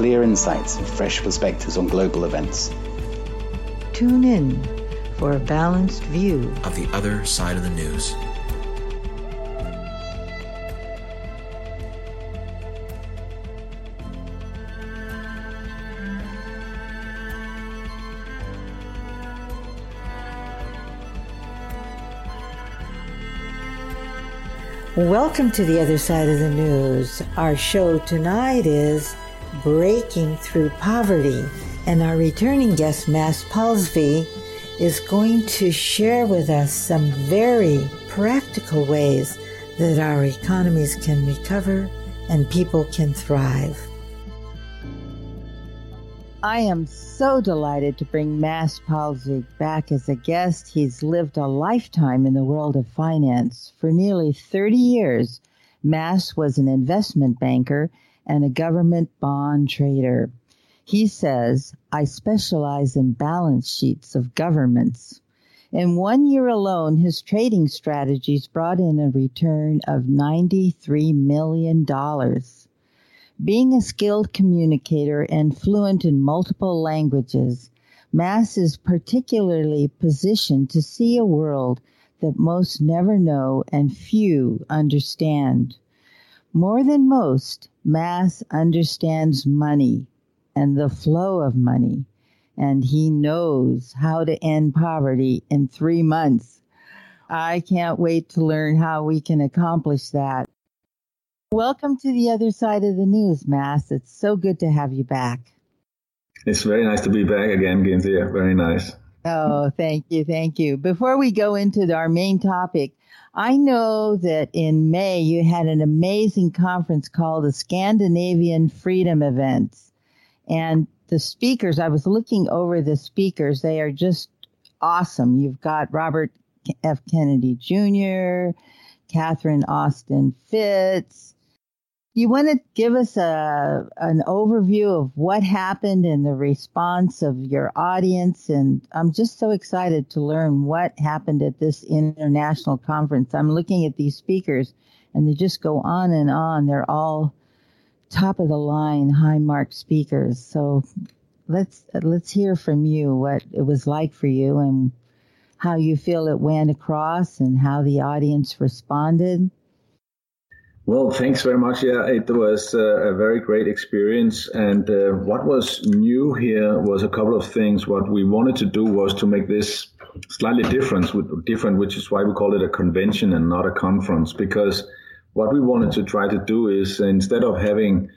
clear insights and fresh perspectives on global events. Tune in for a balanced view of the other side of the news. Welcome to the other side of the news. Our show tonight is Breaking Through Poverty. And our returning guest, Mads Palsvig, is going to share with us some very practical ways that our economies can recover and people can thrive. I am so delighted to bring Mads Palsvig back as a guest. He's lived a lifetime in the world of finance. For nearly 30 years, Mads was an investment banker and a government bond trader. He says, I specialize in balance sheets of governments. In one year alone, his trading strategies brought in a return of $93 million. Being a skilled communicator and fluent in multiple languages, Mads is particularly positioned to see a world that most never know and few understand. More than most, Mads understands money and the flow of money, and he knows how to end poverty in three months. I can't wait to learn how we can accomplish that. Welcome to the other side of the news, Mads. It's so good to have you back. It's very nice to be back again, Cynthia. Very nice. Oh, thank you. Thank you. Before we go into our main topic, I know that in May you had an amazing conference called the Scandinavian Freedom Events. And the speakers, I was looking over the speakers, they are just awesome. You've got Robert F. Kennedy Jr., Catherine Austin Fitts, you want to give us a an overview of what happened and the response of your audience and I'm just so excited to learn what happened at this international conference. I'm looking at these speakers and they just go on and on. They're all top of the line high mark speakers. So let's let's hear from you what it was like for you and how you feel it went across and how the audience responded. Well, thanks very much. Yeah, it was uh, a very great experience. And uh, what was new here was a couple of things. What we wanted to do was to make this slightly different, different, which is why we call it a convention and not a conference. Because what we wanted to try to do is instead of having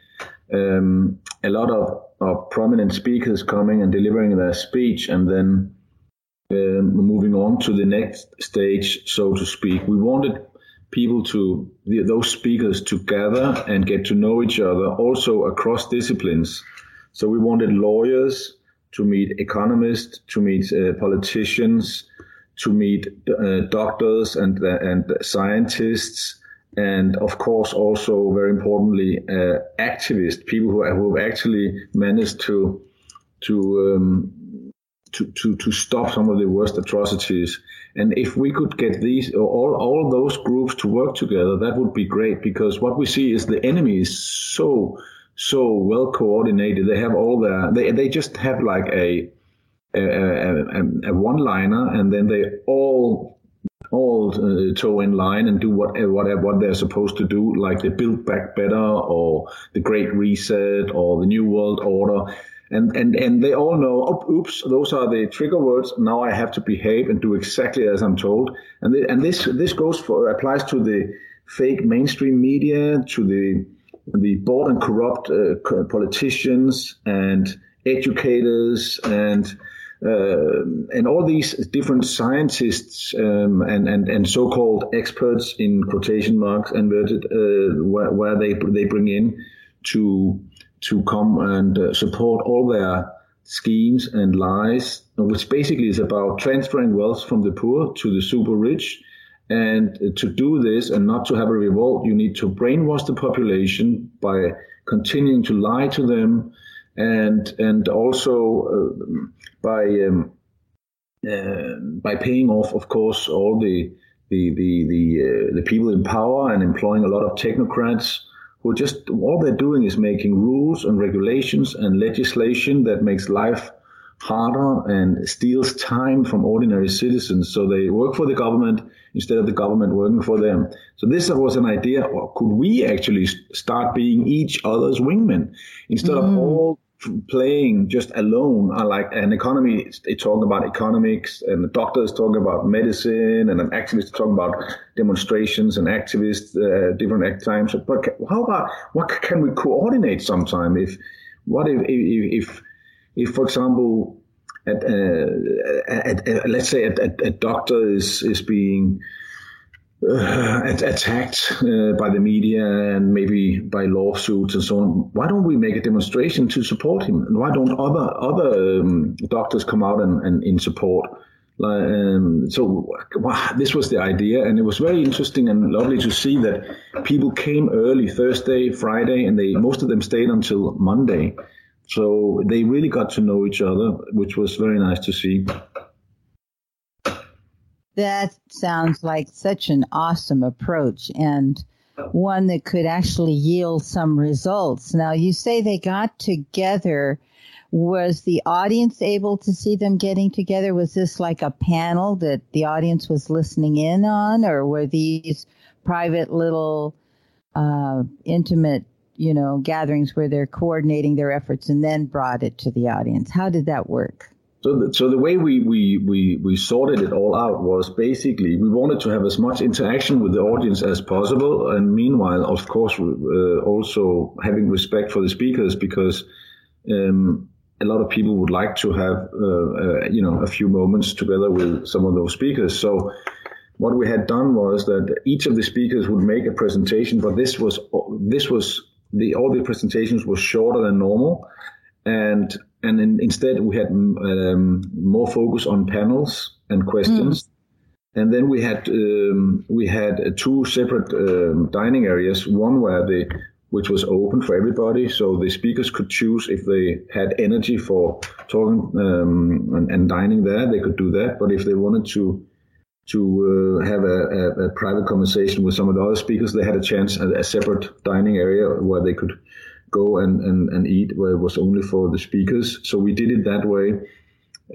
um, a lot of, of prominent speakers coming and delivering their speech and then um, moving on to the next stage, so to speak, we wanted people to those speakers together and get to know each other also across disciplines. So we wanted lawyers to meet economists, to meet uh, politicians, to meet uh, doctors and uh, and scientists, and of course also very importantly uh, activists, people who who have actually managed to to um, to, to, to stop some of the worst atrocities. And if we could get these all all those groups to work together, that would be great because what we see is the enemy is so so well coordinated. They have all their they they just have like a a, a, a one liner, and then they all all uh, toe in line and do what what what they're supposed to do, like the Build Back Better or the Great Reset or the New World Order and and and they all know. Oh, oops, those are the trigger words. Now I have to behave and do exactly as I'm told. And the, and this this goes for applies to the fake mainstream media, to the the bored and corrupt uh, politicians and educators and uh, and all these different scientists um, and, and, and so-called experts in quotation marks inverted uh, where, where they they bring in to to come and uh, support all their schemes and lies, which basically is about transferring wealth from the poor to the super rich. And to do this and not to have a revolt, you need to brainwash the population by continuing to lie to them, and and also uh, by um, uh, by paying off, of course, all the the the the, uh, the people in power and employing a lot of technocrats who just all they're doing is making rules and regulations and legislation that makes life harder and steals time from ordinary citizens. So they work for the government instead of the government working for them. So this was an idea. Well, could we actually start being each other's wingmen instead mm. of all playing just alone are like an economy they talk about economics and the doctors talking about medicine and an activist talking about demonstrations and activists uh, different times. But how about what can we coordinate sometime if what if if if, if for example at, uh, at, at, let's say a, doctor is is being uh, attacked uh, by the media and maybe by lawsuits and so on. Why don't we make a demonstration to support him? And why don't other other um, doctors come out and, and in support? Um, so wow, this was the idea, and it was very interesting and lovely to see that people came early Thursday, Friday, and they most of them stayed until Monday. So they really got to know each other, which was very nice to see. That sounds like such an awesome approach and one that could actually yield some results. Now, you say they got together. Was the audience able to see them getting together? Was this like a panel that the audience was listening in on, or were these private little uh, intimate, you know, gatherings where they're coordinating their efforts and then brought it to the audience? How did that work? So, the, so the way we, we, we, we sorted it all out was basically we wanted to have as much interaction with the audience as possible, and meanwhile, of course, uh, also having respect for the speakers because um, a lot of people would like to have uh, uh, you know a few moments together with some of those speakers. So what we had done was that each of the speakers would make a presentation, but this was this was the all the presentations were shorter than normal, and and in, instead we had um, more focus on panels and questions. Mm. And then we had um, we had two separate um, dining areas. One where the which was open for everybody, so the speakers could choose if they had energy for talking um, and, and, dining there, they could do that. But if they wanted to to uh, have a, a, a, private conversation with some of the other speakers, they had a chance at a separate dining area where they could go and, and, and eat where it was only for the speakers. So we did it that way.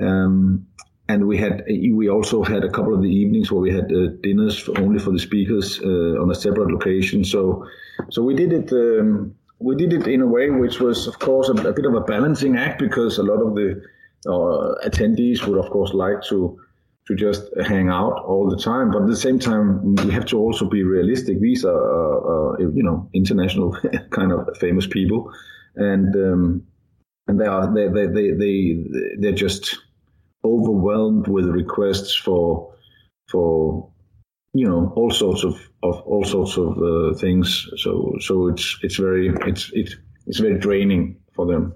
Um, and we had we also had a couple of the evenings where we had uh, dinners for, only for the speakers uh, on a separate location. So so we did it um, we did it in a way which was of course a, a bit of a balancing act because a lot of the uh, attendees would of course like to to just hang out all the time. But at the same time, we have to also be realistic. These are, uh, uh, you know, international kind of famous people, and um, and they are they they they they they're just overwhelmed with requests for for you know all sorts of, of all sorts of uh, things. So so it's it's very it's it's it's very draining for them.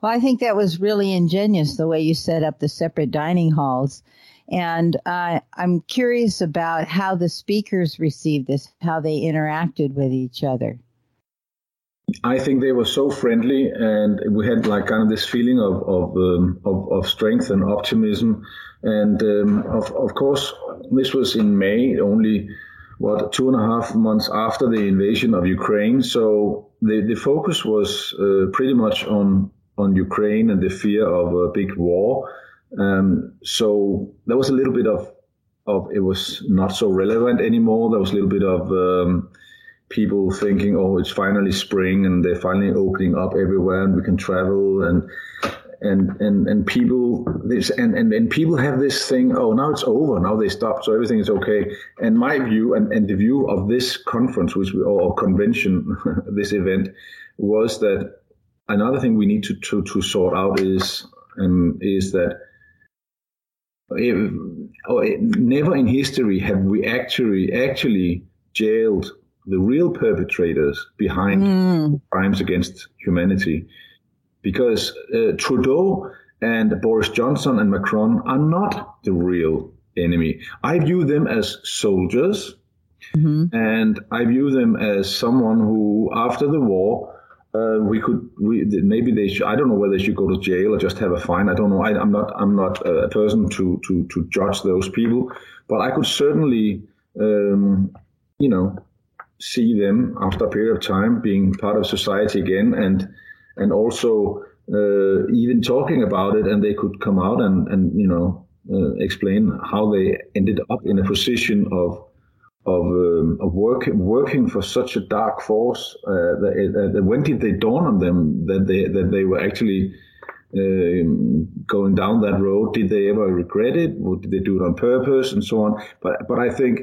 Well, I think that was really ingenious the way you set up the separate dining halls and uh, I'm curious about how the speakers received this, how they interacted with each other. I think they were so friendly, and we had like kind of this feeling of of um, of, of, strength and optimism. And um, of of course, this was in May, only what two and a half months after the invasion of Ukraine. So the the focus was uh, pretty much on on Ukraine and the fear of a big war. Um, so there was a little bit of, of it was not so relevant anymore. There was a little bit of um, people thinking, oh, it's finally spring and they're finally opening up everywhere and we can travel and and and and people this and, and and people have this thing oh now it's over. Now they stop. So everything is okay. And my view and, and the view of this conference which we or convention this event was that another thing we need to to, to sort out is um, is that never in history have we actually actually jailed the real perpetrators behind mm. crimes against humanity because uh, Trudeau and Boris Johnson and Macron are not the real enemy. I view them as soldiers, mm-hmm. and I view them as someone who, after the war, uh, we could we, maybe they should, I don't know whether they should go to jail or just have a fine. I don't know. I, am not I'm not a person to to to judge those people, but I could certainly um, you know see them after a period of time being part of society again and and also uh, even talking about it, and they could come out and and you know uh, explain how they ended up in a position of of, um, of work, working for such a dark force. Uh, that, uh, when did they dawn on them that they that they were actually um, going down that road? Did they ever regret it? Or did they do it on purpose and so on? But but I think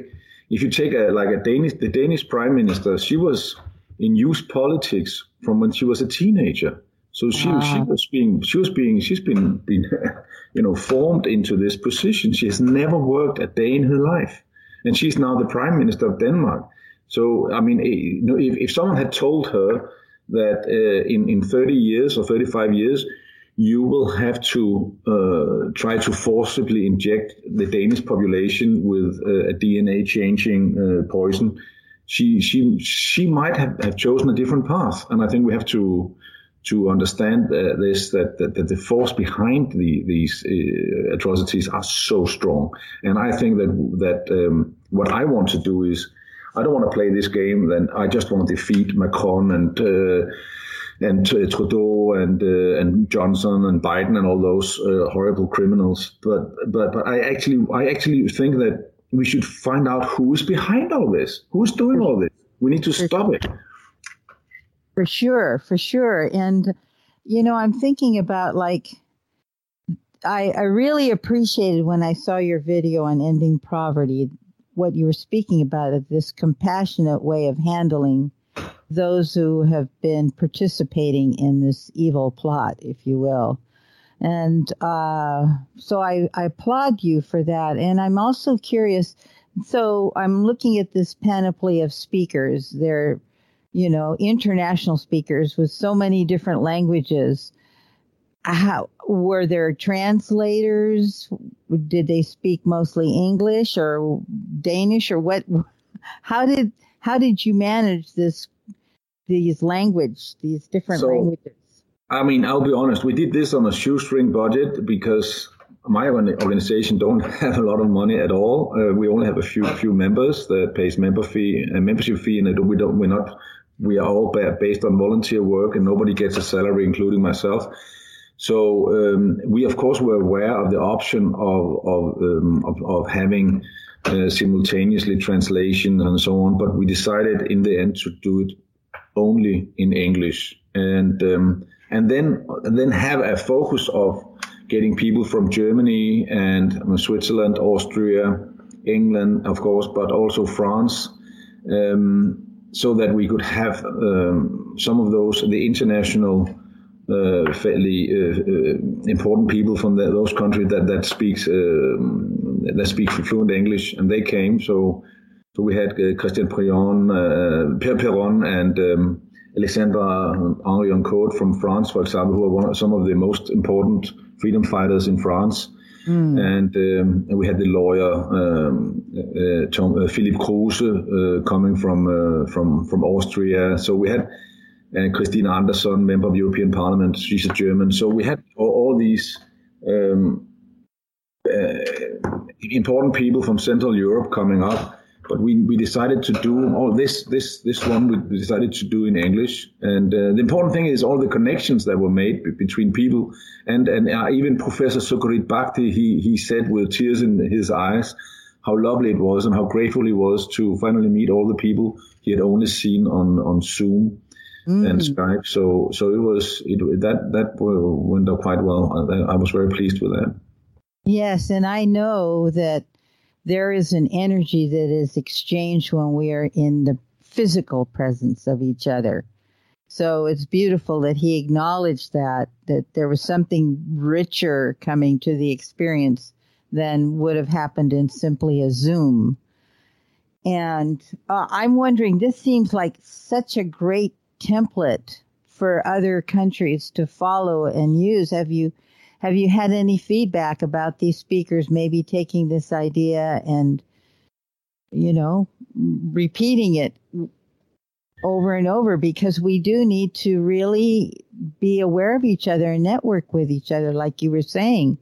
if you take a like a Danish the Danish prime minister, she was in youth politics from when she was a teenager. So she wow. she was being she was being she's been been you know formed into this position. She has never worked a day in her life, and she's now the prime minister of Denmark. So I mean, if if someone had told her that uh, in in 30 years or 35 years you will have to uh, try to forcibly inject the Danish population with uh, a DNA changing poison she she she might have, have chosen a different path, and I think we have to to understand uh, this that, that, that the force behind the, these uh, atrocities are so strong, and I think that that um, what I want to do is I don't want to play this game. Then I just want to defeat Macron and. Uh, and Trudeau and uh, and Johnson and Biden and all those uh, horrible criminals. But but but I actually I actually think that we should find out who's behind all this, who's doing all this. We need to stop it. For sure, for sure. And, you know, I'm thinking about like, I, I really appreciated when I saw your video on ending poverty, what you were speaking about, this compassionate way of handling those who have been participating in this evil plot, if you will. And uh, so I, I applaud you for that. And I'm also curious. So I'm looking at this panoply of speakers. They're, you know, international speakers with so many different languages. How were there translators? Did they speak mostly English or Danish or what? How did how did you manage this these language these different so, languages? I mean, I'll be honest. We did this on a shoestring budget because my organization don't have a lot of money at all. Uh, we only have a few few members that pays member fee and membership fee, and we don't. We're not. We are all based on volunteer work, and nobody gets a salary, including myself. So um, we, of course, were aware of the option of of um, of, of, having uh, simultaneously translation and so on, but we decided in the end to do it only in English, and um, and then and then have a focus of getting people from Germany and um, Switzerland, Austria, England, of course, but also France, um, so that we could have um, some of those the international. Uh, fairly uh, uh, important people from the, those countries that that speaks um, that speak fluent English, and they came. So, so we had uh, Christian Perronne, uh, Pierre Péron, and um, Alexandra Henrion-Caude from France, for example, who are one of, some of the most important freedom fighters in France. Mm. And, um, we had the lawyer um, uh, Tom, uh, Philip Kruse uh, coming from uh, from from Austria. So we had uh, Christine Anderson, member of European Parliament. She's a German. So we had all, all these um, uh, important people from Central Europe coming up but we, we decided to do all this this this one we decided to do in English. And uh, the important thing is all the connections that were made b- between people. And and uh, even Professor Sucharit Bhakdi he he said with tears in his eyes how lovely it was and how grateful he was to finally meet all the people he had only seen on on Zoom mm. and Skype. So so it was it that that went out quite well. I, I was very pleased with that. Yes, and I know that there is an energy that is exchanged when we are in the physical presence of each other. So it's beautiful that he acknowledged that that there was something richer coming to the experience than would have happened in simply a Zoom. And uh, I'm wondering, this seems like such a great template for other countries to follow and use. Have you have you had any feedback about these speakers maybe taking this idea and you know repeating it over and over because we do need to really be aware of each other and network with each other like you were saying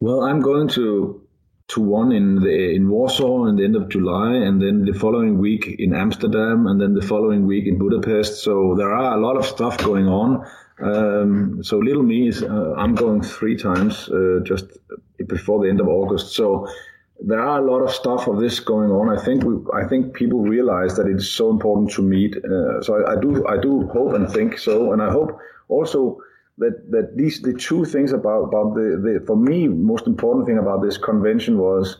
well i'm going to to one in the in Warsaw in the end of July, and then the following week in Amsterdam, and then the following week in Budapest. So there are a lot of stuff going on. Um, so little me is uh, I'm going three times uh, just before the end of August. So there are a lot of stuff of this going on. I think we, I think people realize that it's so important to meet. Uh, so I, I do I do hope and think so, and I hope also that that these the two things about about the, the for me most important thing about this convention was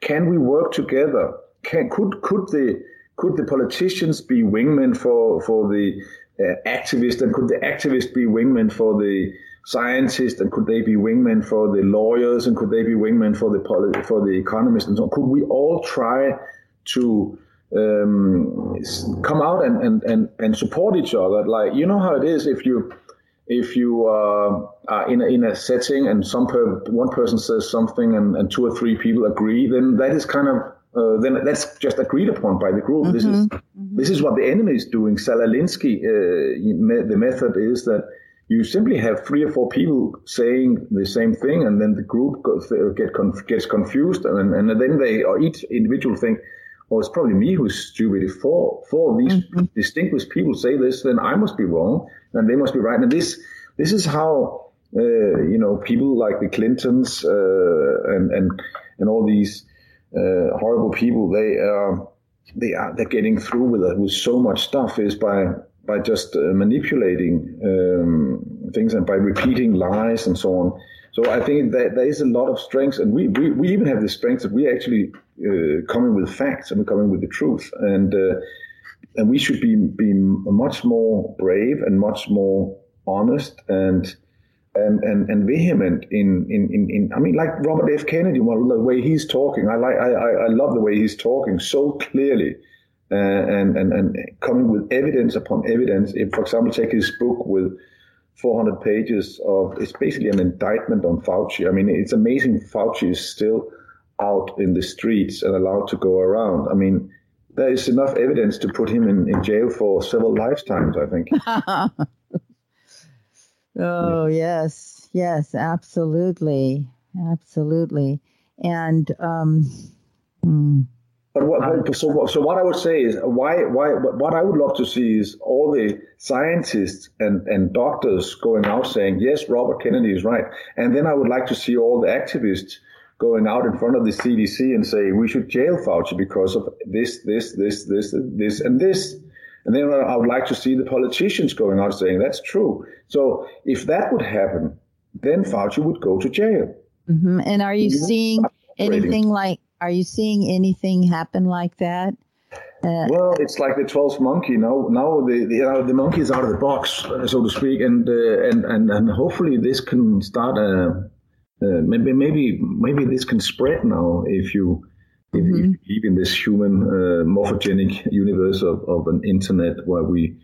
can we work together can could could the could the politicians be wingmen for for the uh, activists and could the activists be wingmen for the scientists and could they be wingmen for the lawyers and could they be wingmen for the for the economists and so on? Could we all try to um, come out and, and, and, and support each other? Like you know how it is if you if you uh, are in a, in a setting and some per, one person says something and, and two or three people agree, then that is kind of uh, then that's just agreed upon by the group. Mm-hmm. This is mm-hmm. this is what the enemy is doing. Saul Alinsky, uh, the method is that you simply have three or four people saying the same thing, and then the group goes, get conf- gets confused, and, and then they or each individual think, "Oh, it's probably me who's stupid." If four four of these mm-hmm. distinguished people say this, then I must be wrong and they must be right. And this this is how uh, you know people like the Clintons uh, and and and all these uh, horrible people they are they are they're getting through with it with so much stuff is by by just uh, manipulating um, things and by repeating lies and so on. So I think that there is a lot of strengths, and we, we, we even have the strength that we actually uh, coming with facts and we're coming with the truth, and uh, and we should be be much more brave and much more honest and and and, and vehement in, in, in, in I mean like Robert F. Kennedy well the way he's talking I like I, I love the way he's talking so clearly uh, and, and and coming with evidence upon evidence if for example take his book with 400 pages of it's basically an indictment on Fauci I mean it's amazing Fauci is still out in the streets and allowed to go around I mean there is enough evidence to put him in, in jail for several lifetimes, I think. oh, yes. Yes, absolutely. Absolutely. And, um, hmm. But what, so, so what I would say is why, why, what I would love to see is all the scientists and, and doctors going out saying, yes, Robert Kennedy is right. And then I would like to see all the activists going out in front of the CDC and say we should jail Fauci because of this, this, this, this, this, and this. And then I would like to see the politicians going out saying that's true. So if that would happen, then Fauci would go to jail. Mm-hmm. And are you seeing anything like? Are you seeing anything happen like that? Uh, well, it's like the twelfth monkey. Now, now the the, you know, the monkey is out of the box, so to speak, and uh, and and and hopefully this can start a uh, maybe maybe maybe this can spread now if you if, mm-hmm. if you live in this human uh, morphogenic universe of, of an internet where we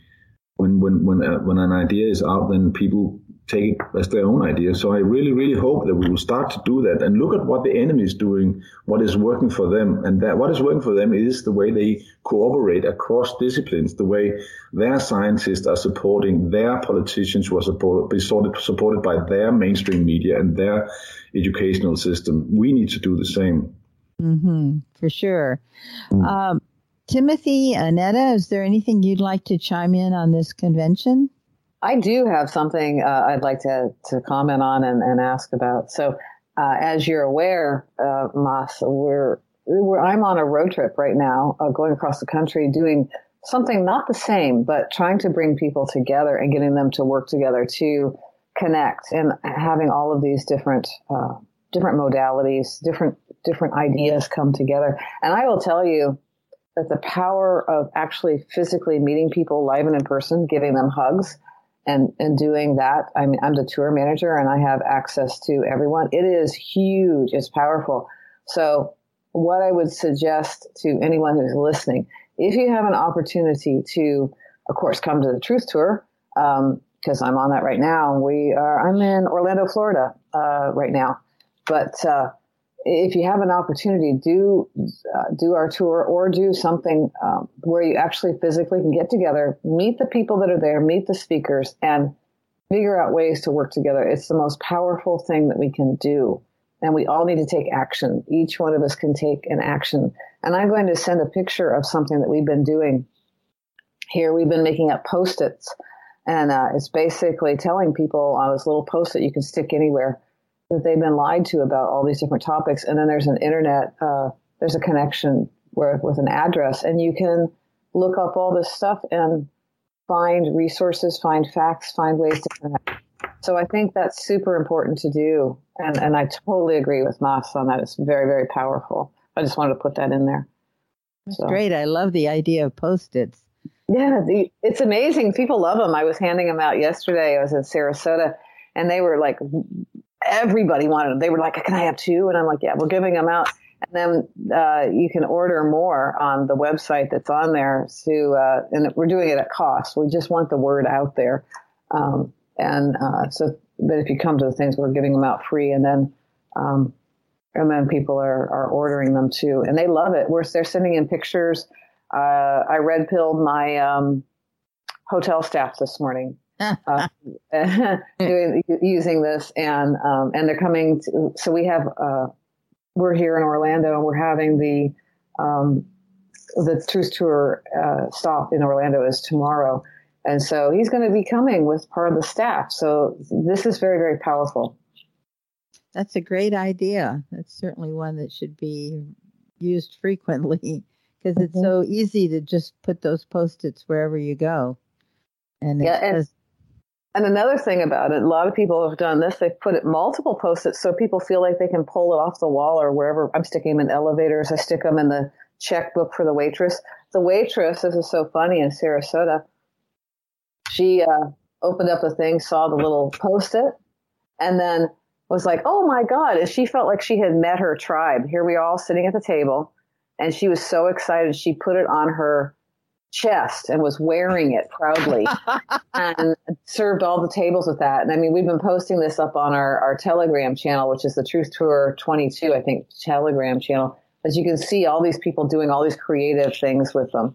when when when uh, when an idea is out then people take it as their own idea. So I really, really hope that we will start to do that and look at what the enemy is doing, what is working for them. And that what is working for them is the way they cooperate across disciplines, the way their scientists are supporting their politicians who are supported, supported by their mainstream media and their educational system. We need to do the same. Mm-hmm, for sure. Um, Timothy, Annetta, is there anything you'd like to chime in on this convention? I do have something uh, I'd like to, to comment on and, and ask about. So uh, as you're aware, uh, Mads, we're, we're, I'm on a road trip right now, uh, going across the country, doing something not the same, but trying to bring people together and getting them to work together to connect and having all of these different uh, different modalities, different different ideas come together. And I will tell you that the power of actually physically meeting people live and in person, giving them hugs, and and doing that. I mean, I'm the tour manager and I have access to everyone. It is huge. It's powerful. So, what I would suggest to anyone who's listening, if you have an opportunity to, of course, come to the Truth Tour. because um, I'm on that right now. We are. I'm in Orlando, Florida, uh, right now. But uh, if you have an opportunity, do uh, do our tour or do something um, where you actually physically can get together, meet the people that are there, meet the speakers, and figure out ways to work together. It's the most powerful thing that we can do. And we all need to take action. Each one of us can take an action. And I'm going to send a picture of something that we've been doing here. We've been making up post-its. And uh, it's basically telling people on this little post-it you can stick anywhere that they've been lied to about all these different topics. And then there's an internet, uh, there's a connection where with an address, and you can look up all this stuff and find resources, find facts, find ways to connect. So I think that's super important to do, and and I totally agree with Mads on that. It's very very powerful. I just wanted to put that in there. That's so. great. I love the idea of post-its. Yeah, the, it's amazing. People love them. I was handing them out yesterday. I was in Sarasota, and they were like everybody wanted them. They were like, "Can I have two? And I'm like, "Yeah, we're giving them out." And then uh, you can order more on the website that's on there. To uh, and we're doing it at cost. We just want the word out there. Um, and uh, so, but if you come to the things, we're giving them out free, and then um, and then people are are ordering them too, and they love it. We're they're sending in pictures. Uh, I red pilled my um, hotel staff this morning uh, doing, using this, and um, and they're coming. To, so we have uh, we're here in Orlando, and we're having the um, the Truth Tour uh, stop in Orlando is tomorrow, and so he's going to be coming with part of the staff. So this is very very powerful. That's a great idea. That's certainly one that should be used frequently because it's mm-hmm. so easy to just put those post-its wherever you go. And yeah, and, and another thing about it, a lot of people have done this. They've put it multiple post-its so people feel like they can pull it off the wall or wherever. I'm sticking them in elevators. I stick them in the checkbook for the waitress. The waitress, this is so funny in Sarasota. She uh, opened up the thing, saw the little post-it, and then was like, "Oh my god!" And she felt like she had met her tribe. Here we are all sitting at the table, and she was so excited. She put it on her chest and was wearing it proudly and served all the tables with that. And I mean, we've been posting this up on our, our Telegram channel, which is the Truth Tour 22, I think, Telegram channel. As you can see, all these people doing all these creative things with them.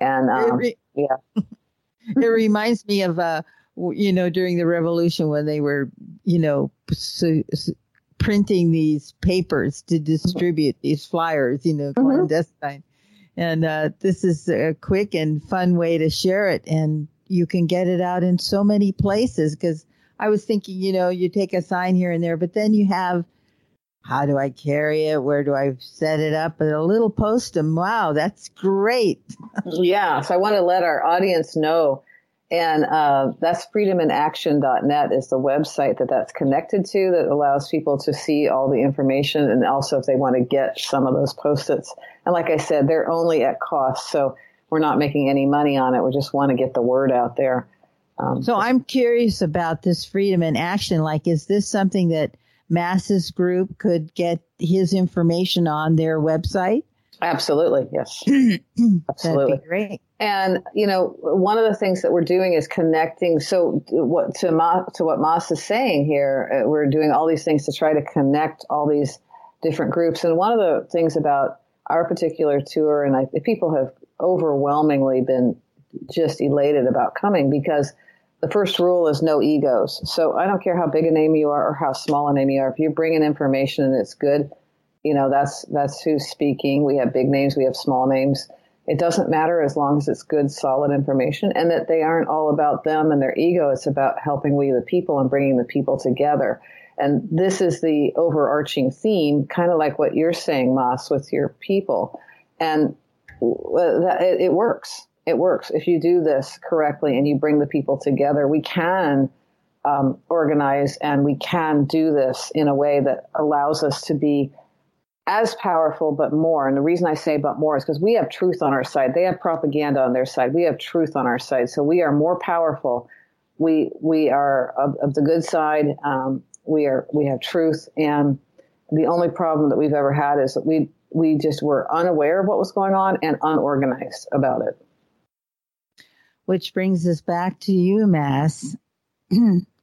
And um, re- yeah. it reminds me of, uh, you know, during the revolution when they were, you know, su- su- printing these papers to distribute these flyers, you know, mm-hmm. And uh, this is a quick and fun way to share it. And you can get it out in so many places because I was thinking, you know, you take a sign here and there, but then you have how do I carry it? Where do I set it up? But a little postum. Wow, that's great. yeah. So I want to let our audience know and uh, that's freedominaction.net is the website that that's connected to that allows people to see all the information and also if they want to get some of those post-its. And like I said, they're only at cost. So we're not making any money on it. We just want to get the word out there. Um, so I'm curious about this freedom in action. Like, is this something that Mads's group could get his information on their website? Absolutely, yes. Absolutely, great. And you know, one of the things that we're doing is connecting. So, what to Ma, to what Mads is saying here, uh, we're doing all these things to try to connect all these different groups. And one of the things about our particular tour, and I, people have overwhelmingly been just elated about coming because the first rule is no egos. So I don't care how big a name you are or how small a name you are. If you bring in information and it's good you know, that's that's who's speaking. We have big names, we have small names. It doesn't matter as long as it's good, solid information, and that they aren't all about them and their ego. It's about helping we the people and bringing the people together. And this is the overarching theme, kind of like what you're saying, Mads, with your people. And it, it works. It works. If you do this correctly and you bring the people together, we can um, organize and we can do this in a way that allows us to be as powerful, but more. And the reason I say but more is because we have truth on our side. They have propaganda on their side. We have truth on our side. So we are more powerful. We we are of, of the good side. Um, we are we have truth, and the only problem that we've ever had is that we we just were unaware of what was going on and unorganized about it. Which brings us back to you, Mads.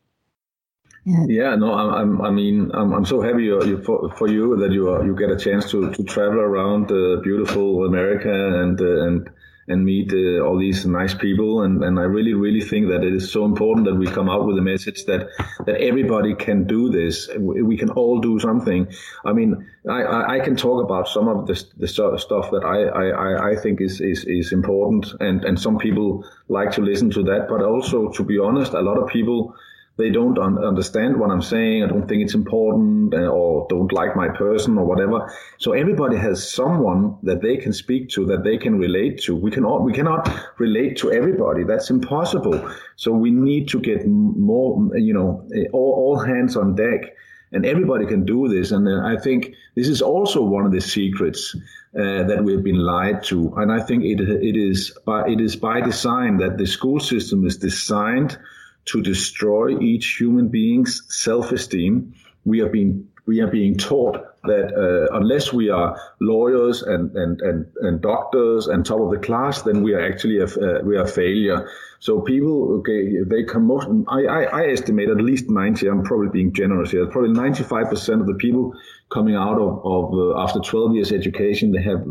Yeah. no, I'm, i mean, I'm, I'm so happy you, you, for, for you that you you get a chance to, to travel around uh, beautiful America and uh, and and meet uh, all these nice people. And, and I really, really think that it is so important that we come out with a message that that everybody can do this. We can all do something. I mean, I, I can talk about some of the, the stuff that I, I, I think is, is, is important, and, and some people like to listen to that. But also, to be honest, a lot of people they don't un- understand what I'm saying. I don't think it's important uh, or don't like my person or whatever. So everybody has someone that they can speak to, that they can relate to. We can all, we cannot relate to everybody. That's impossible. So we need to get more, you know, all, all hands on deck and everybody can do this. And uh, I think this is also one of the secrets uh, that we've been lied to. And I think it, it is by, it is by design that the school system is designed to destroy each human being's self-esteem. We are being we are being taught that uh, unless we are lawyers and, and, and, and doctors and top of the class, then we are actually a, uh, we are a failure. So people, okay, they come most, I, I, I estimate at least 90, I'm probably being generous here, probably 95% of the people coming out of, of uh, after 12 years education, they have,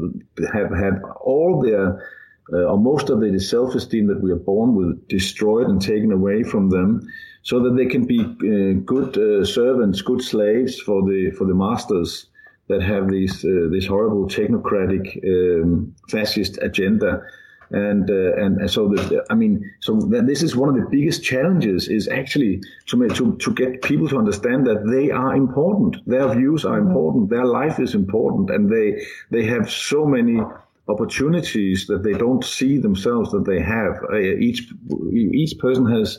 have had all their uh, or most of the self-esteem that we are born with destroyed and taken away from them so that they can be uh, good uh, servants, good slaves for the for the masters that have these uh, this horrible technocratic um, fascist agenda. And, uh, and and so the, I mean so this is one of the biggest challenges is actually to make, to to get people to understand that they are important. Their views are important. Their life is important. And they they have so many opportunities that they don't see themselves that they have. Uh, each each person has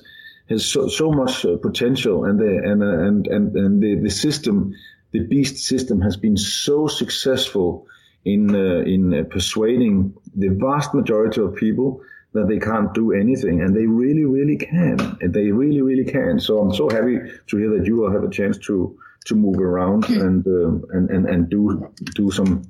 has so, so much uh, potential, and the and uh, and and and the, the system, the beast system, has been so successful in uh, in persuading the vast majority of people that they can't do anything, and they really, really can, and they really, really can. So I'm so happy to hear that you will have a chance to to move around and uh, and, and and do do some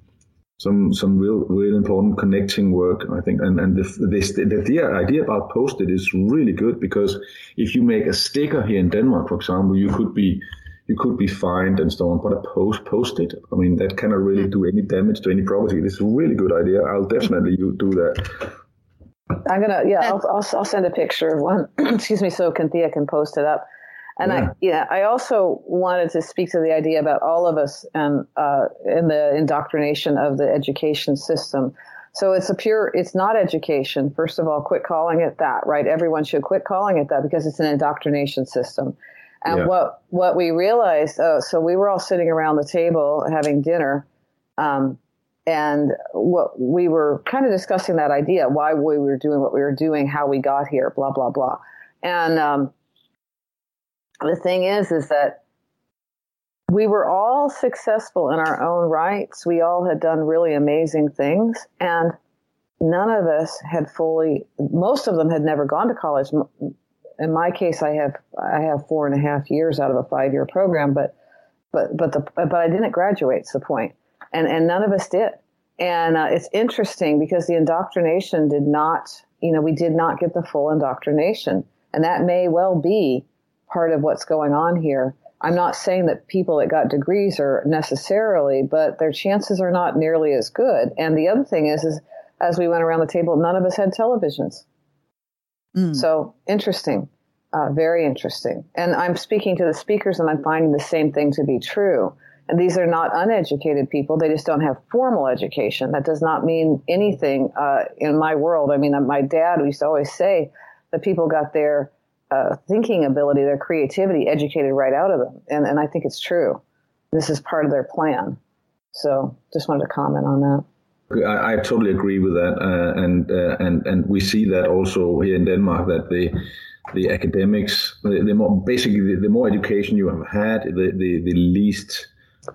some some real real important connecting work I think. And and the, the, the idea about post-it is really good because if you make a sticker here in Denmark for example you could be you could be fined and so on but a post post-it I mean that cannot really do any damage to any property. This is a really good idea. I'll definitely do that. I'm gonna yeah I'll, I'll, I'll send a picture of one. Excuse me so Cynthia can post it up and yeah. I, yeah, I also wanted to speak to the idea about all of us and uh, in the indoctrination of the education system. So it's a pure, it's not education. First of all, quit calling it that, right? Everyone should quit calling it that because it's an indoctrination system. And yeah. what what we realized, oh, so we were all sitting around the table having dinner, um, and what we were kind of discussing that idea, why we were doing what we were doing, how we got here, blah blah blah, and um, the thing is, is that we were all successful in our own rights. We all had done really amazing things, and none of us had fully. Most of them had never gone to college. In my case, I have I have four and a half years out of a five year program, but but but the but I didn't graduate. It's the point, and and none of us did. And uh, it's interesting because the indoctrination did not, you know, we did not get the full indoctrination, and that may well be part of what's going on here. I'm not saying that people that got degrees are necessarily, but their chances are not nearly as good. And the other thing is, is as we went around the table, none of us had televisions. Mm. So interesting, uh, very interesting. And I'm speaking to the speakers, and I'm finding the same thing to be true. And these are not uneducated people; they just don't have formal education. That does not mean anything uh, in my world. I mean, my dad used to always say that people got their uh, thinking ability, their creativity educated right out of them. And, and I think it's true. This is part of their plan. So just wanted to comment on that. I, I totally agree with that, uh, and uh, and and we see that also here in Denmark that the the academics, the, the more basically the, the, more education you have had, the the, the least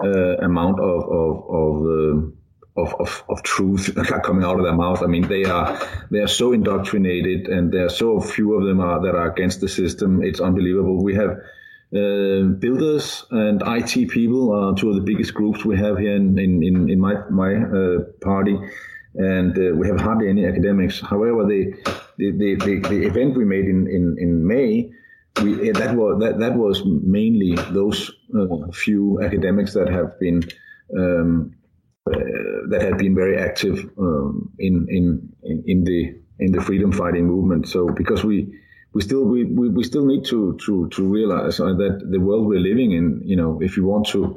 uh, amount of of of, uh, of, of, of truth coming out of their mouth. I mean, they are they are so indoctrinated, and there are so few of them are that are against the system. It's unbelievable. We have uh, builders and IT people are two of the biggest groups we have here in in, in, in my my uh, party, and uh, we have hardly any academics. However, the the, the, the, the event we made in in, in May. We, that was that, that was mainly those uh, few academics that have been um, that have been very active um, in, in in the in the freedom fighting movement. So because we we still we, we, we still need to to to realize uh, that the world we're living in, you know, if you want to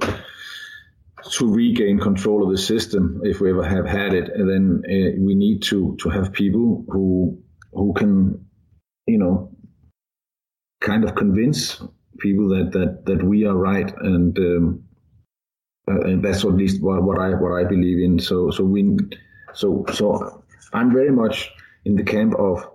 to regain control of the system, if we ever have had it, then uh, we need to to have people who who can, you know, kind of convince people that that that we are right, and um, uh, that's at least what, what I what I believe in. So so we so so I'm very much in the camp of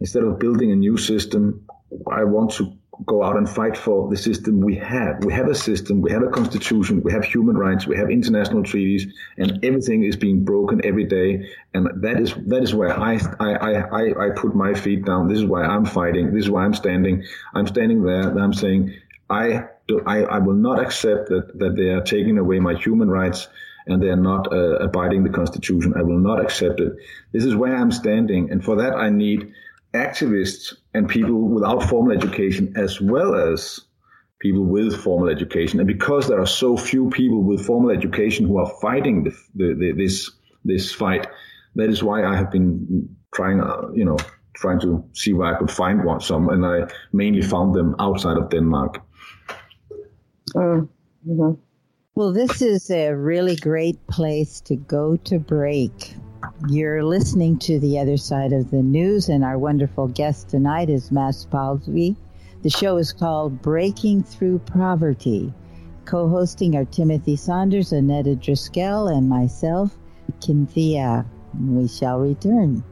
instead of building a new system, I want to go out and fight for the system we have. We have a system, we have a constitution, we have human rights, we have international treaties, and everything is being broken every day. And that is that is where I I, I, I put my feet down. This is why I'm fighting. This is why I'm standing. I'm standing there and I'm saying I I, I will not accept that, that they are taking away my human rights and they are not uh, abiding the constitution. I will not accept it. This is where I'm standing. And for that, I need activists and people without formal education as well as people with formal education. And because there are so few people with formal education who are fighting the, the, the, this this fight, that is why I have been trying, uh, you know, trying to see where I could find one, some, and I mainly found them outside of Denmark. Uh, mm-hmm. Well, this is a really great place to go to break. You're listening to the other side of the news, and our wonderful guest tonight is Mads Palsvig. The show is called Breaking Through Poverty. Co hosting are Timothy Saunders, Annetta Driscoll, and myself, Cynthia. We shall return.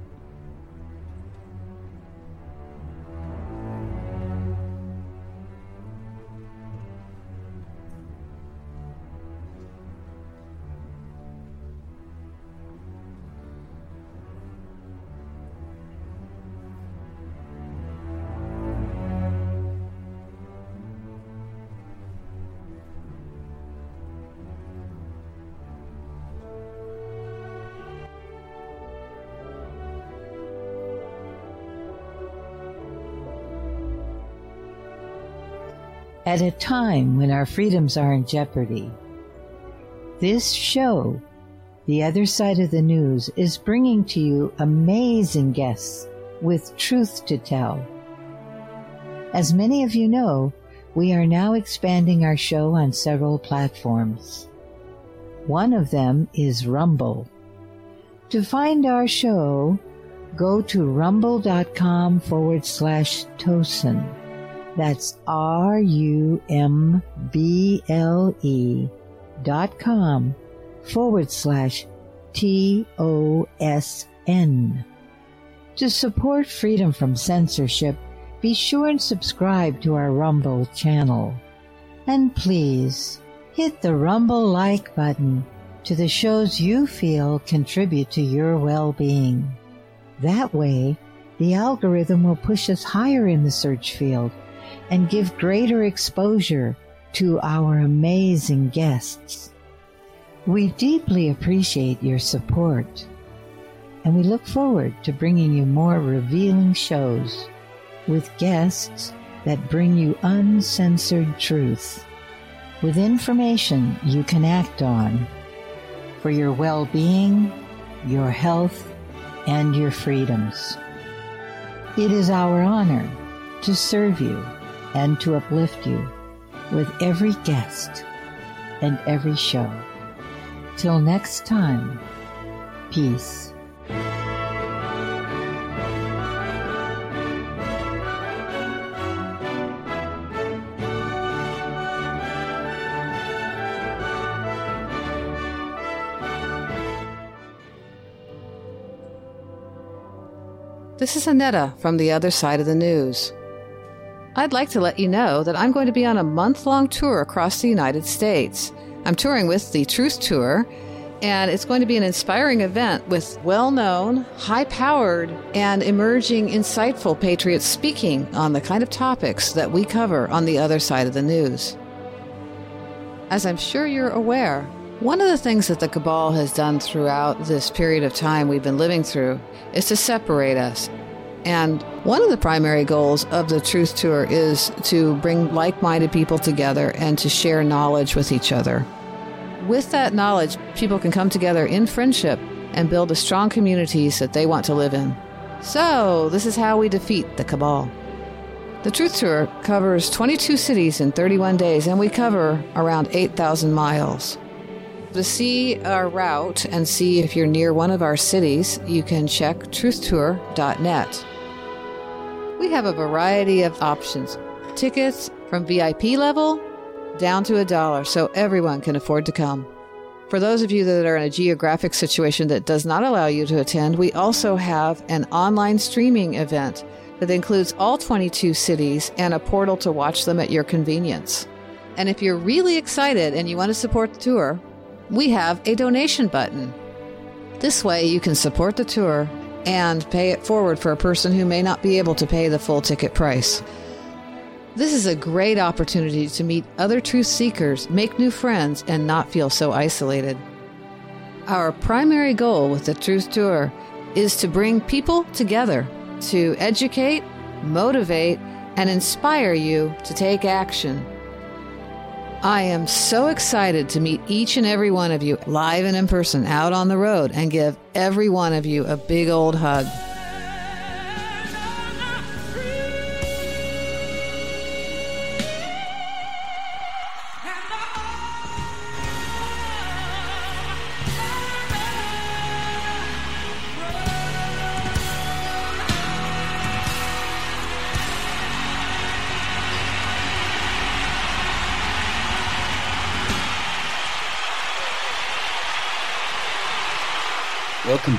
At a time when our freedoms are in jeopardy. This show, The Other Side of the News, is bringing to you amazing guests with truth to tell. As many of you know, we are now expanding our show on several platforms. One of them is Rumble. To find our show, go to rumble.com forward slash TOSN. That's R U M B L E dot com forward slash T O S N. To support freedom from censorship, be sure and subscribe to our Rumble channel. And please hit the Rumble like button to the shows you feel contribute to your well being. That way, the algorithm will push us higher in the search field and give greater exposure to our amazing guests. We deeply appreciate your support, and we look forward to bringing you more revealing shows with guests that bring you uncensored truth, with information you can act on for your well being, your health, and your freedoms. It is our honor to serve you and to uplift you with every guest and every show. Till next time, peace. This is Anetta from the other side of the news. I'd like to let you know that I'm going to be on a month long tour across the United States. I'm touring with the Truth Tour, and it's going to be an inspiring event with well known, high powered, and emerging insightful patriots speaking on the kind of topics that we cover on the other side of the news. As I'm sure you're aware, one of the things that the cabal has done throughout this period of time we've been living through is to separate us. And one of the primary goals of the Truth Tour is to bring like minded people together and to share knowledge with each other. With that knowledge, people can come together in friendship and build the strong communities that they want to live in. So, this is how we defeat the cabal. The Truth Tour covers 22 cities in 31 days, and we cover around 8,000 miles. To see our route and see if you're near one of our cities, you can check truthtour.net. We have a variety of options tickets from VIP level down to a dollar so everyone can afford to come. For those of you that are in a geographic situation that does not allow you to attend, we also have an online streaming event that includes all 22 cities and a portal to watch them at your convenience. And if you're really excited and you want to support the tour, we have a donation button. This way, you can support the tour and pay it forward for a person who may not be able to pay the full ticket price. This is a great opportunity to meet other truth seekers, make new friends, and not feel so isolated. Our primary goal with the Truth Tour is to bring people together, to educate, motivate, and inspire you to take action I am so excited to meet each and every one of you live and in person out on the road and give every one of you a big old hug.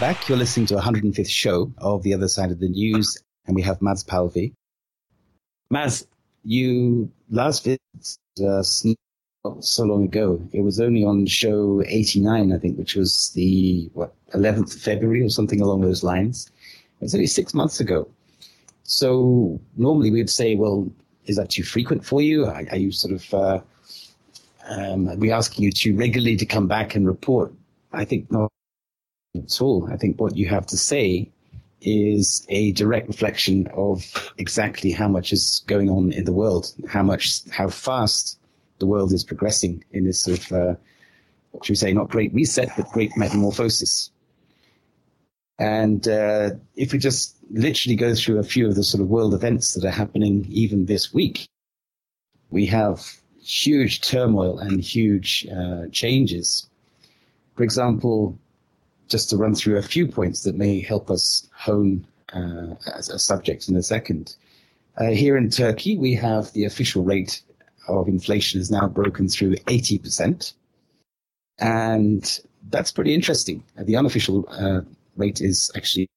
Back. You're listening to 105th show of The Other Side of the News, and we have Mads Palsvig. Mads, you last visited uh, so long ago. It was only on show 89, I think, which was the what 11th of February or something along those lines. It was only six months ago. So normally we'd say, well, is that too frequent for you? Are, are you sort of uh, um, are we asking you to regularly to come back and report? I think not at all. I think what you have to say is a direct reflection of exactly how much is going on in the world, how much, how fast the world is progressing in this sort of, uh, what should we say, not great reset, but great metamorphosis. And uh, if we just literally go through a few of the sort of world events that are happening even this week, we have huge turmoil and huge uh, changes. For example, just to run through a few points that may help us hone uh, a subject in a second. Uh, here in Turkey, we have the official rate of inflation is now broken through 80%. And that's pretty interesting. Uh, the unofficial uh, rate is actually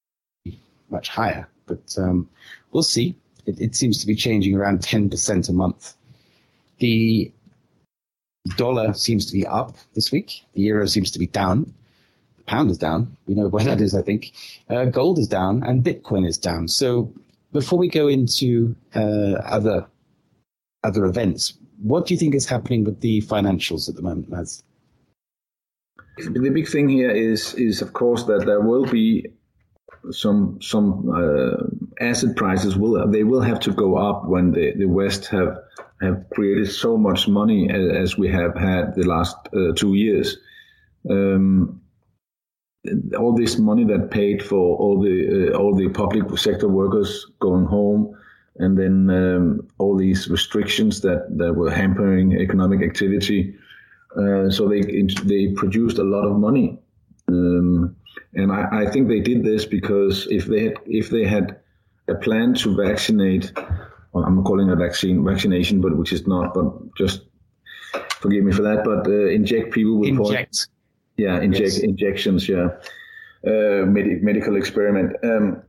much higher, but um, we'll see. It, it seems to be changing around 10% a month. The dollar seems to be up this week. The euro seems to be down pound is down. We know where that is, I think. Uh, gold is down and Bitcoin is down. So before we go into uh, other other events, what do you think is happening with the financials at the moment, Mads? The big thing here is is of course that there will be some some uh, asset prices will they will have to go up when the, the West have have created so much money as, as we have had the last uh, two years. Um, all this money that paid for all the uh, all the public sector workers going home, and then um, all these restrictions that, that were hampering economic activity. Uh, so they they produced a lot of money, um, and I, I, think they did this because if they had if they had a plan to vaccinate, well, I'm calling it vaccine vaccination, but which is not, but just forgive me for that, but uh, inject people with inject. Yeah, inject, yes. injections. Yeah, uh, med- medical experiment. Um,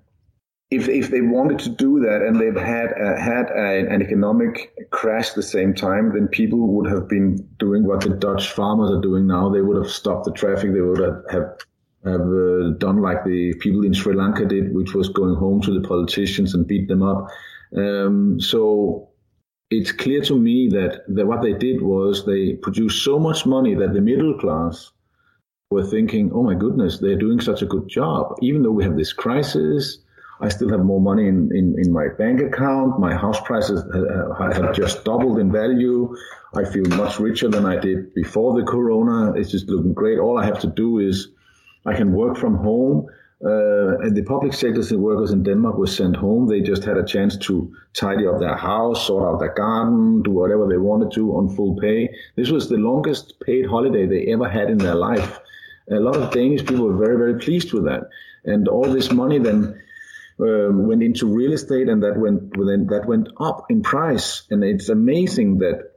if if they wanted to do that and they've had uh, had a, an economic crash at the same time, then people would have been doing what the Dutch farmers are doing now. They would have stopped the traffic. They would have have, have uh, done like the people in Sri Lanka did, which was going home to the politicians and beat them up. Um, so it's clear to me that, that what they did was they produced so much money that the middle class were thinking, oh my goodness, they're doing such a good job. Even though we have this crisis, I still have more money in, in, in my bank account. My house prices have just doubled in value. I feel much richer than I did before the corona. It's just looking great. All I have to do is I can work from home. Uh, and the public sectors and workers in Denmark were sent home. They just had a chance to tidy up their house, sort out their garden, do whatever they wanted to on full pay. This was the longest paid holiday they ever had in their life. A lot of Danish people were very, very pleased with that. And all this money then um, went into real estate, and that went then that went up in price. And it's amazing that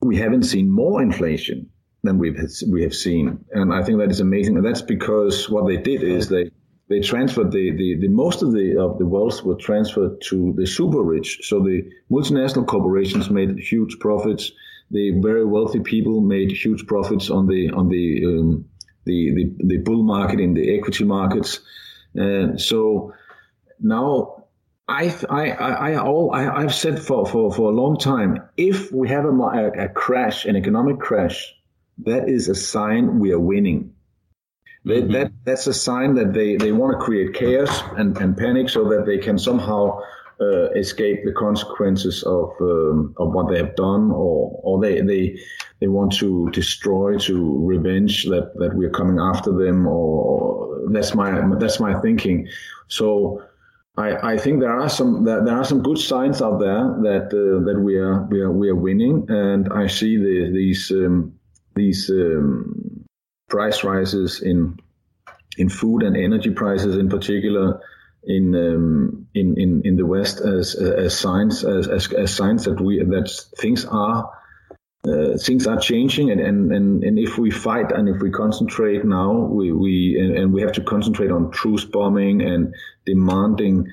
we haven't seen more inflation than we've we have seen, and I think that is amazing. And that's because what they did is they they transferred the, the, the most of the of the wealth were transferred to the super rich. So the multinational corporations made huge profits. The very wealthy people made huge profits on the on the um, the, the, the bull market in the equity markets. And so now I, I, I, all, I, I've said for, for, for a long time, if we have a, a, crash, an economic crash, that is a sign we are winning. mm-hmm. That, that's a sign that they, they want to create chaos and, and panic so that they can somehow uh, escape the consequences of um, of what they have done, or or they they they want to destroy, to revenge that that we're coming after them, or that's my that's my thinking. So. I, I think there are some there, there are some good signs out there that uh, that we are we are we are winning, and I see the, these um, these um, price rises in in food and energy prices in particular in um, in, in in the West as as signs as, as, as signs that we that things are uh, things are changing and, and, and, and if we fight and if we concentrate now we, we and, and we have to concentrate on truth bombing and demanding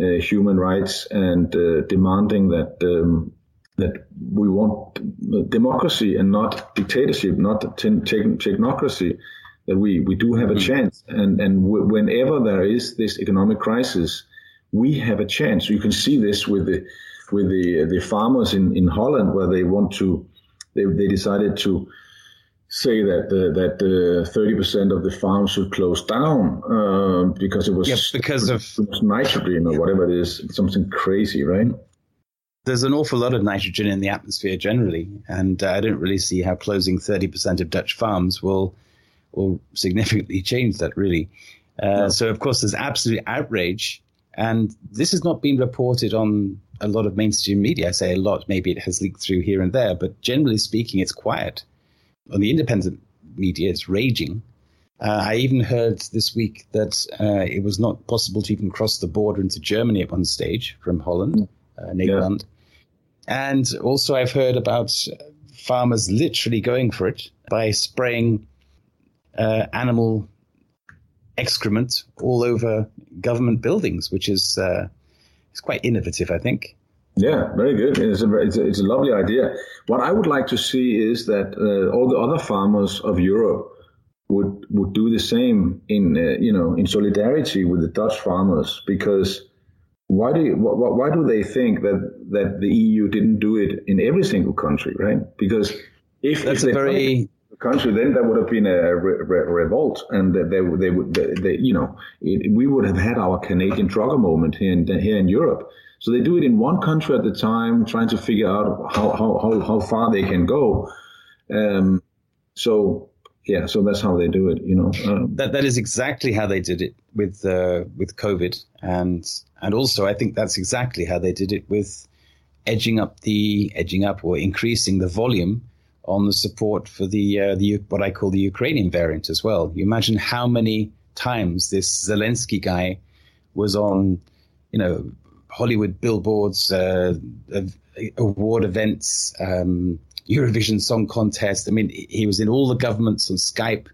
uh, human rights and uh, demanding that um, that we want democracy and not dictatorship not technocracy that we, we do have a mm. chance. And, and w- whenever there is this economic crisis, we have a chance. You can see this with the, with the, the farmers in, in Holland where they want to, they, they decided to say that uh, that thirty uh, percent of the farms should close down uh, because it was yeah, because of nitrogen or whatever it is, something crazy, right? There's an awful lot of nitrogen in the atmosphere generally, and uh, I don't really see how closing thirty percent of Dutch farms will will significantly change that, really. Uh. So, of course, there's absolute outrage. And this has not been reported on a lot of mainstream media. I say a lot, maybe it has leaked through here and there, but generally speaking, it's quiet. On the independent media, it's raging. Uh, I even heard this week that uh, it was not possible to even cross the border into Germany at one stage from Holland, uh, Nederland. Yeah. And also, I've heard about farmers literally going for it by spraying uh, animal excrement all over government buildings, which is uh, is quite innovative, I think. Yeah, very good. It's a, it's a, it's a lovely idea. What I would like to see is that uh, all the other farmers of Europe would would do the same in uh, you know in solidarity with the Dutch farmers because why do you, why, why do they think that that the EU didn't do it in every single country, right? Because if that's if a very country, then there would have been a re- re- revolt, and they, they would, they, they, you know, it, we would have had our Canadian trucker moment here in here in Europe. So they do it in one country at the time, trying to figure out how how how, how far they can go. Um, so yeah, so that's how they do it. You know, um, that that is exactly how they did it with uh, with COVID, and and also I think that's exactly how they did it with edging up the edging up or increasing the volume on the support for the uh, the what I call the Ukrainian variant as well. You imagine how many times this Zelensky guy was on, you know, Hollywood billboards, uh, award events, um, Eurovision Song Contest. I mean, he was in all the governments on Skype.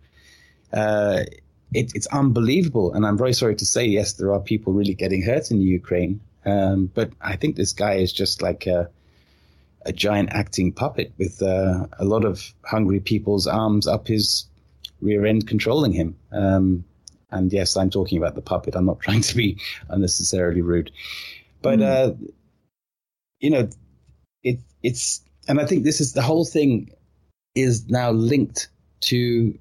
Uh, it, it's unbelievable. And I'm very sorry to say, yes, there are people really getting hurt in Ukraine. Um, but I think this guy is just like a giant acting puppet with uh, a lot of hungry people's arms up his rear end controlling him. Um, and yes, I'm talking about the puppet. I'm not trying to be unnecessarily rude. But, mm. uh, you know, it, it's, and I think this is the whole thing is now linked to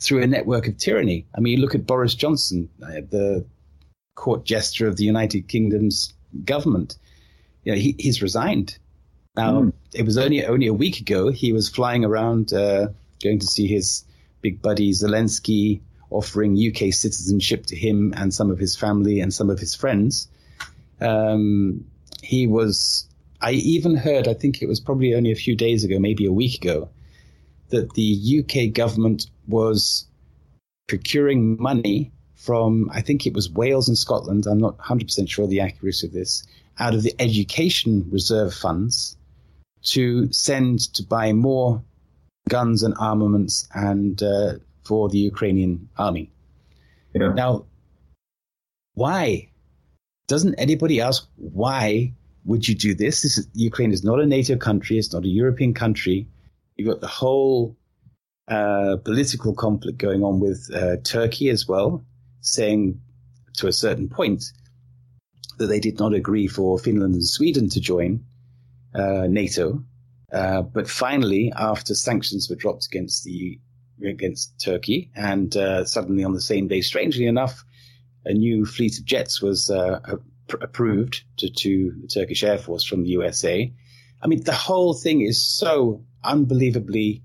through a network of tyranny. I mean, you look at Boris Johnson, uh, the court jester of the United Kingdom's government. You know, he, he's resigned. Now, mm. it was only only a week ago he was flying around, uh, going to see his big buddy Zelensky, offering UK citizenship to him and some of his family and some of his friends. Um, he was. I even heard. I think it was probably only a few days ago, maybe a week ago, that the UK government was procuring money from, I think it was Wales and Scotland, I'm not 100% sure the accuracy of this, out of the education reserve funds to send to buy more guns and armaments and uh, for the Ukrainian army. Yeah. Now, why? Doesn't anybody ask why would you do this? this is, Ukraine is not a NATO country. It's not a European country. You've got the whole uh, political conflict going on with uh, Turkey as well, saying to a certain point that they did not agree for Finland and Sweden to join NATO. Uh, but finally, after sanctions were dropped against the against Turkey, and uh, suddenly on the same day, strangely enough, a new fleet of jets was uh, approved to, to the Turkish Air Force from the USA. I mean, the whole thing is so unbelievably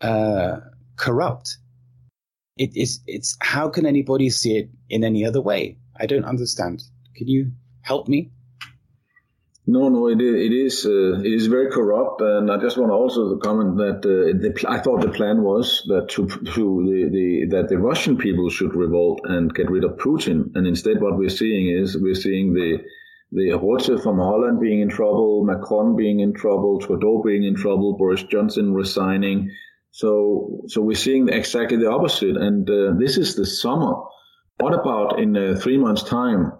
uh, corrupt. It is. It's how can anybody see it in any other way? I don't understand. Can you help me? No, no, it is it is, uh, it is very corrupt, and I just want to also comment that uh, the, I thought the plan was that to, to the, the that the Russian people should revolt and get rid of Putin, and instead what we're seeing is we're seeing the the Rutte from Holland being in trouble, Macron being in trouble, Trudeau being in trouble, Boris Johnson resigning, so, so we're seeing exactly the opposite. And uh, this is the summer. What about in uh, three months' time,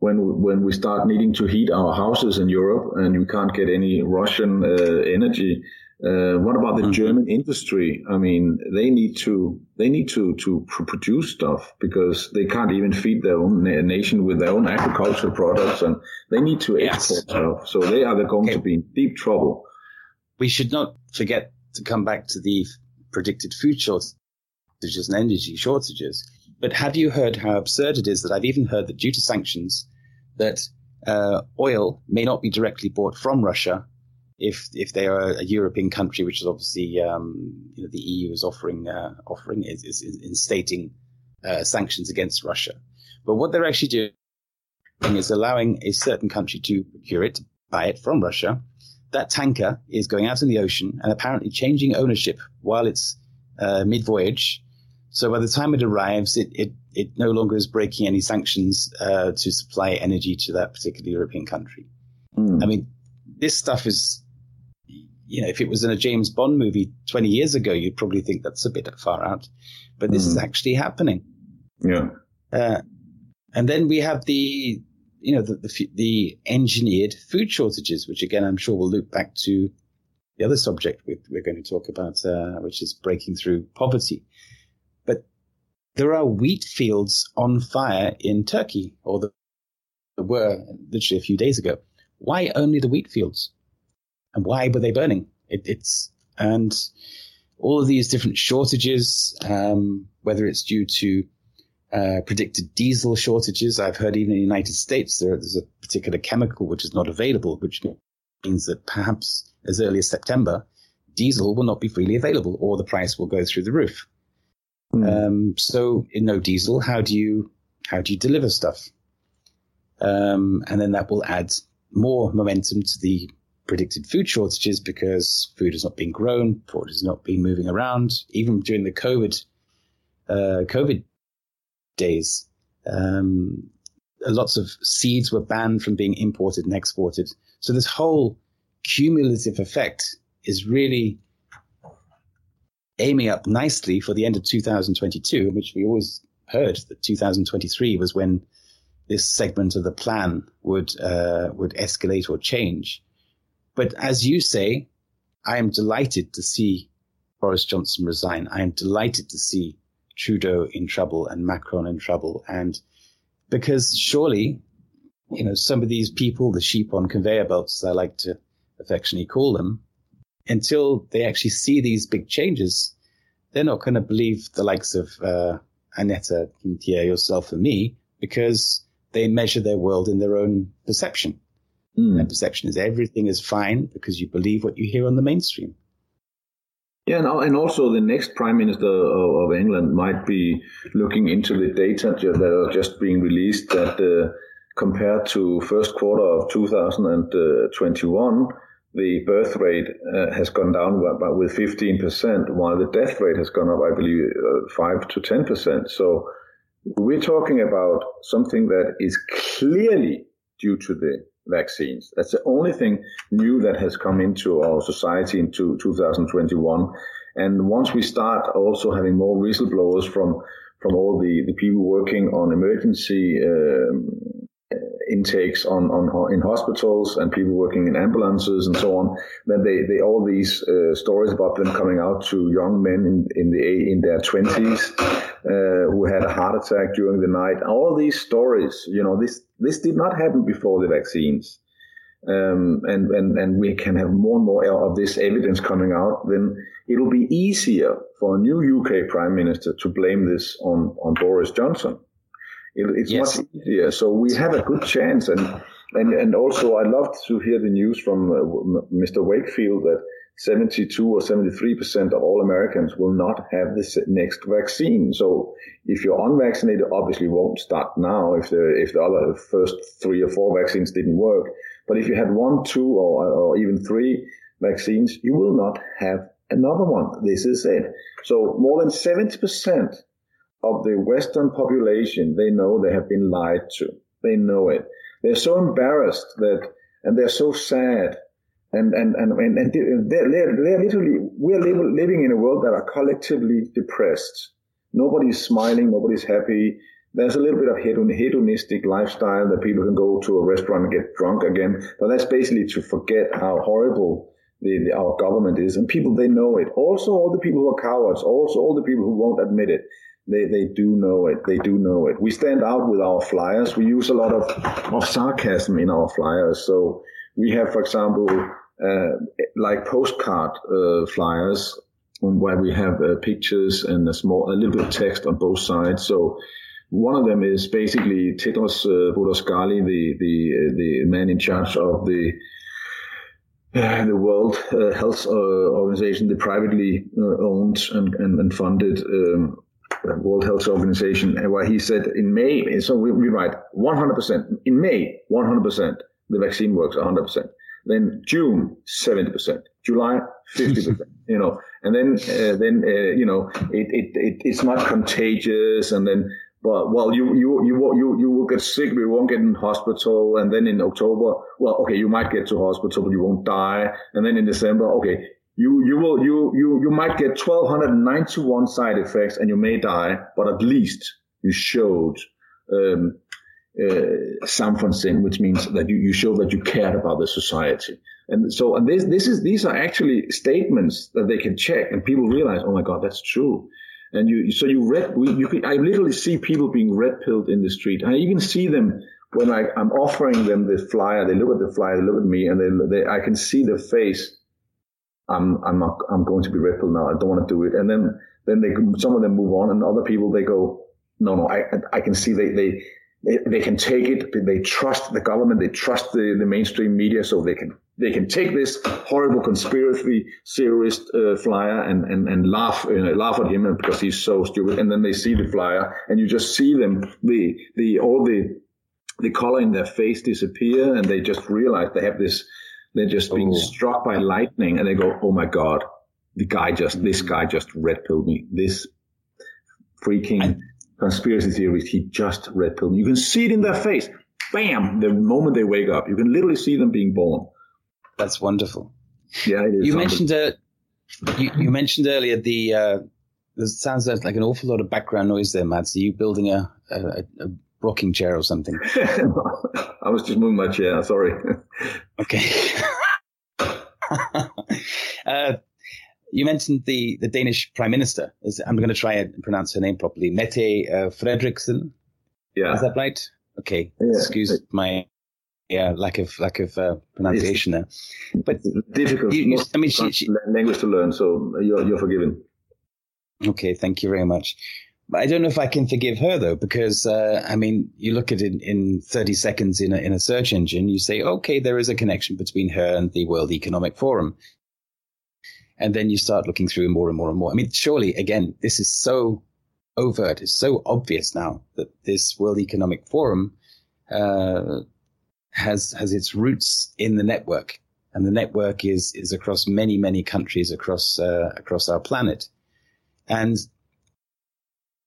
when when we start needing to heat our houses in Europe and we can't get any Russian uh, energy? Uh, what about the mm-hmm. German industry? I mean, they need to they need to to produce stuff because they can't even feed their own na- nation with their own agricultural products, and they need to export stuff. So they are going okay. to be in deep trouble. We should not forget to come back to the predicted food shortages and energy shortages. But have you heard how absurd it is that I've even heard that due to sanctions, that uh, oil may not be directly bought from Russia if if they are a European country, which is obviously um, you know, the EU is offering uh, offering is, is, instating uh, sanctions against Russia. But what they're actually doing is allowing a certain country to procure it, buy it from Russia, that tanker is going out in the ocean and apparently changing ownership while it's uh, mid voyage. So by the time it arrives, it, it, it no longer is breaking any sanctions uh, to supply energy to that particular European country. Mm. I mean, this stuff is, you know, if it was in a James Bond movie 20 years ago, you'd probably think that's a bit far out. But this mm. is hmm. actually happening. Yeah. Uh, and then we have the you know, the, the, the, engineered food shortages, which again, I'm sure will loop back to the other subject we're, we're going to talk about, uh, which is breaking through poverty. There are wheat fields on fire in Turkey, or there were literally a few days ago. Why only the wheat fields? And why were they burning? It, it's, and all of these different shortages, um, whether it's due to uh, predicted diesel shortages. I've heard even in the United States there, there's a particular chemical which is not available, which means that perhaps as early as September, diesel will not be freely available or the price will go through the roof. Mm. Um, so in no diesel, how do you how do you deliver stuff? Um, and then that will add more momentum to the predicted food shortages because food has not been grown, food has not been moving around. Even during the COVID uh, COVID days. Um, lots of seeds were banned from being imported and exported. So this whole cumulative effect is really aiming up nicely for the end of 2022, which we always heard that 2023 was when this segment of the plan would uh, would escalate or change. But as you say, I am delighted to see Boris Johnson resign. I am delighted to see Trudeau in trouble and Macron in trouble. And because surely, you know, some of these people, the sheep on conveyor belts, I like to affectionately call them, until they actually see these big changes, they're not going to believe the likes of uh, Annette Quintier, yourself, and me, because they measure their world in their own perception. Mm. Their perception is everything is fine because you believe what you hear on the mainstream. Yeah, and, also the next Prime Minister of, of, England might be looking into the data that are just being released that uh, compared to first quarter of 2021, the birth rate uh, has gone down by, with 15%, while the death rate has gone up, I believe, uh, 5 to 10%. So we're talking about something that is clearly due to the vaccines. That's the only thing new that has come into our society into 2021. And once we start also having more whistleblowers from from all the, the people working on emergency um, intakes on, on, in hospitals and people working in ambulances and so on. Then they, they all these uh, stories about them coming out to young men in, in the in their twenties uh, who had a heart attack during the night. All these stories, you know, this this did not happen before the vaccines. Um, and, and, and we can have more and more of this evidence coming out, then it'll be easier for a new UK Prime Minister to blame this on, on Boris Johnson it, it's yes. much easier. So we have a good chance. And, and, and also I loved to hear the news from uh, Mr. Wakefield that 72 or 73% of all Americans will not have this next vaccine. So if you're unvaccinated, obviously won't start now if the, if the other first three or four vaccines didn't work. But if you had one, two, or, or even three vaccines, you will not have another one. This is it. So more than 70% of the Western population, they know they have been lied to. They know it. They're so embarrassed that, and they're so sad. And, and, and, and, they're, they're, they're literally, we're living in a world that are collectively depressed. Nobody's smiling. Nobody's happy. There's a little bit of hedonistic lifestyle that people can go to a restaurant and get drunk again. But that's basically to forget how horrible the, the, our government is. And people, they know it. Also, all the people who are cowards. Also, all the people who won't admit it. They, they do know it. They do know it. We stand out with our flyers. We use a lot of, of sarcasm in our flyers. So we have, for example, uh, like postcard uh, flyers where we have uh, pictures and a small, a little bit of text on both sides. So one of them is basically Tedros uh, the the uh, the man in charge of the uh, the World uh, Health Organization, the privately owned and, and, and funded um, World Health Organization, where he said in May, so we, we write 100%. In May, 100%, the vaccine works 100%. Then June, 70%. July, 50%. you know, and then, uh, then, uh, you know, it, it, it, it's not contagious. And then, but, well, you, you, you, you, you will get sick, but you won't get in hospital. And then in October, well, okay, you might get to hospital, but you won't die. And then in December, okay, you you will you you you might get 1291 side effects and you may die but at least you showed um, uh, something which means that you, you show that you cared about the society. And so and this this is these are actually statements that they can check and people realize oh my god that's true. And you so you read you I literally see people being red pilled in the street. I even see them when I, I'm offering them the flyer. They look at the flyer they look at me and they, they I can see their face I'm I'm not I'm going to be Ripple now. I don't want to do it. And then then they some of them move on, and other people they go, no, no. I I can see they they they, they can take it. They trust the government. They trust the, the mainstream media, so they can they can take this horrible conspiracy theorist uh, flyer and and and laugh you know, laugh at him because he's so stupid. And then they see the flyer, and you just see them the the all the the color in their face disappear, and they just realize they have this they're just being oh. struck by lightning and they go, Oh my God, the guy just, this guy just red pilled me. This freaking I, conspiracy theorist, he just red pilled me. You can see it in their face. Bam! The moment they wake up, you can literally see them being born. That's wonderful. Yeah, it is. You mentioned, uh, you, you, mentioned earlier the, uh, there sounds like an awful lot of background noise there, Mads. Are you building a, a, a rocking chair or something? I was just moving my chair. Sorry. okay. uh, you mentioned the, the Danish Prime Minister. Is I'm going to try and pronounce her name properly. Mette uh, Frederiksen. Yeah. Is that right? Okay. Yeah. Excuse my yeah lack of lack of uh, pronunciation it's there. But difficult. You, you, I mean, she, she, language to learn, so you're you're forgiven. Okay, thank you very much. I don't know if I can forgive her though, because uh, I mean, you look at it in 30 seconds in a, in a search engine, you say, okay, there is a connection between her and the World Economic Forum. And then you start looking through more and more and more. I mean, surely, again, this is so overt, it's so obvious now that this World Economic Forum uh, has has its roots in the network, and the network is is across many many countries across uh, across our planet, and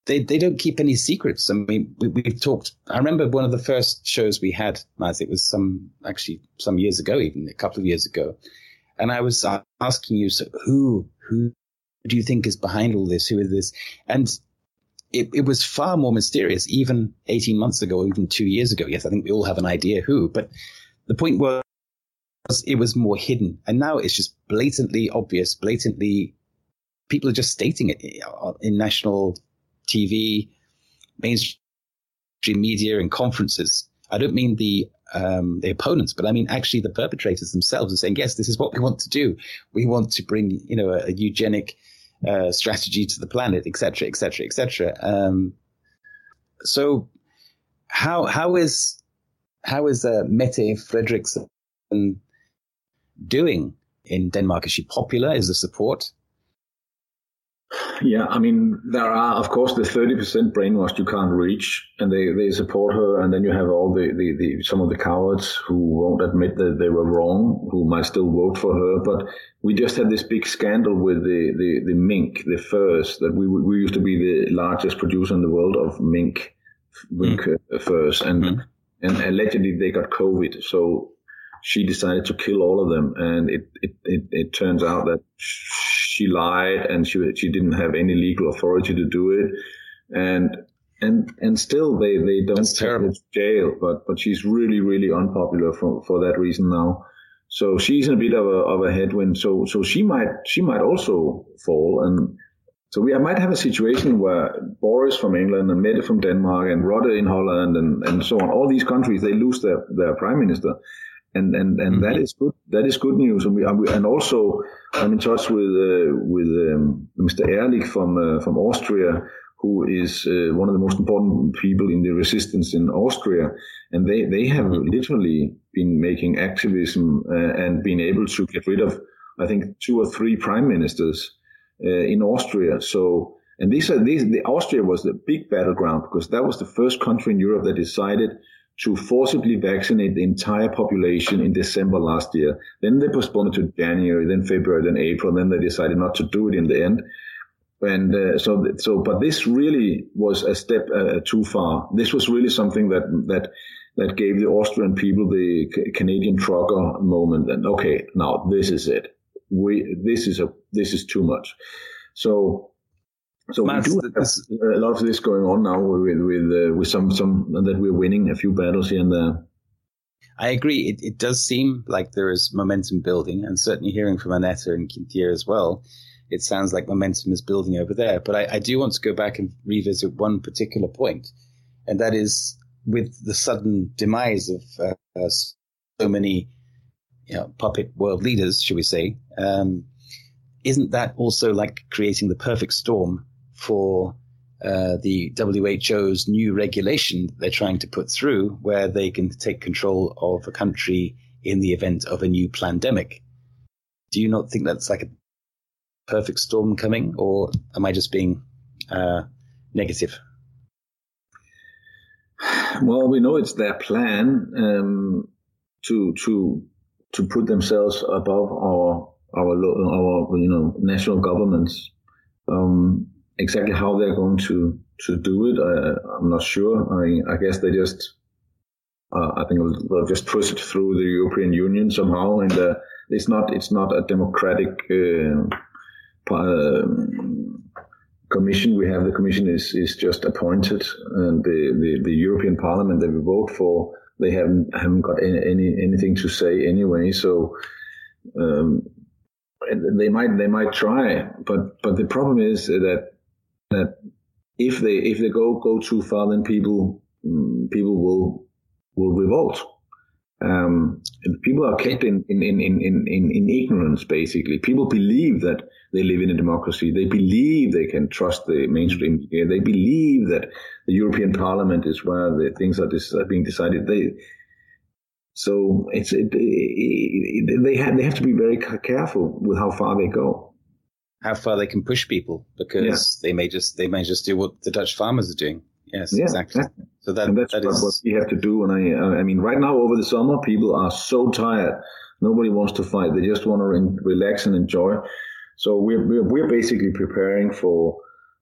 they they don't keep any secrets. I mean, we, we've talked. I remember one of the first shows we had, Mads. It was some actually some years ago, even a couple of years ago, and I was asking you, so who who do you think is behind all this? Who is this? And it, it was far more mysterious, even 18 months ago, or even two years ago. Yes, I think we all have an idea who, but the point was it was more hidden, and now it's just blatantly obvious, blatantly. People are just stating it uh, in national TV, mainstream media, and conferences. I don't mean the um, the opponents, but I mean actually the perpetrators themselves are saying, yes, this is what we want to do. We want to bring, you know, a, a eugenic uh, strategy to the planet, etc., etc., etc. So, how how is how is uh, Mette Frederiksen doing in Denmark? Is she popular? Is the support? Yeah, I mean, there are, of course, the 30% brainwashed you can't reach, and they, they support her. And then you have all the, the, the, some of the cowards who won't admit that they were wrong, who might still vote for her. But we just had this big scandal with the, the, the mink, the furs, that we, we used to be the largest producer in the world of mink, mink mm. furs. And, mm. and allegedly they got COVID. So she decided to kill all of them. And it, it, it, it turns out that she lied and she she didn't have any legal authority to do it, and and and still they they don't take her to jail. But but she's really really unpopular for for that reason now. So she's in a bit of a of a headwind. So so she might she might also fall and. So we might have a situation where Boris from England and Mette from Denmark and Rutte in Holland and, and so on, all these countries, they lose their, their prime minister and and and mm-hmm. that is good. That is good news. And we and also I'm in touch with uh, with um, Mr. Ehrlich from uh, from Austria, who is uh, one of the most important people in the resistance in Austria, and they they have mm-hmm. literally been making activism uh, and been able to get rid of I think two or three prime ministers uh, in Austria. So. And these are these. The Austria was the big battleground because that was the first country in Europe that decided to forcibly vaccinate the entire population in December last year. Then they postponed it to January, then February, then April, and then they decided not to do it in the end. And uh, so, so, but this really was a step uh, too far. This was really something that that that gave the Austrian people the C- Canadian trucker moment. And okay, now this is it. We this is a this is too much. So so we do have this, a lot of this going on now with with uh, with some some that we're winning a few battles here and there. I agree. It, it does seem like there is momentum building, and certainly hearing from Annette and Cynthia as well, it sounds like momentum is building over there. But I, I do want to go back and revisit one particular point, and that is with the sudden demise of uh, so many you know, puppet world leaders, should we say. Um, isn't that also like creating the perfect storm for uh, the WHO's new regulation they're trying to put through, where they can take control of a country in the event of a new pandemic. Do you not think that's like a perfect storm coming, or am I just being uh, negative? Well, we know it's their plan um, to to to put themselves above our our our you know national governments. Um, exactly how they're going to to do it, I, am not sure. I, I guess they just, uh, I think they'll just push it through the European Union somehow, and uh, it's not it's not a democratic uh, um, commission we have. The commission is is just appointed, and the the, the European Parliament that we vote for, they haven't haven't got any, any anything to say anyway. So. Um, they might they might try, but but the problem is that that if they if they go go too far, then people mm, people will will revolt. Um, people are kept in in, in, in, in, in ignorance, basically. People believe that they live in a democracy. They believe they can trust the mainstream media. They believe that the European Parliament is where the things are, dis- are being decided. They so it's it, it, it, they have they have to be very careful with how far they go. How far they can push people because yeah. they may just they may just do what the Dutch farmers are doing. Yes, yeah, exactly. exactly. So that, and that's that what, is... what we have to do. And I, uh, I mean, right now over the summer, people are so tired. Nobody wants to fight. They just want to re- relax and enjoy. So we're, we're, we're basically preparing for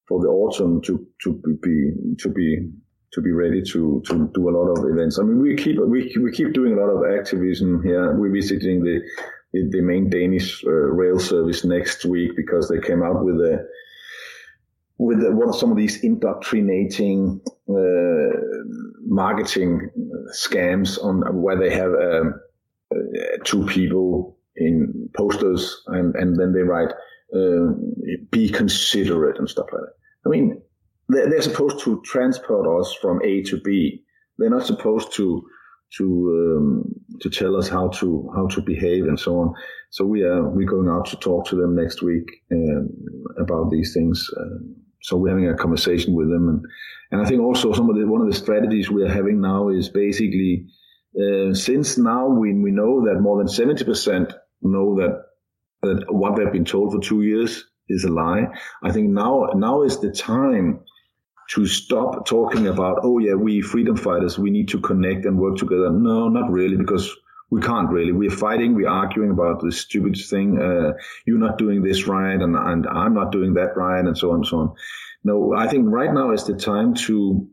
for the autumn to to be to be to be ready to to do a lot of events. I mean, we keep we we keep doing a lot of activism here. We're visiting the the, main Danish uh, rail service next week because they came out with a with what are some of these indoctrinating uh, marketing scams on where they have um, uh, two people in posters and, and then they write uh, be considerate and stuff like that. I mean, they're, supposed to transport us from A to B. They're not supposed to to um, to tell us how to how to behave and so on. So we are we're going out to talk to them next week um, about these things. Uh, so we're having a conversation with them, and and I think also some of the one of the strategies we are having now is basically uh, since now we we know that more than seventy percent know that that what they've been told for two years is a lie. I think now now is the time to stop talking about oh yeah we freedom fighters we need to connect and work together. No, not really because we can't really. We're fighting, we're arguing about this stupid thing. Uh, you're not doing this right, and, and I'm not doing that right, and so on and so on. No, I think right now is the time to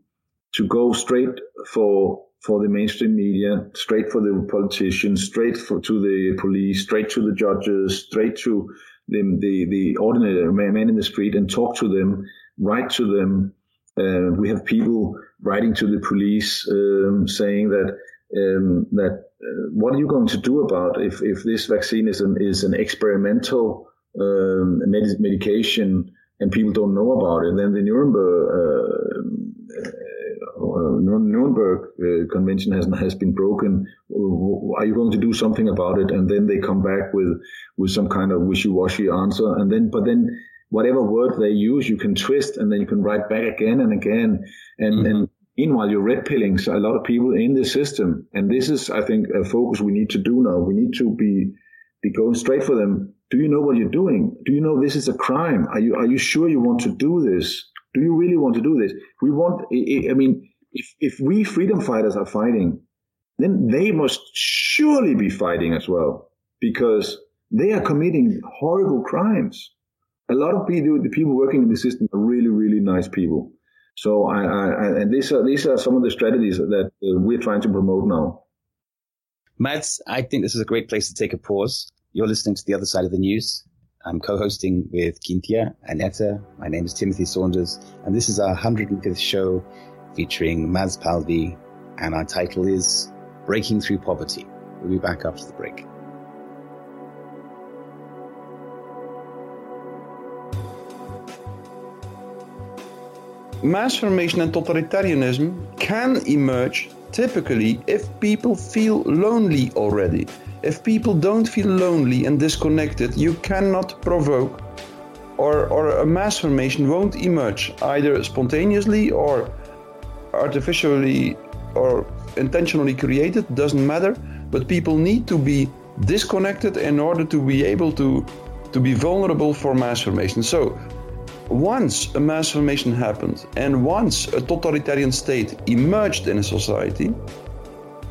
to go straight for for the mainstream media, straight for the politicians, straight for, to the police, straight to the judges, straight to the the, the ordinary man in the street, and talk to them, write to them. Uh, we have people writing to the police um, saying that um, that uh, what are you going to do about if, if this vaccine is an is an experimental um, med- medication and people don't know about it? Then the Nuremberg uh, uh, Nuremberg uh, Convention has has been broken. Are you going to do something about it? And then they come back with with some kind of wishy-washy answer, and then but then whatever word they use, you can twist, and then you can write back again and again, and mm-hmm. and Meanwhile, you're red pilling so a lot of people in the system. And this is, I think, a focus we need to do now. We need to be, be going straight for them. Do you know what you're doing? Do you know this is a crime? Are you, are you sure you want to do this? Do you really want to do this? We want, I mean, if, if we freedom fighters are fighting, then they must surely be fighting as well because they are committing horrible crimes. A lot of people, the people working in the system are really, really nice people. So I, I, and these are these are some of the strategies that uh, we're trying to promote now. Mads, I think this is a great place to take a pause. You're listening to the other side of the news. I'm co-hosting with Cynthia and Etta. My name is Timothy Saunders, and this is our 105th show featuring Mads Palsvig, and our title is Breaking Through Poverty. We'll be back after the break. Mass formation and totalitarianism can emerge typically if people feel lonely already. If people don't feel lonely and disconnected, you cannot provoke or, or a mass formation won't emerge either spontaneously or artificially or intentionally created, doesn't matter. But people need to be disconnected in order to be able to, to be vulnerable for mass formation. So once a mass formation happened and once a totalitarian state emerged in a society,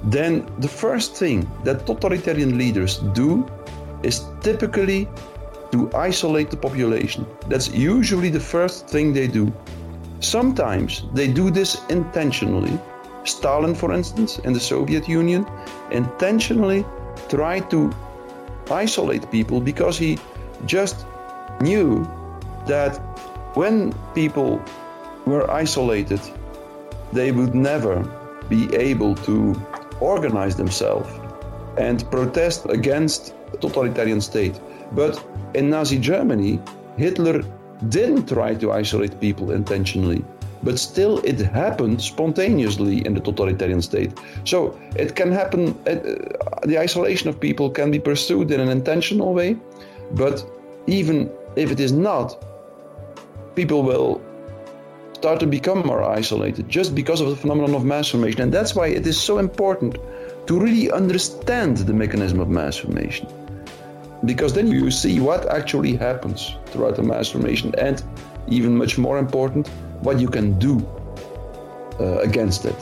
then the first thing that totalitarian leaders do is typically to isolate the population. That's usually the first thing they do. Sometimes they do this intentionally. Stalin, for instance, in the Soviet Union, intentionally tried to isolate people because he just knew that when people were isolated, they would never be able to organize themselves and protest against a totalitarian state. But in Nazi Germany, Hitler didn't try to isolate people intentionally, but still it happened spontaneously in the totalitarian state. So it can happen, uh, the isolation of people can be pursued in an intentional way, but even if it is not, people will start to become more isolated just because of the phenomenon of mass formation. And that's why it is so important to really understand the mechanism of mass formation. Because then you see what actually happens throughout the mass formation, and even much more important, what you can do uh, against it.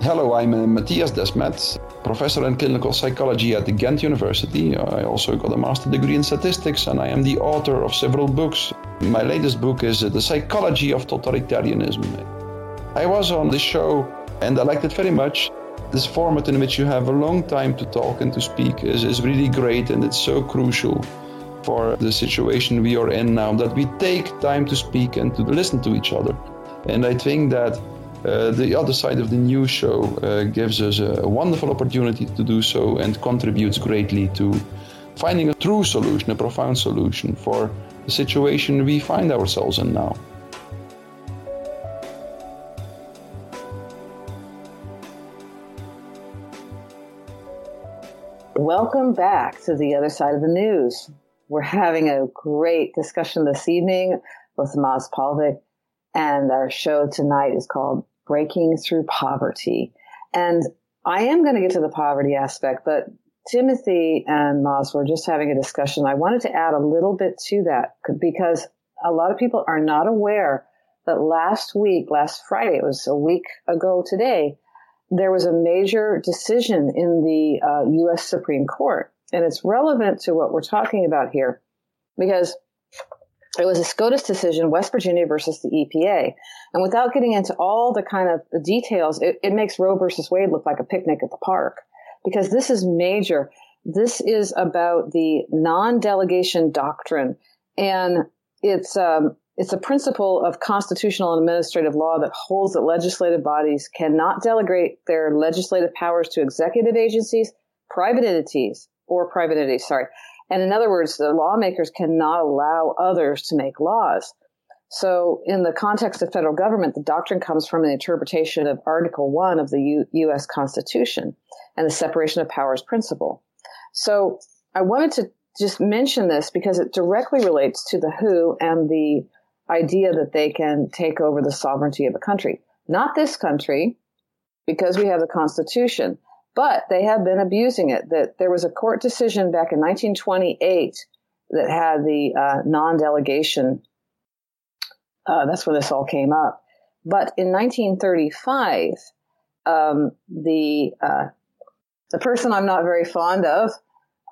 Hello, I'm uh, Mattias Desmet, professor in clinical psychology at the Ghent University. I also got a master degree in statistics, and I am the author of several books. My latest book is The Psychology of Totalitarianism. I was on this show and I liked it very much. This format in which you have a long time to talk and to speak is, is really great, and it's so crucial for the situation we are in now that we take time to speak and to listen to each other. And I think that uh, the other side of the news show uh, gives us a, a wonderful opportunity to do so and contributes greatly to finding a true solution, a profound solution for the situation we find ourselves in now. Welcome back to the other side of the news. We're having a great discussion this evening with Mads Palsvig, and our show tonight is called Breaking Through Poverty. And I am going to get to the poverty aspect, but Timothy and Mads were just having a discussion. I wanted to add a little bit to that because a lot of people are not aware that last week, last Friday, it was a week ago today, there was a major decision in the uh, U.S. Supreme Court. And it's relevant to what we're talking about here because it was a SCOTUS decision, West Virginia versus the EPA. And without getting into all the kind of details, it, it makes Roe versus Wade look like a picnic at the park because this is major. This is about the non-delegation doctrine, and it's um, it's a principle of constitutional and administrative law that holds that legislative bodies cannot delegate their legislative powers to executive agencies, private entities, or private entities. Sorry, and in other words, the lawmakers cannot allow others to make laws. So, in the context of federal government, the doctrine comes from an interpretation of Article 1 of the U- U.S. Constitution and the separation of powers principle. So, I wanted to just mention this because it directly relates to the WHO and the idea that they can take over the sovereignty of a country. Not this country, because we have the Constitution, but they have been abusing it. That there was a court decision back in 1928 that had the uh, non-delegation. Uh, that's when this all came up. But in 1935, um, the uh, the person I'm not very fond of,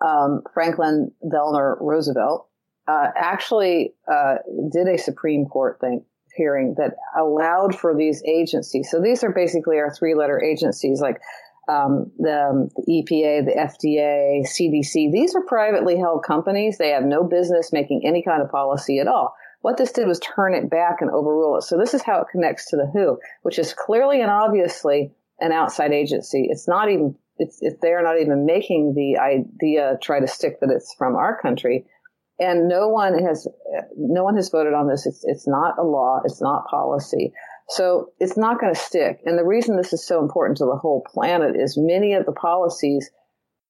um, Franklin Delano Roosevelt, uh, actually uh, did a Supreme Court thing hearing that allowed for these agencies. So these are basically our three letter agencies like um, the, um, the, EPA, the FDA, CDC. These are privately held companies. They have no business making any kind of policy at all. What this did was turn it back and overrule it. So this is how it connects to the WHO, which is clearly and obviously an outside agency. It's not even, it's, if they're not even making the idea, try to stick that it's from our country. And no one has, no one has voted on this. It's, it's not a law. It's not policy. So it's not going to stick. And the reason this is so important to the whole planet is many of the policies,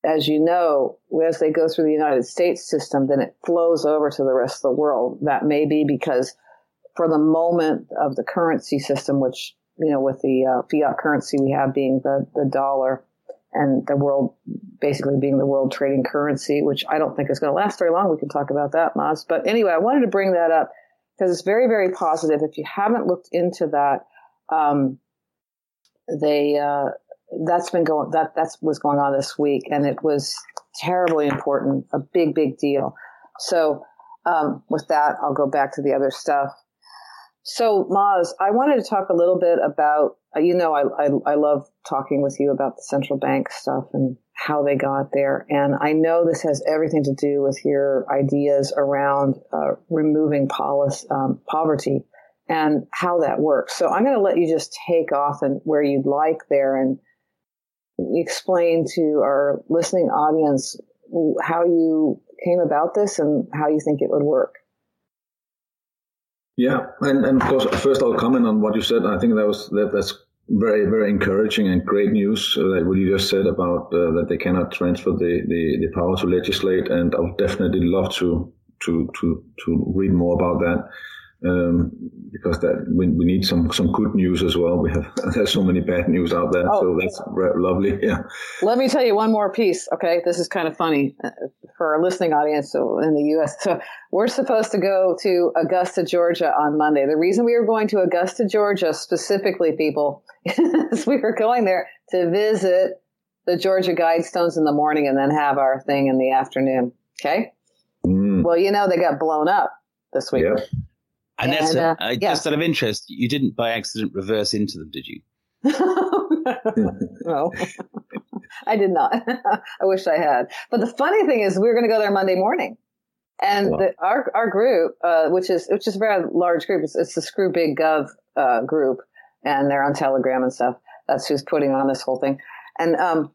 as you know, as they go through the United States system, then it flows over to the rest of the world. That may be because for the moment of the currency system, which, you know, with the uh, fiat currency we have being the, the dollar and the world basically being the world trading currency, which I don't think is going to last very long. We can talk about that, Mads. But anyway, I wanted to bring that up because it's very, very positive. If you haven't looked into that, um, they uh, that's been going that that's was going on this week, and it was terribly important, a big, big deal. So um, with that, I'll go back to the other stuff. So Mads, I wanted to talk a little bit about uh, you know I, I I love talking with you about the central bank stuff and how they got there. And I know this has everything to do with your ideas around uh, removing policy, um, poverty and how that works. So I'm going to let you just take off and where you'd like there and explain to our listening audience how you came about this and how you think it would work. Yeah, and, and of course, first I'll comment on what you said. I think that was that that's very very encouraging and great news uh, that what you just said about uh, that they cannot transfer the, the, the power to legislate, and I'll definitely love to to to to read more about that um, because that we, we need some some good news as well. We have there's so many bad news out there, oh, so that's lovely. Yeah. Let me tell you one more piece. Okay, this is kind of funny uh, for our listening audience in the U.S. So we're supposed to go to Augusta, Georgia on Monday. The reason we were going to Augusta, Georgia, specifically, people, is we were going there to visit the Georgia Guidestones in the morning and then have our thing in the afternoon. Okay. Mm. Well, you know they got blown up this week. Yeah. And, and uh, uh, yeah. just out of interest, you didn't by accident reverse into them, did you? no, I did not. I wish I had. But the funny thing is, we are going to go there Monday morning, and wow. the, our our group, uh, which is which is a very large group, it's, it's the Screw Big Gov uh, group, and they're on Telegram and stuff. That's who's putting on this whole thing, and um,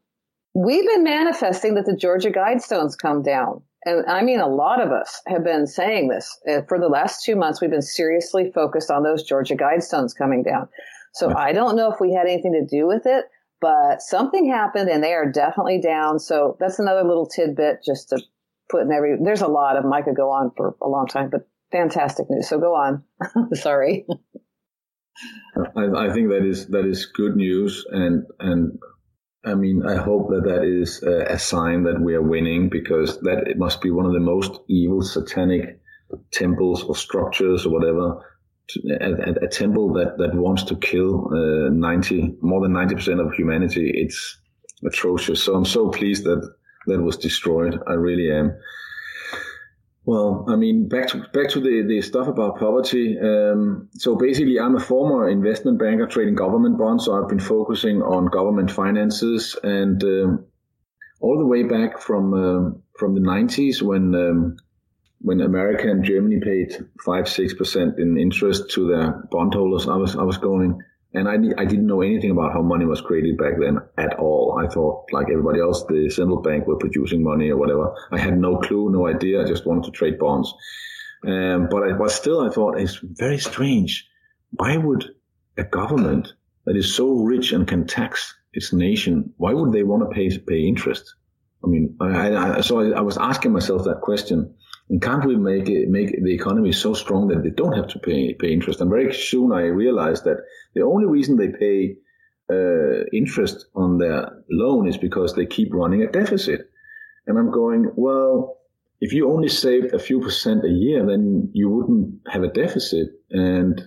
we've been manifesting that the Georgia Guidestones come down and I mean, a lot of us have been saying this uh, for the last two months. We've been seriously focused on those Georgia Guidestones coming down. So I don't know if we had anything to do with it, but something happened and they are definitely down. So that's another little tidbit just to put in every, there's a lot of them. I could go on for a long time, but fantastic news. So go on. Sorry. I, I, think that is, that is good news. And, and I mean, I hope that that is a, sign that we are winning because that it must be one of the most evil satanic temples or structures or whatever. A, a temple that, that wants to kill uh, 90, more than 90% of humanity. It's atrocious. So I'm so pleased that that was destroyed. I really am. Well, I mean, back to back to the, the stuff about poverty. Um, so basically, I'm a former investment banker trading government bonds. So I've been focusing on government finances, and um, all the way back from uh, from the 90s when um, when America and Germany paid five six percent in interest to their bondholders, I was I was going and I, I didn't know anything about how money was created back then at all. I thought, like everybody else, the central bank were producing money or whatever. I had no clue, no idea. I just wanted to trade bonds. Um, but I, but still, I thought it's very strange. Why would a government that is so rich and can tax its nation, why would they want to pay pay interest? I mean, I, I, so I, I was asking myself that question. And can't we make it, make the economy so strong that they don't have to pay pay interest? And very soon I realized that the only reason they pay uh, interest on their loan is because they keep running a deficit. And I'm going, well, if you only saved a few percent a year, then you wouldn't have a deficit, and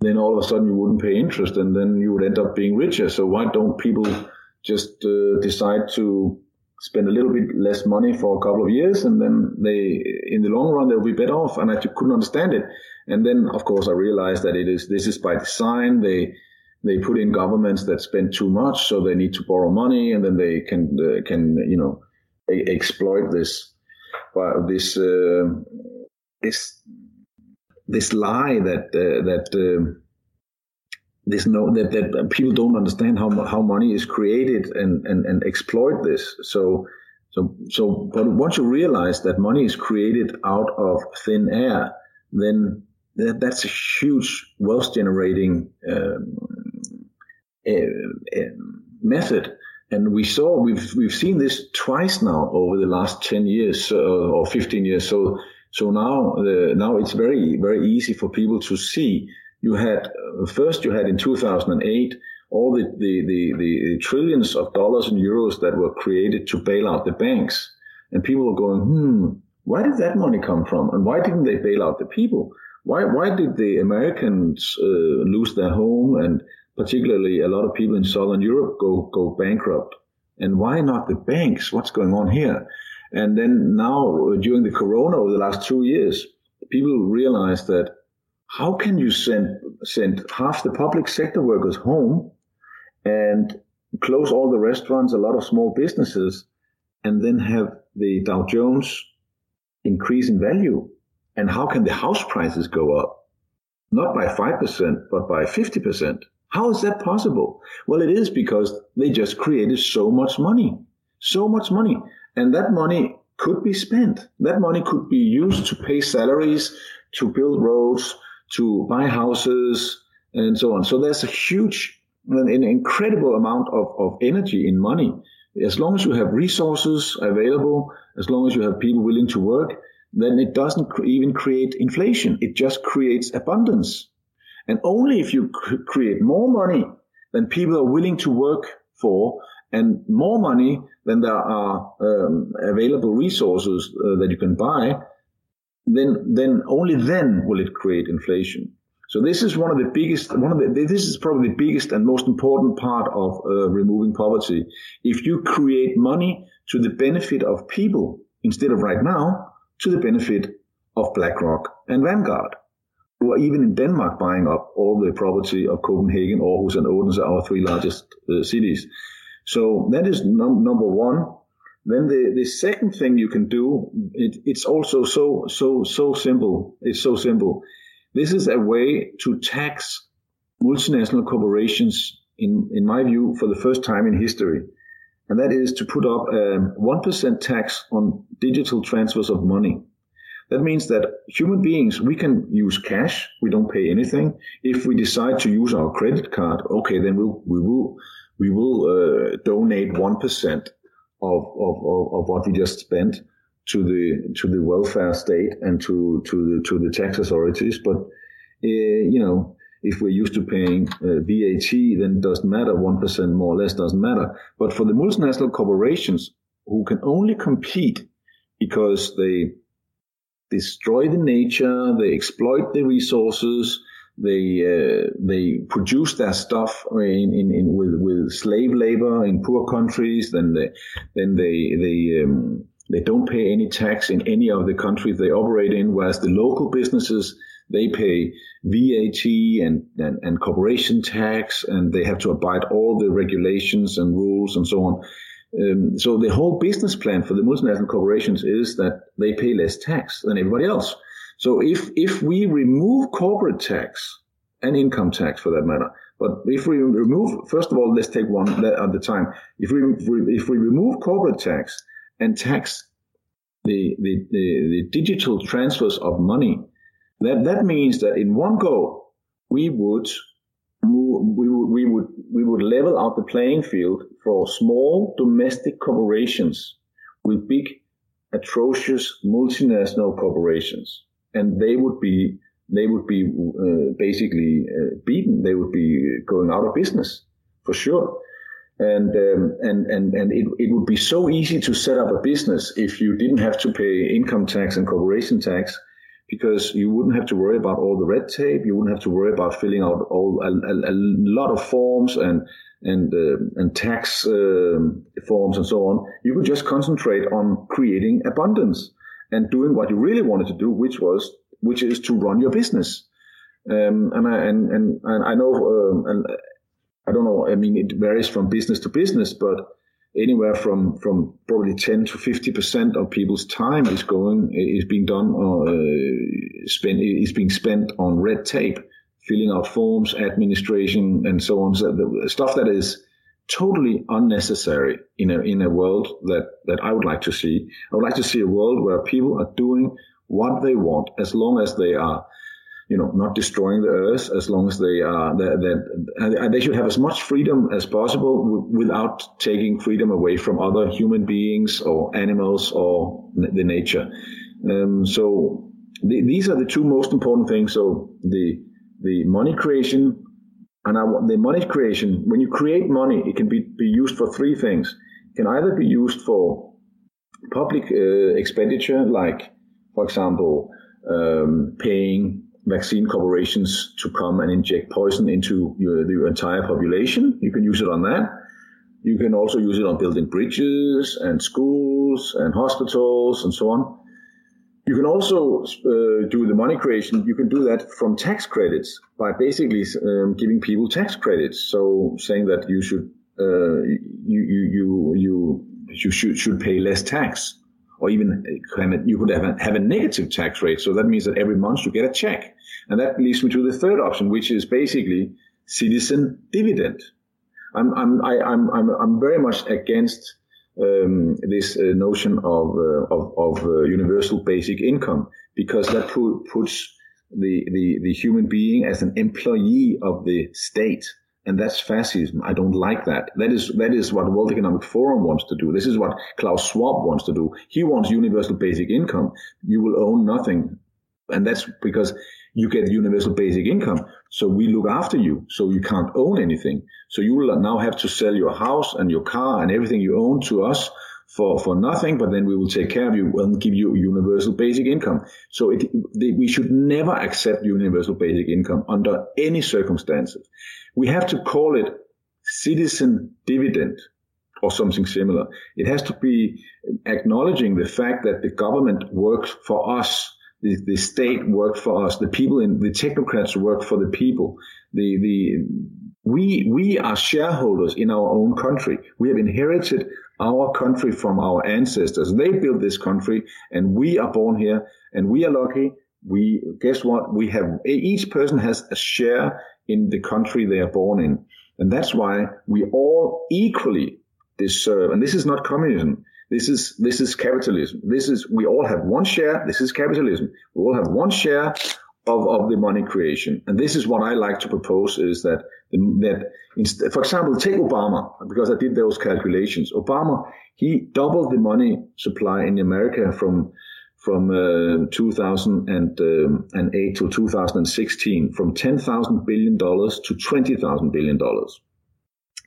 then all of a sudden you wouldn't pay interest, and then you would end up being richer. So why don't people just uh, decide to spend a little bit less money for a couple of years, and then they, in the long run, they'll be better off. And I couldn't understand it. And then, of course, I realized that it is this is by design. They they put in governments that spend too much, so they need to borrow money, and then they can uh, can you know a- exploit this uh, this uh, this this lie that uh, that um, there's no that, that people don't understand how how money is created and, and and exploit this. So so so but once you realize that money is created out of thin air, then that, that's a huge wealth generating um, uh, uh, method. And we saw we've we've seen this twice now over the last ten years uh, or fifteen years. So so now now it's very very easy for people to see you had first you had in 2008 all the, the, the, the, trillions of dollars and euros that were created to bail out the banks. And people were going, hmm, where did that money come from? And why didn't they bail out the people? Why, why did the Americans uh, lose their home and particularly a lot of people in Southern Europe go, go bankrupt? And why not the banks? What's going on here? And then now during the corona over the last two years, people realized that how can you send send half the public sector workers home and close all the restaurants, a lot of small businesses, and then have the Dow Jones increase in value? And how can the house prices go up? Not by 5%, but by 50%. How is that possible? Well, it is because they just created so much money. So much money. And that money could be spent. That money could be used to pay salaries, to build roads, to buy houses, and so on. So there's a huge, an incredible amount of, of energy in money. As long as you have resources available, as long as you have people willing to work, then it doesn't even create inflation. It just creates abundance. And only if you create more money than people are willing to work for and more money than there are um, available resources uh, that you can buy, then, then only then will it create inflation. So this is one of the biggest, one of the, this is probably the biggest and most important part of uh, removing poverty. If you create money to the benefit of people instead of right now to the benefit of BlackRock and Vanguard, who are even in Denmark buying up all the property of Copenhagen, Aarhus, and Odense, our three largest uh, cities. So that is num- number one. Then the, the second thing you can do, it, it's also so, so, so simple. It's so simple. This is a way to tax multinational corporations, in, in my view, for the first time in history. And that is to put up a 1% tax on digital transfers of money. That means that human beings, we can use cash. We don't pay anything. If we decide to use our credit card, okay, then we'll, we will we will uh, donate 1% of, of, of, of what we just spent to the to the welfare state and to to the to the tax authorities. But uh, you know, if we're used to paying uh, VAT, then it doesn't matter. One percent more or less doesn't matter. But for the multinational corporations who can only compete because they destroy the nature, they exploit the resources, they uh, they produce their stuff in, in, in, with with slave labor in poor countries. Then they then they they um, they don't pay any tax in any of the countries they operate in, whereas the local businesses they pay VAT and, and, and corporation tax, and they have to abide all the regulations and rules and so on. Um, so the whole business plan for the multinational corporations is that they pay less tax than everybody else. So if, if we remove corporate tax and income tax for that matter, but if we remove, first of all, let's take one at a time. If we, if we remove corporate tax and tax the, the, the, the digital transfers of money, that, that means that in one go, we would we would, we would we would level out the playing field for small domestic corporations with big atrocious multinational corporations and they would be they would be uh, basically uh, beaten. They would be going out of business for sure. And um, and and and it, it would be so easy to set up a business if you didn't have to pay income tax and corporation tax, because you wouldn't have to worry about all the red tape. You wouldn't have to worry about filling out all a, a, a lot of forms and and uh, and tax uh, forms and so on. You could just concentrate on creating abundance and doing what you really wanted to do, which was which is to run your business. Um, and I and, and, and I know um, and I don't know. I mean, it varies from business to business, but anywhere from from probably 10 to 50 percent of people's time is going is being done or uh, spent is being spent on red tape filling out forms administration and so on so the stuff that is totally unnecessary in a in a world that that I would like to see. I would like to see a world where people are doing what they want as long as they are you know not destroying the earth as long as they are that they should have as much freedom as possible without taking freedom away from other human beings or animals or the nature um, so the, these are the two most important things so the the money creation and I the money creation, when you create money, it can be, be used for three things. It can either be used for public uh, expenditure, like, for example, um, paying vaccine corporations to come and inject poison into your, the entire population. You can use it on that. You can also use it on building bridges and schools and hospitals and so on. You can also uh, do the money creation. You can do that from tax credits by basically um, giving people tax credits. So saying that you should uh, you you you you you should should pay less tax, or even you could have a, have a negative tax rate. So that means that every month you get a check, and that leads me to the third option, which is basically citizen dividend. I'm I'm I, I'm I'm I'm very much against um, this uh, notion of uh, of, of uh, universal basic income because that put, puts the, the the human being as an employee of the state and that's fascism. I don't like that. That is that is what World Economic Forum wants to do. This is what Klaus Schwab wants to do. He wants universal basic income. You will own nothing, and that's because you get universal basic income. So we look after you. So you can't own anything. So you will now have to sell your house and your car and everything you own to us for, for nothing, but then we will take care of you and give you universal basic income. So it, we should never accept universal basic income under any circumstances. We have to call it citizen dividend or something similar. It has to be acknowledging the fact that the government works for us the, the state work for us. The people in the technocrats work for the people. The, the, we, we are shareholders in our own country. We have inherited our country from our ancestors. They built this country and we are born here and we are lucky. We, guess what? We have, each person has a share in the country they are born in. And that's why we all equally deserve, and this is not communism. This is this is capitalism. This is we all have one share. This is capitalism. We all have one share of, of the money creation. And this is what I like to propose is that that for example, take Obama because I did those calculations. Obama he doubled the money supply in America from from uh, 2008 um, to 2016 from 10,000 billion dollars to 20,000 billion dollars,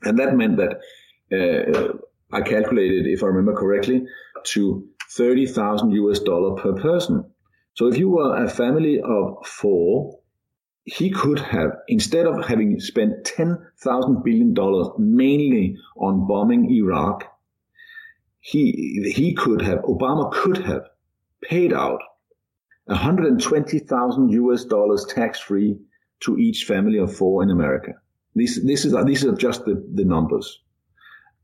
and that meant that. Uh, I calculated, if I remember correctly, to 30,000 US dollar per person. So if you were a family of four, he could have, instead of having spent $10,000 billion mainly on bombing Iraq, he, he could have, Obama could have paid out 120,000 US dollars tax free to each family of four in America. This, this is, these are just the, the numbers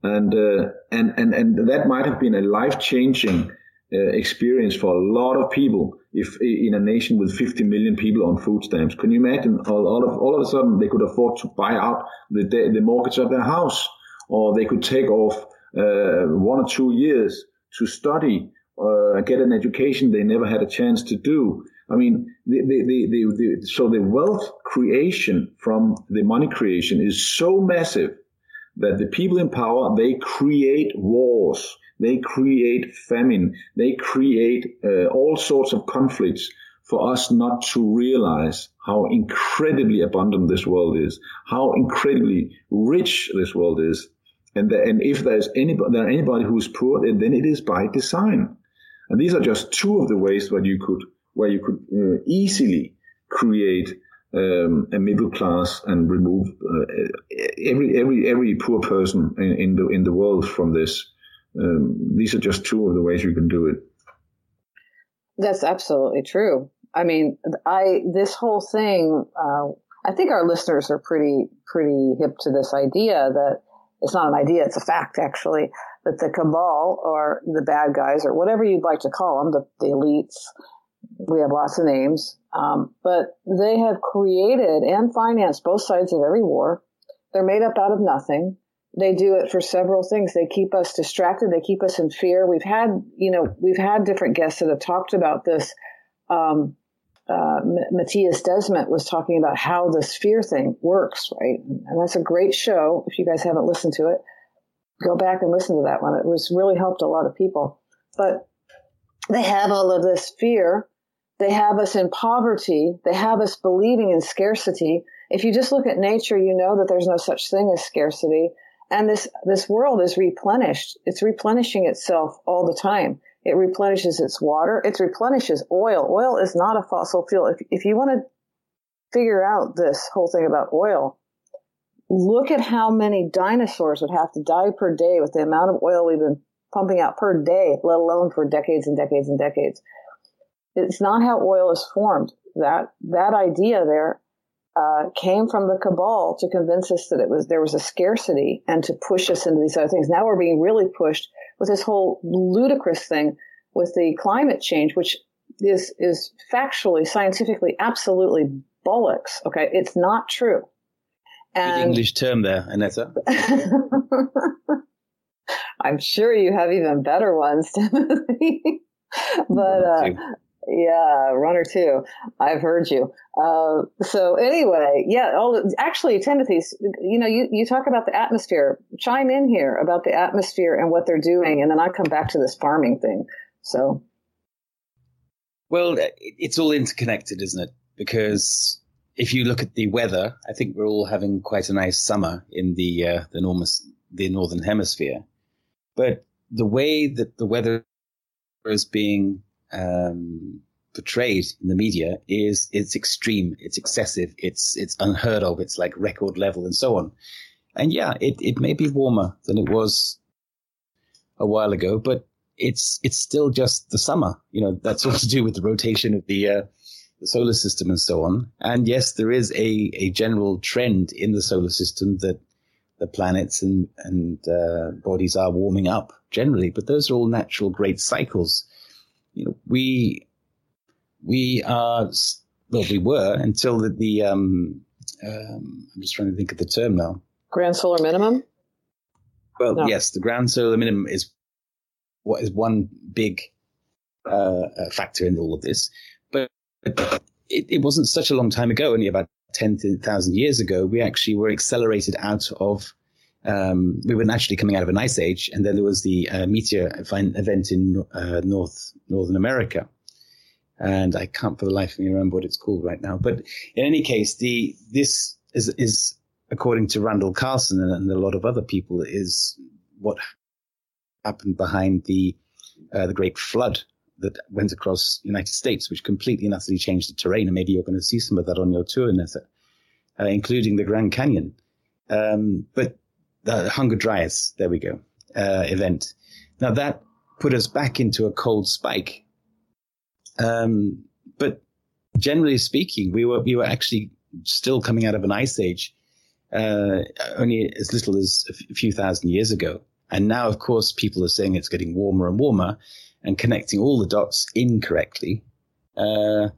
and uh, and and and that might have been a life changing uh, experience for a lot of people if in a nation with 50 million people on food stamps. Can you imagine all, all of all of a sudden they could afford to buy out the the mortgage of their house, or they could take off uh, one or two years to study, uh, get an education they never had a chance to do. I mean, the, the, the, the, so the wealth creation from the money creation is so massive that the people in power they create wars they create famine they create uh, all sorts of conflicts for us not to realize how incredibly abundant this world is how incredibly rich this world is. And, the, and if there's anybody, there anybody who is poor then it is by design. And these are just two of the ways where you could where you could uh, easily create um, a middle class and remove uh, every every every poor person in, in, the in the world from this. Um, these are just two of the ways you can do it. That's absolutely true. I mean, I this whole thing. Uh, I think our listeners are pretty pretty hip to this idea that it's not an idea; it's a fact, actually. That the cabal or the bad guys or whatever you'd like to call them, the, the elites, we have lots of names, um, but they have created and financed both sides of every war. They're made up out of nothing. They do it for several things. They keep us distracted. They keep us in fear. We've had, you know, we've had different guests that have talked about this. Um, uh, Mattias Desmet was talking about how this fear thing works, right? And that's a great show. If you guys haven't listened to it, go back and listen to that one. It was really helped a lot of people. But they have all of this fear they have us in poverty. They have us believing in scarcity. If you just look at nature, you know that there's no such thing as scarcity. And this, this world is replenished. It's replenishing itself all the time. It replenishes its water. It replenishes oil. Oil is not a fossil fuel. If, if you want to figure out this whole thing about oil, look at how many dinosaurs would have to die per day with the amount of oil we've been pumping out per day, let alone for decades and decades and decades. It's not how oil is formed. That, that idea there uh, came from the cabal to convince us that it was there was a scarcity and to push us into these other things. Now we're being really pushed with this whole ludicrous thing with the climate change, which is is factually, scientifically, absolutely bollocks. Okay, it's not true. And Good English term there, Aneta. I'm sure you have even better ones, Timothy. but uh, yeah, runner two. I've heard you. Uh, so anyway, yeah. All actually, Timothy's. You know, you you talk about the atmosphere. Chime in here about the atmosphere and what they're doing, and then I come back to this farming thing. So, well, it's all interconnected, isn't it? Because if you look at the weather, I think we're all having quite a nice summer in the uh, the, enormous, the northern hemisphere. But the way that the weather is being um, portrayed in the media is it's extreme, it's excessive, it's it's unheard of, it's like record level and so on. And yeah, it, it may be warmer than it was a while ago, but it's it's still just the summer. You know, that's all to do with the rotation of the uh, the solar system and so on. And yes, there is a a general trend in the solar system that the planets and and uh, bodies are warming up generally, but those are all natural great cycles you know, we we are well, we were until the, the um, um, I'm just trying to think of the term now. Grand solar minimum. Well, no. yes, the grand solar minimum is what is one big uh, factor in all of this, but it, it wasn't such a long time ago, only about ten thousand years ago. We actually were accelerated out of um, we were naturally coming out of an ice age, and then there was the uh, meteor event in uh, North Northern America, and I can't for the life of me remember what it's called right now. But in any case, the this is is according to Randall Carlson and, and a lot of other people is what happened behind the uh, the Great Flood that went across the United States, which completely and utterly changed the terrain. And maybe you're going to see some of that on your tour, Nessa, uh, including the Grand Canyon. Um, but the Younger Dryas, there we go, uh, event. Now that put us back into a cold spike. Um, but generally speaking, we were, we were actually still coming out of an ice age, uh, only as little as a, few thousand years ago. And now, of course, people are saying it's getting warmer and warmer and connecting all the dots incorrectly. Uh,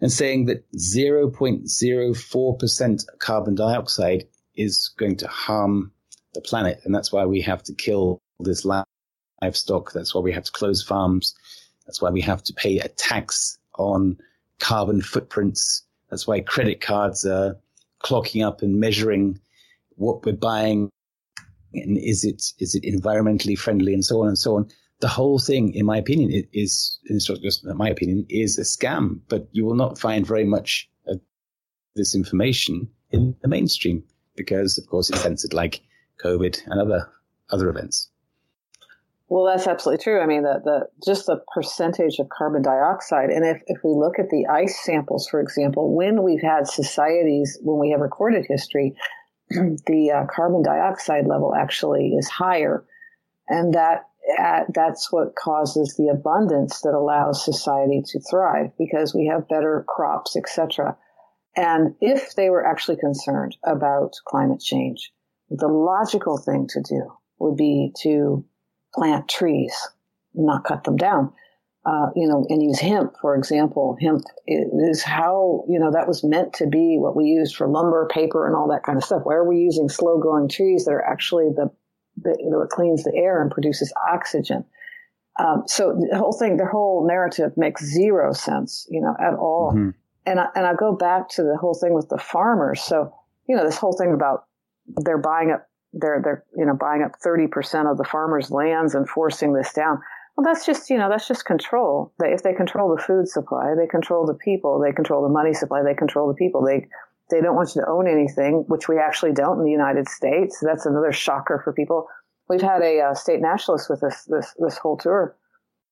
and saying that 0.04% carbon dioxide is going to harm the planet. And that's why we have to kill this livestock. That's why we have to close farms. That's why we have to pay a tax on carbon footprints. That's why credit cards are clocking up and measuring what we're buying. And is it, is it environmentally friendly and so on and so on. The whole thing, in my opinion, is, is just my opinion, is a scam, but you will not find very much of this information in the mainstream because, of course, it's censored like COVID, and other other events. Well, that's absolutely true. I mean, the, the just the percentage of carbon dioxide, and if, if we look at the ice samples, for example, when we've had societies, when we have recorded history, the uh, carbon dioxide level actually is higher, and that at, that's what causes the abundance that allows society to thrive because we have better crops, etc. And if they were actually concerned about climate change, the logical thing to do would be to plant trees, not cut them down. Uh, you know, and use hemp, for example. Hemp is how, you know, that was meant to be what we used for lumber, paper, and all that kind of stuff. Why are we using slow growing trees that are actually the, the you know, it cleans the air and produces oxygen? Um, so the whole thing, the whole narrative makes zero sense, you know, at all. Mm-hmm. And I, and I go back to the whole thing with the farmers. So, you know, this whole thing about they're buying up they're they're you know buying up 30% of the farmers' lands and forcing this down. Well, that's just you know that's just control. They, if they control the food supply, they control the people. They control the money supply. They control the people. They they don't want you to own anything, which we actually don't in the United States. That's another shocker for people. We've had a uh, state nationalist with us this this whole tour,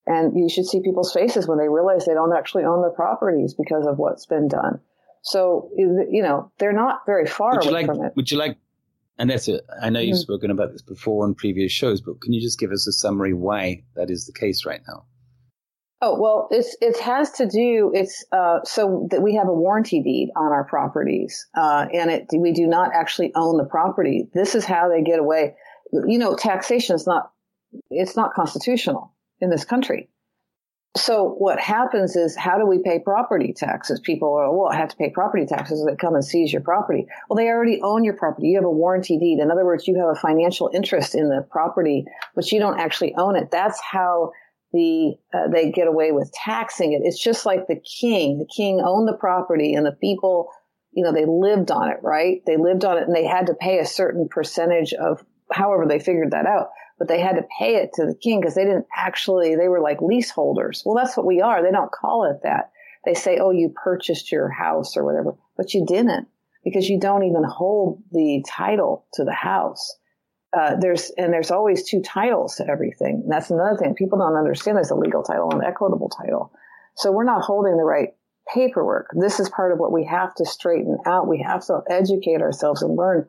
and you should see people's faces when they realize they don't actually own their properties because of what's been done. So you know they're not very far away like, from it. Would you like Aneta, I know you've mm-hmm. spoken about this before on previous shows, but can you just give us a summary why that is the case right now? Oh well, it's it has to do. It's uh, so that we have a warranty deed on our properties, uh, and it we do not actually own the property. This is how they get away. You know, taxation is not it's not constitutional in this country. So what happens is, how do we pay property taxes? People are, well, I have to pay property taxes. They come and seize your property. Well, they already own your property. You have a warranty deed. In other words, you have a financial interest in the property, but you don't actually own it. That's how the uh, they get away with taxing it. It's just like the king. The king owned the property, and the people, you know, they lived on it, right? They lived on it, and they had to pay a certain percentage of however they figured that out but they had to pay it to the king because they didn't actually, they were like leaseholders. Well, that's what we are. They don't call it that. They say, oh, you purchased your house or whatever, but you didn't because you don't even hold the title to the house. Uh, there's, and there's always two titles to everything. And that's another thing. People don't understand there's a legal title and equitable title. So we're not holding the right paperwork. This is part of what we have to straighten out. We have to educate ourselves and learn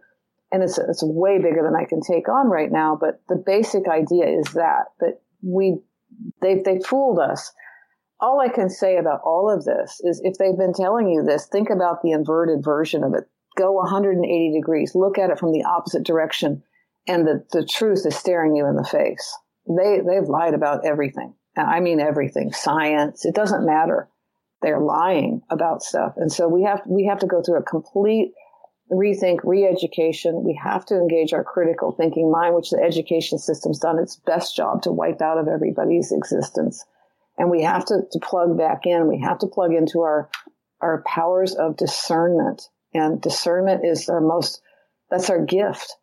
and it's it's way bigger than I can take on right now. But the basic idea is that that we they they fooled us. All I can say about all of this is if they've been telling you this, think about the inverted version of it. Go 180 degrees, look at it from the opposite direction, and the, the truth is staring you in the face. They they've lied about everything. I mean everything. Science, it doesn't matter. They're lying about stuff. And so we have we have to go through a complete rethink, re-education. We have to engage our critical thinking mind, which the education system's done its best job to wipe out of everybody's existence. And we have to, to plug back in. We have to plug into our, our powers of discernment. And discernment is our most, that's our gift.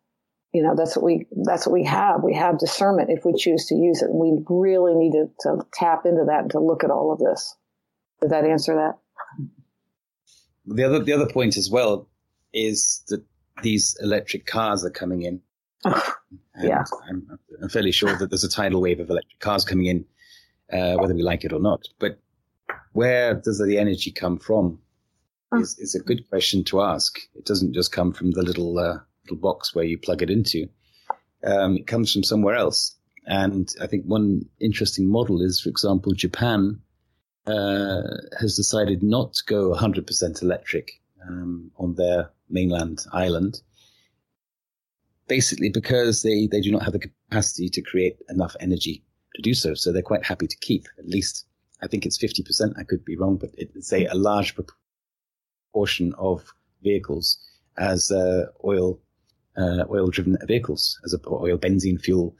You know, that's what we, that's what we have. We have discernment if we choose to use it. And we really need to, to tap into that and to look at all of this. Did that answer that? The other, the other point as well is that these electric cars are coming in. yeah. I'm, I'm, fairly sure that there's a tidal wave of electric cars coming in, uh, whether we like it or not. But where does the energy come from? Is, is a good question to ask. It doesn't just come from the little uh, little box where you plug it into. Um, it comes from somewhere else. And I think one interesting model is, for example, Japan uh, has decided not to go 100% electric um, on their mainland island, basically because they, they do not have the capacity to create enough energy to do so. So they're quite happy to keep at least, I think it's 50%. I could be wrong, but it's a, a large proportion of vehicles as uh, oil uh, oil driven vehicles, as a, oil benzene fuel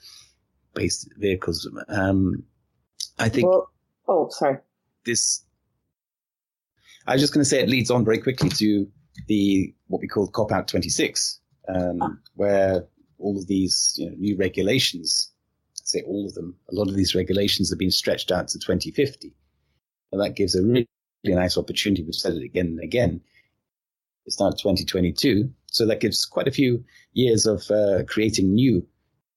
based vehicles. Um, I think. Well, oh, sorry. This I was just going to say it leads on very quickly to the what we call COP Out 26, um, ah. where all of these you know, new regulations, I say all of them, a lot of these regulations have been stretched out to 2050. And that gives a really, nice opportunity. We've said it again and again. It's now 2022. So that gives quite a few years of uh, creating new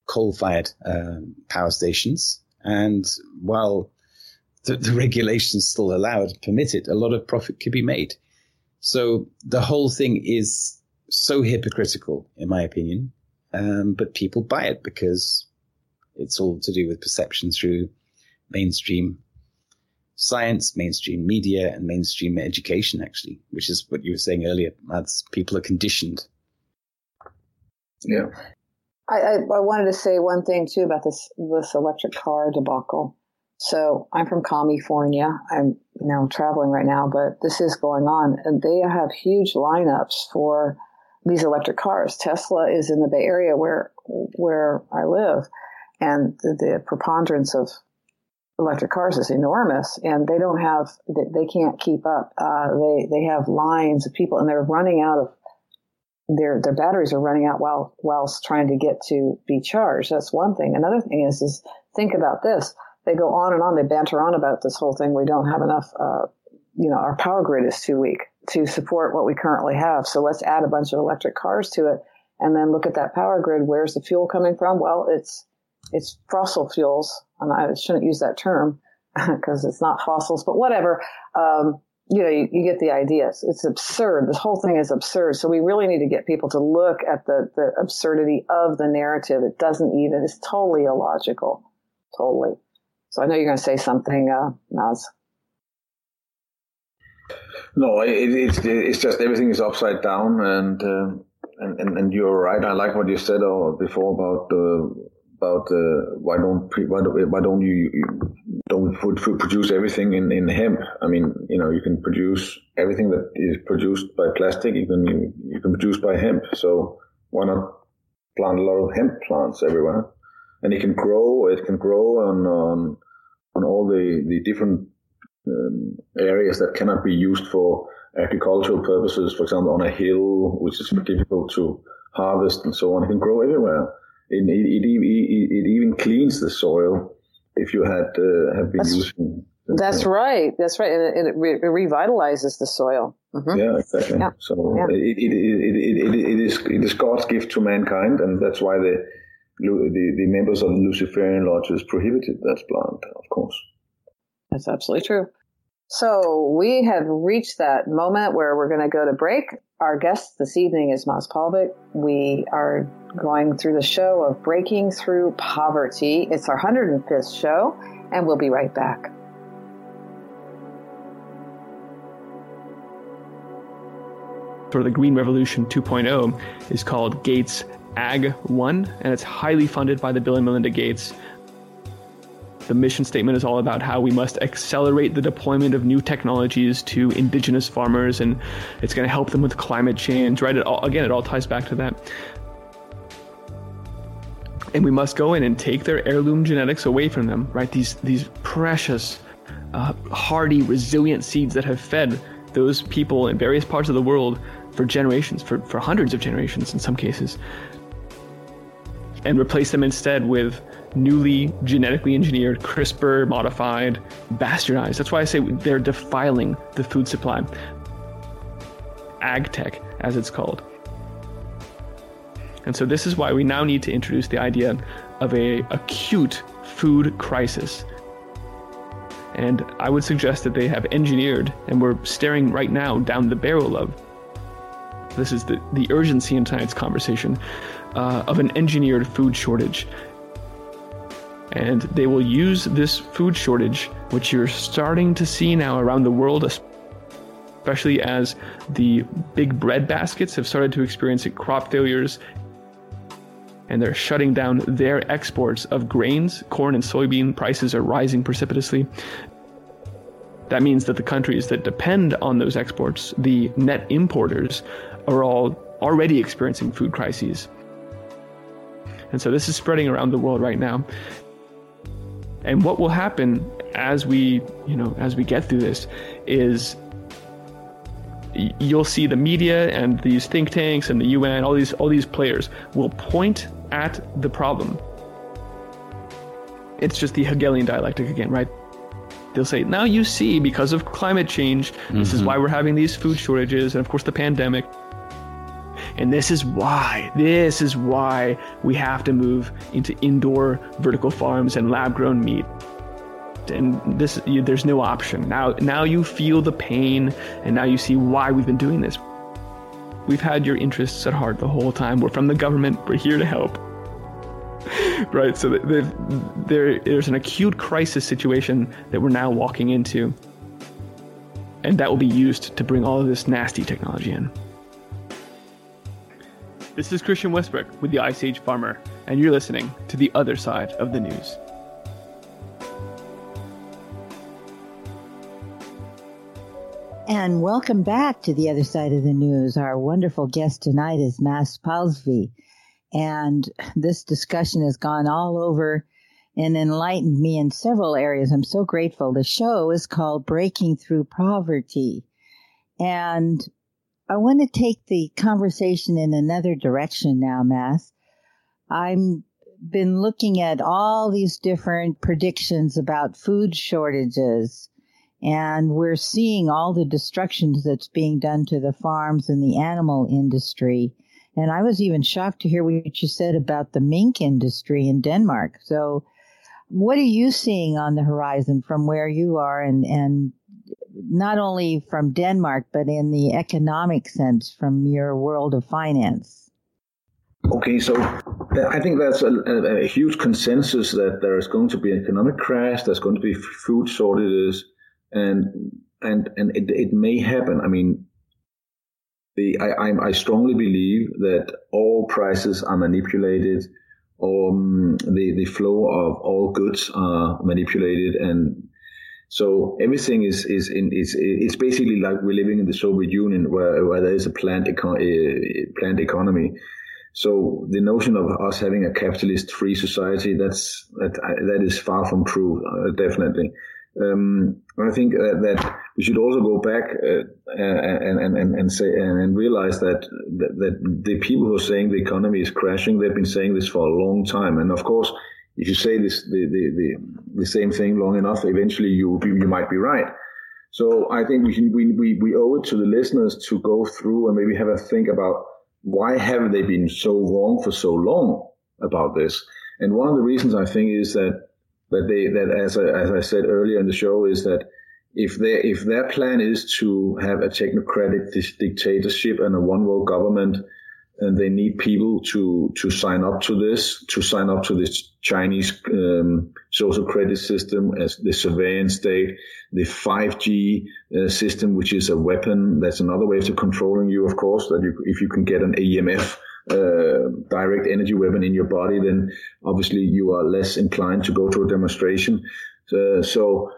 coal fired um, power stations. And while the, the regulations still allowed, permit it, a lot of profit could be made. So the whole thing is so hypocritical, in my opinion. Um, but people buy it because it's all to do with perception through mainstream science, mainstream media, and mainstream education, actually, which is what you were saying earlier, Mads. People are conditioned. Yeah. I, I, I wanted to say one thing too about this this electric car debacle. So I'm from California. I'm you know traveling right now, but this is going on, and they have huge lineups for these electric cars. Tesla is in the Bay Area where where I live, and the, the preponderance of electric cars is enormous, and they don't have they, can't keep up. Uh, they they have lines of people, and they're running out of their their batteries are running out while whilst trying to get to be charged. That's one thing. Another thing is is think about this they go on and on. They banter on about this whole thing. We don't have enough, uh, you know, our power grid is too weak to support what we currently have. So let's add a bunch of electric cars to it and then look at that power grid. Where's the fuel coming from? Well, it's, it's fossil fuels. And I shouldn't use that term because it's not fossils, but whatever. Um, you know, you, you, get the idea. It's, it's, absurd. This whole thing is absurd. So we really need to get people to look at the, the absurdity of the narrative. It doesn't even, it's totally illogical. Totally. So I know you're going to say something, uh, Mads. No, it, it's it's just everything is upside down, and uh, and, and, and you're right. I like what you said uh, before about uh, about uh, why don't why don't why don't you, you don't produce everything in, in hemp? I mean, you know, you can produce everything that is produced by plastic. You can you, you can produce by hemp. So why not plant a lot of hemp plants everywhere? And it can grow. It can grow on on on all the the different um, areas that cannot be used for agricultural purposes. For example, on a hill, which is difficult to harvest and so on. It can grow everywhere. It, it, it, it even cleans the soil if you had uh, have been that's, using. That's right. That's right, and it, it, re- it revitalizes the soil. Mm-hmm. Yeah, exactly. Yeah. So yeah. It, it, it, it, it is it is God's gift to mankind, and that's why the the, the members of the Luciferian lodges prohibited that plant, of course. That's absolutely true. So we have reached that moment where we're going to go to break. Our guest this evening is Mads Palsvig. We are going through the show of Breaking Through Poverty. It's our 105th show, and we'll be right back. For the Green Revolution 2.0 is called Gates Ag 1, and it's highly funded by the Bill and Melinda Gates the mission statement is all about how we must accelerate the deployment of new technologies to indigenous farmers, and it's going to help them with climate change. Right? It all, again, it all ties back to that. And we must go in and take their heirloom genetics away from them. Right? These these precious, uh, hardy, resilient seeds that have fed those people in various parts of the world for generations, for, for hundreds of generations in some cases, and replace them instead with newly genetically engineered, CRISPR modified, bastardized. That's why I say they're defiling the food supply. Ag tech, as it's called. And so this is why we now need to introduce the idea of a acute food crisis. And I would suggest that they have engineered, and we're staring right now down the barrel of. This is the, the urgency in tonight's conversation uh, of an engineered food shortage and they will use this food shortage, which you're starting to see now around the world, especially as the big bread baskets have started to experience crop failures and they're shutting down their exports of grains. Corn and soybean prices are rising precipitously. That means that the countries that depend on those exports, the net importers, are all already experiencing food crises. And so this is spreading around the world right now. And what will happen as we, you know, as we get through this is you'll see the media and these think tanks and the UN, all these all these players will point at the problem. It's just the Hegelian dialectic again, right? They'll say, now you see, because of climate change, mm-hmm. this is mm-hmm. why we're having these food shortages, and of course the pandemic. And this is why, this is why we have to move into indoor vertical farms and lab grown meat. And this, you, there's no option. Now, now you feel the pain, and now you see why we've been doing this. We've had your interests at heart the whole time. We're from the government. We're here to help. right? So there, there's an acute crisis situation that we're now walking into. And that will be used to bring all of this nasty technology in. This is Christian Westbrook with the Ice Age Farmer, and you're listening to the other side of the news. And welcome back to the other side of the news. Our wonderful guest tonight is Mads Palsvig. And this discussion has gone all over and enlightened me in several areas. I'm so grateful. The show is called Breaking Through Poverty. And I want to take the conversation in another direction now, Mads. I've been looking at all these different predictions about food shortages, and we're seeing all the destructions that's being done to the farms and the animal industry. And I was even shocked to hear what you said about the mink industry in Denmark. So, what are you seeing on the horizon from where you are and, and not only from Denmark, but in the economic sense from your world of finance? Okay, so I think that's a, a, a, huge consensus that there is going to be an economic crash, there's going to be food shortages, and and and it, it may happen. I mean, the I, I strongly believe that all prices are manipulated, or um, the the flow of all goods are manipulated, and so everything is is in is it's basically like we're living in the Soviet Union where where there is a planned econ- uh, planned economy. So the notion of us having a capitalist free society that's that that is far from true, uh, definitely. Um, I think uh, that we should also go back uh, and, and, and, and say and realize that, that, that the people who are saying the economy is crashing, they've been saying this for a long time. And of course, if you say this the, the, the, the same thing long enough, eventually you you might be right. So I think we, we we we owe it to the listeners to go through and maybe have a think about why have they been so wrong for so long about this. And one of the reasons I think is that that they that as I, as I said earlier in the show is that if their if their plan is to have a technocratic dictatorship and a one world government and they need people to to sign up to this, to sign up to this Chinese um, social credit system as the surveillance state, the 5G uh, system, which is a weapon. That's another way of controlling you, of course. That you, if you can get an EMF. uh, direct energy weapon in your body, then obviously you are less inclined to go to a demonstration. Uh, so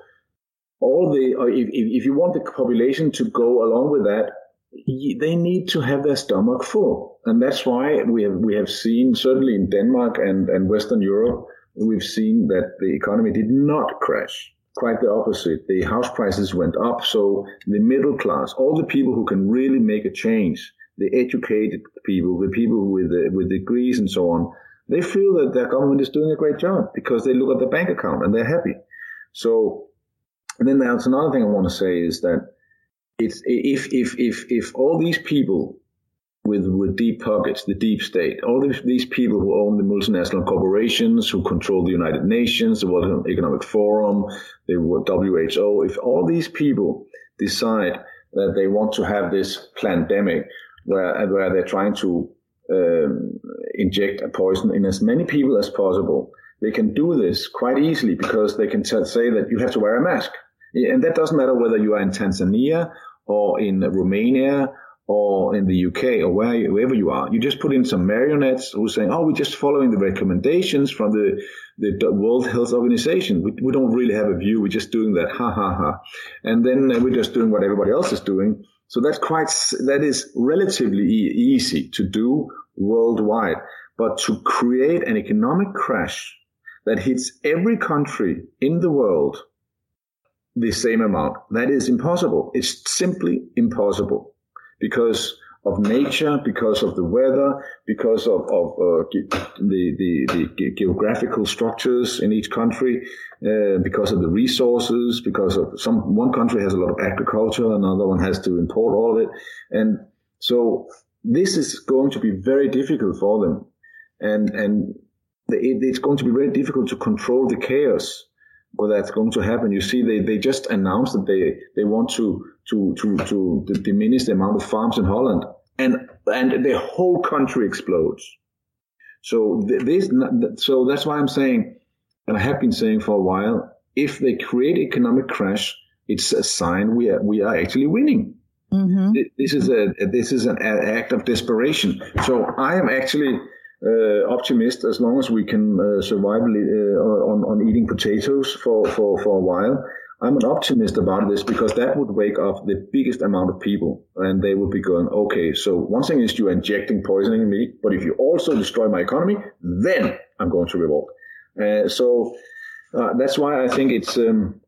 all the if, if you want the population to go along with that they need to have their stomach full. And that's why we have, we have seen, certainly in Denmark and, and Western Europe, we've seen that the economy did not crash. Quite the opposite. The house prices went up. So the middle class, all the people who can really make a change, the educated people, the people with, the, with degrees and so on, they feel that their government is doing a great job because they look at the bank account and they're happy. So, and then there's another thing I want to say is that it's if if if if all these people with with deep pockets, the deep state, all these, these people who own the multinational corporations, who control the United Nations, the World Economic Forum, the WHO, if all these people decide that they want to have this pandemic where where they're trying to um, inject a poison in as many people as possible, they can do this quite easily because they can t- say that you have to wear a mask. And that doesn't matter whether you are in Tanzania or in Romania or in the UK or where, wherever you are. You just put in some marionettes who say, oh, we're just following the recommendations from the, the World Health Organization. We, we don't really have a view. We're just doing that. Ha ha ha. And then uh, we're just doing what everybody else is doing. So that's quite, that is relatively e- easy to do worldwide. But to create an economic crash that hits every country in the world the same amount. That is impossible. It's simply impossible because of nature, because of the weather, because of, of uh, the, the, the, geographical structures in each country, uh, because of the resources, because of some, one country has a lot of agriculture, another one has to import all of it. And so this is going to be very difficult for them. And, and it's going to be very difficult to control the chaos whether that's going to happen. You see, they, they just announced that they, they want to, to, to, to diminish the amount of farms in Holland and, and the whole country explodes. So this, so that's why I'm saying, and I have been saying for a while, if they create economic crash, it's a sign we are, we are actually winning. Mm-hmm. This is a, this is an act of desperation. So I am actually, uh, optimist as long as we can uh, survive uh, on, on eating potatoes for, for, for a while. I'm an optimist about this because that would wake up the biggest amount of people and they would be going, okay, so one thing is you're injecting poisoning in me, but if you also destroy my economy, then I'm going to revolt. Uh, so uh, that's why I think it's, um,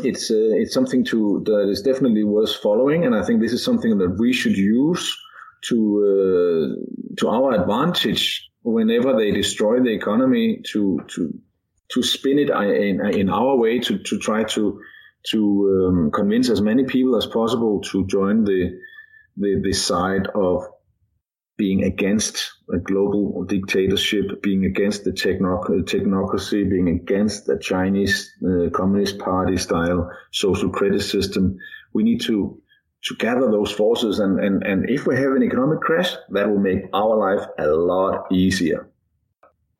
it's, uh, it's something to, that is definitely worth following. And I think this is something that we should use to uh, to our advantage whenever they destroy the economy to to to spin it in, in our way to, to try to to um, convince as many people as possible to join the the, the side of being against a global dictatorship, being against the technoc- technocracy, being against the Chinese uh, Communist Party style social credit system. We need to to gather those forces. And, and, and if we have an economic crash, that will make our life a lot easier.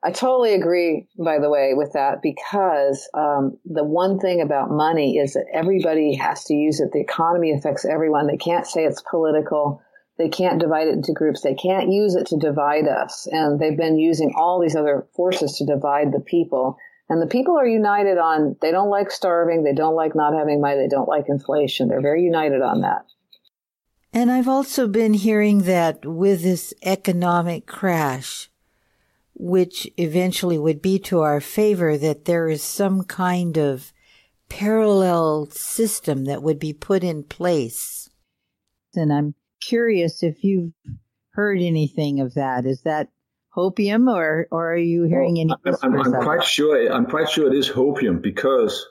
I totally agree, by the way, with that because um, the one thing about money is that everybody has to use it. The economy affects everyone. They can't say it's political. They can't divide it into groups. They can't use it to divide us. And they've been using all these other forces to divide the people. And the people are united on they don't like starving, they don't like not having money, they don't like inflation. They're very united on that. And I've also been hearing that with this economic crash, which eventually would be to our favor, that there is some kind of parallel system that would be put in place. And I'm curious if you've heard anything of that. Is that hopium or, or are you hearing any? I'm, I'm, I'm quite sure. I'm quite sure it is hopium because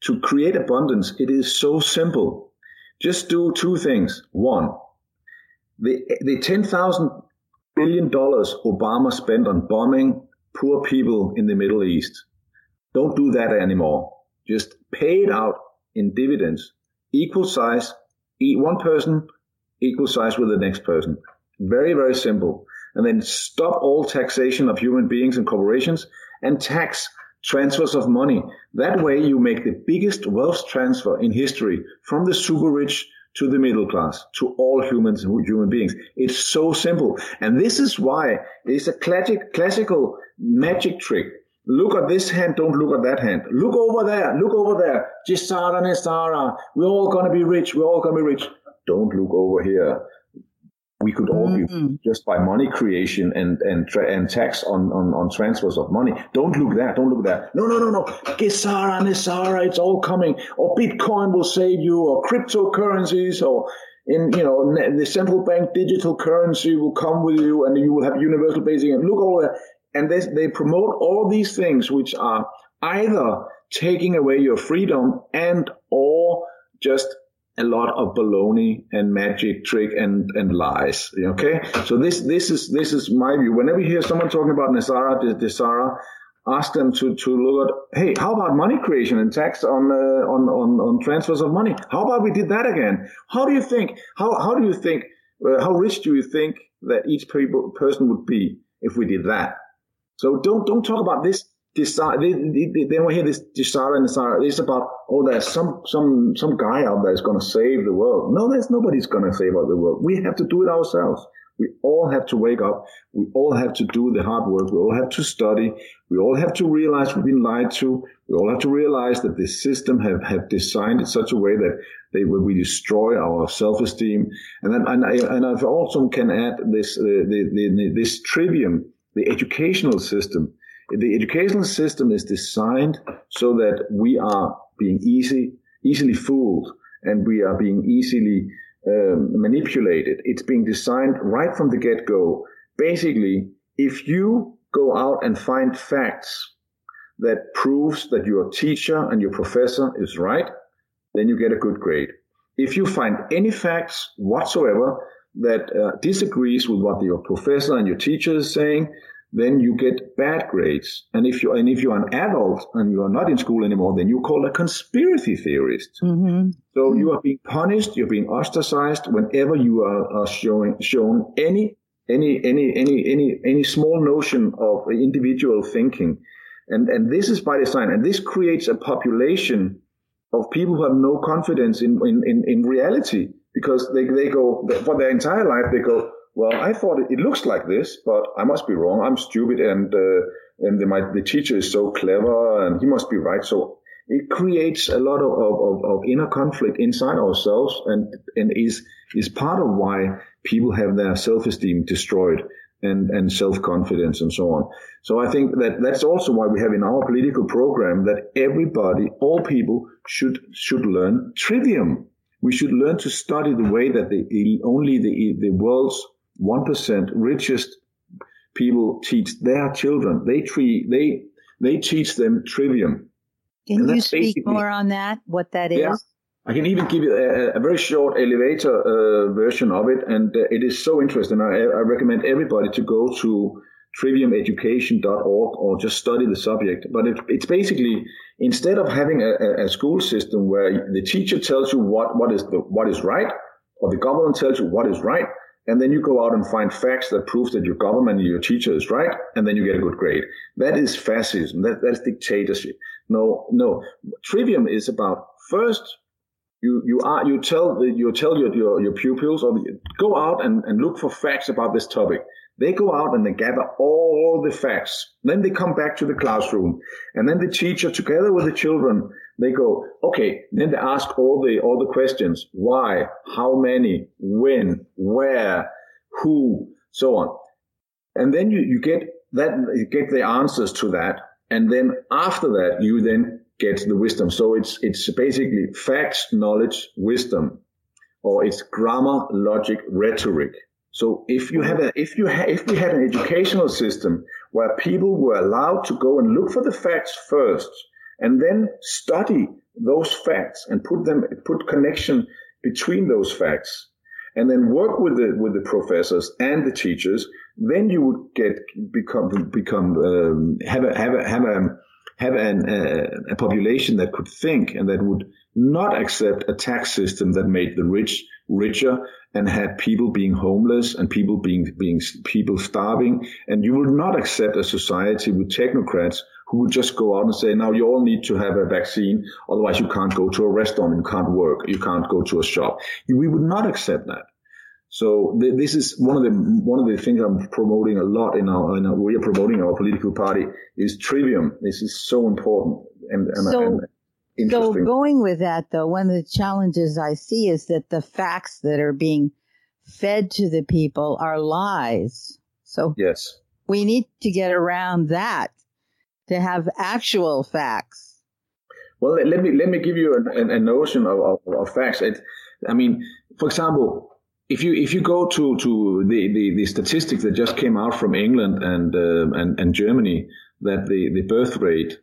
to create abundance, it is so simple. Just do two things. One, the, the 10,000 billion dollars Obama spent on bombing poor people in the Middle East. Don't do that anymore. Just pay it out in dividends, equal size, one person, equal size with the next person. Very, very simple. And then stop all taxation of human beings and corporations and tax transfers of money. That way you make the biggest wealth transfer in history from the super rich to the middle class, to all humans and human beings. It's so simple. And this is why it's a classic, classical magic trick. Look at this hand, don't look at that hand. Look over there, look over there. GESARA NESARA. We're all gonna be rich, we're all gonna be rich. Don't look over here we could all mm-hmm. be just by money creation and and and tax on, on on transfers of money. Don't look there. Don't look there. No, no, no, no. GESARA, NESARA, it's all coming. Or Bitcoin will save you, or cryptocurrencies, or in you know the central bank digital currency will come with you, and you will have universal basic. And look all that. And they they promote all these things, which are either taking away your freedom and or just a lot of baloney and magic trick and, and lies. Okay. So this, this is, this is my view. Whenever you hear someone talking about NESARA, GESARA, ask them to, to look at, hey, how about money creation and tax on, uh, on, on, on transfers of money? How about we did that again? How do you think, how, how do you think, uh, how rich do you think that each people, person would be if we did that? So don't, don't talk about this they, they, they don't hear this desire and desire. It's about oh, there's some some some guy out there is going to save the world. No, there's nobody's going to save the world. We have to do it ourselves. We all have to wake up. We all have to do the hard work. We all have to study. We all have to realize we've been lied to. We all have to realize that the system have, have designed it such a way that they we destroy our self-esteem. And then, and I, and I also can add this, uh, the, the, this trivium, the educational system the educational system is designed so that we are being easy, easily fooled and we are being easily um, manipulated. It's being designed right from the get go. Basically, if you go out and find facts that proves that your teacher and your professor is right, then you get a good grade. If you find any facts whatsoever that uh, disagrees with what your professor and your teacher is saying, then you get bad grades. And if you and if you're an adult and you are not in school anymore, then you call a conspiracy theorist. Mm-hmm. So you are being punished, you're being ostracized whenever you are, are showing shown any any any any any any small notion of individual thinking. And and this is by design. And this creates a population of people who have no confidence in in, in, in reality because they, they go for their entire life they go well, I thought it, it, looks like this, but I must be wrong. I'm stupid, and uh, and the, my, the teacher is so clever, and he must be right. So it creates a lot of, of, of inner conflict inside ourselves, and and is is part of why people have their self esteem destroyed and and self confidence and so on. So I think that that's also why we have in our political program that everybody, all people, should should learn trivium. We should learn to study the way that the only the the world's 1% richest people teach their children. They treat, they, they teach them trivium. Can you speak more on that? What that is? Yeah. I can even give you a, a very short elevator uh, version of it, and uh, it is so interesting. I, I, recommend everybody to go to triviumeducation.org or just study the subject. But it, it's basically instead of having a, a, school system where the teacher tells you what, what is the, what is right, or the government tells you what is right, and then you go out and find facts that prove that your government and your teacher is right, and then you get a good grade. That is fascism. That, that's dictatorship. No, no. Trivium is about first you you are you tell you tell your, your your pupils or the, go out and, and look for facts about this topic. They go out and they gather all the facts. Then they come back to the classroom, and then the teacher, together with the children, they go, okay. Then they ask all the all the questions: why, how many, when, where, who, so on. And then you, you get that you get the answers to that, and then after that, you then get the wisdom. So it's it's basically facts, knowledge, wisdom, or it's grammar, logic, rhetoric. So if you have a, if you ha, if we had an educational system where people were allowed to go and look for the facts first and then study those facts and put them put connection between those facts and then work with the with the professors and the teachers, then you would get become become um, have a have a have a have an, a, a population that could think and that would not accept a tax system that made the rich richer and had people being homeless and people being being people starving. And you would not accept a society with technocrats who would just go out and say now you all need to have a vaccine otherwise you can't go to a restaurant you can't work you can't go to a shop we would not accept that so th- this is one of the one of the things I'm promoting a lot in our, in our we are promoting our political party is trivium. This is so important and, and, so, and interesting. So going with that though, one of the challenges I see is that the facts that are being fed to the people are lies. So yes, we need to get around that to have actual facts. Well, let me let me give you a, a notion of, of, of facts. It, I mean, for example, if you if you go to to the, the, the statistics that just came out from England and uh, and and Germany that the the birth rate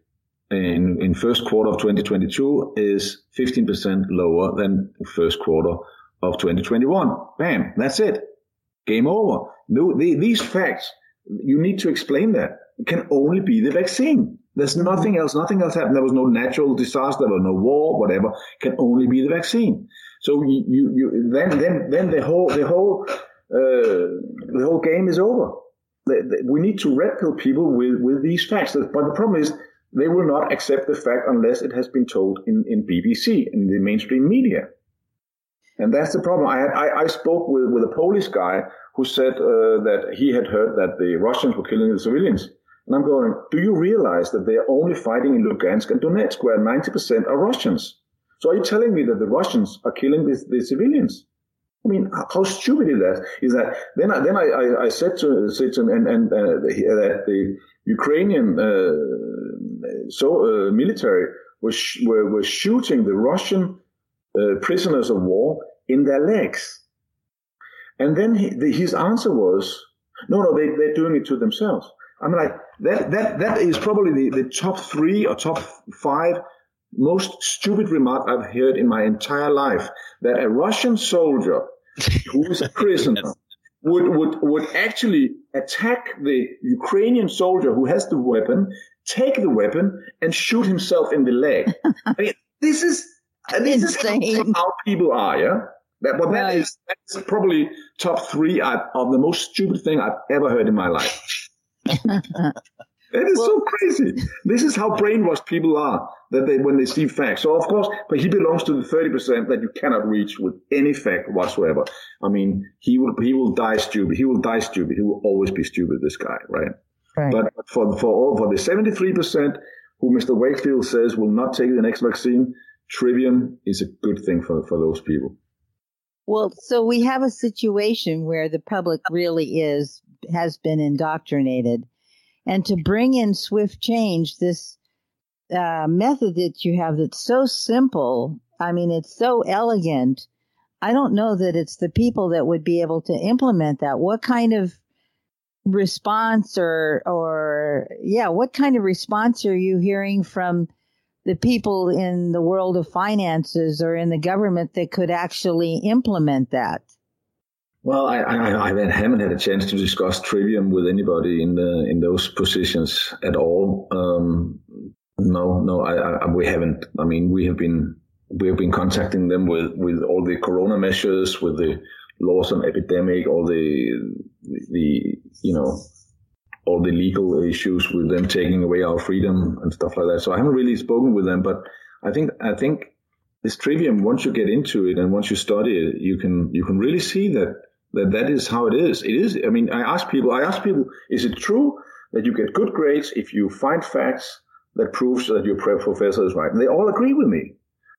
in in first quarter of 2022 is 15% lower than first quarter of 2021. Bam, that's it. Game over. No, the, these facts you need to explain that. Can only be the vaccine. There's nothing else. Nothing else happened. There was no natural disaster. There was no war. Whatever. Can only be the vaccine. So you, you, you then then then the whole the whole uh, the whole game is over. We need to red pill people with with these facts. But the problem is they will not accept the fact unless it has been told in, in BBC in the mainstream media. And that's the problem. I had, I, I spoke with, with a Polish guy who said uh, that he had heard that the Russians were killing the civilians. And I'm going, do you realize that they are only fighting in Lugansk and Donetsk, where 90% are Russians? So are you telling me that the Russians are killing the, the civilians? I mean, how stupid is that? Is that then? I, then I, I, I said to said to him and, and uh, that the Ukrainian uh, so uh, military was were, were shooting the Russian uh, prisoners of war in their legs, and then he, the, his answer was, "No, no, they they're doing it to themselves." I'm like that that that is probably the, the top three or top five most stupid remark I've heard in my entire life that a Russian soldier who is a prisoner would, would, would actually attack the Ukrainian soldier who has the weapon, take the weapon and shoot himself in the leg. I mean, this is, this is how, how people are, yeah? That, but that is, that's probably top three of the most stupid thing I've ever heard in my life. It is well, so crazy. This is how brainwashed people are that they when they see facts. So of course, but he belongs to the thirty percent that you cannot reach with any fact whatsoever. I mean, he will he will die stupid. He will die stupid. He will always be stupid. This guy, right? right. But for for all for the seventy three percent who Mr. Wakefield says will not take the next vaccine, Trivium is a good thing for for those people. Well, so we have a situation where the public really is has been indoctrinated and to bring in swift change, this uh, method that you have that's so simple, I mean, it's so elegant. I don't know that it's the people that would be able to implement that. What kind of response or, or, yeah, what kind of response are you hearing from the people in the world of finances or in the government that could actually implement that? Well, I, I, I, haven't had a chance to discuss Trivium with anybody in the in those positions at all. Um, No, no, I, we haven't. I mean, we have been we have been contacting them with with all the corona measures, with the laws on epidemic, all the the you know all the legal issues with them taking away our freedom and stuff like that. So I haven't really spoken with them, but I think I think this trivium once you get into it and once you study it, you can you can really see that that that is how it is. It is. I mean, I ask people. I ask people, is it true that you get good grades if you find facts that proves that your professor is right? And they all agree with me.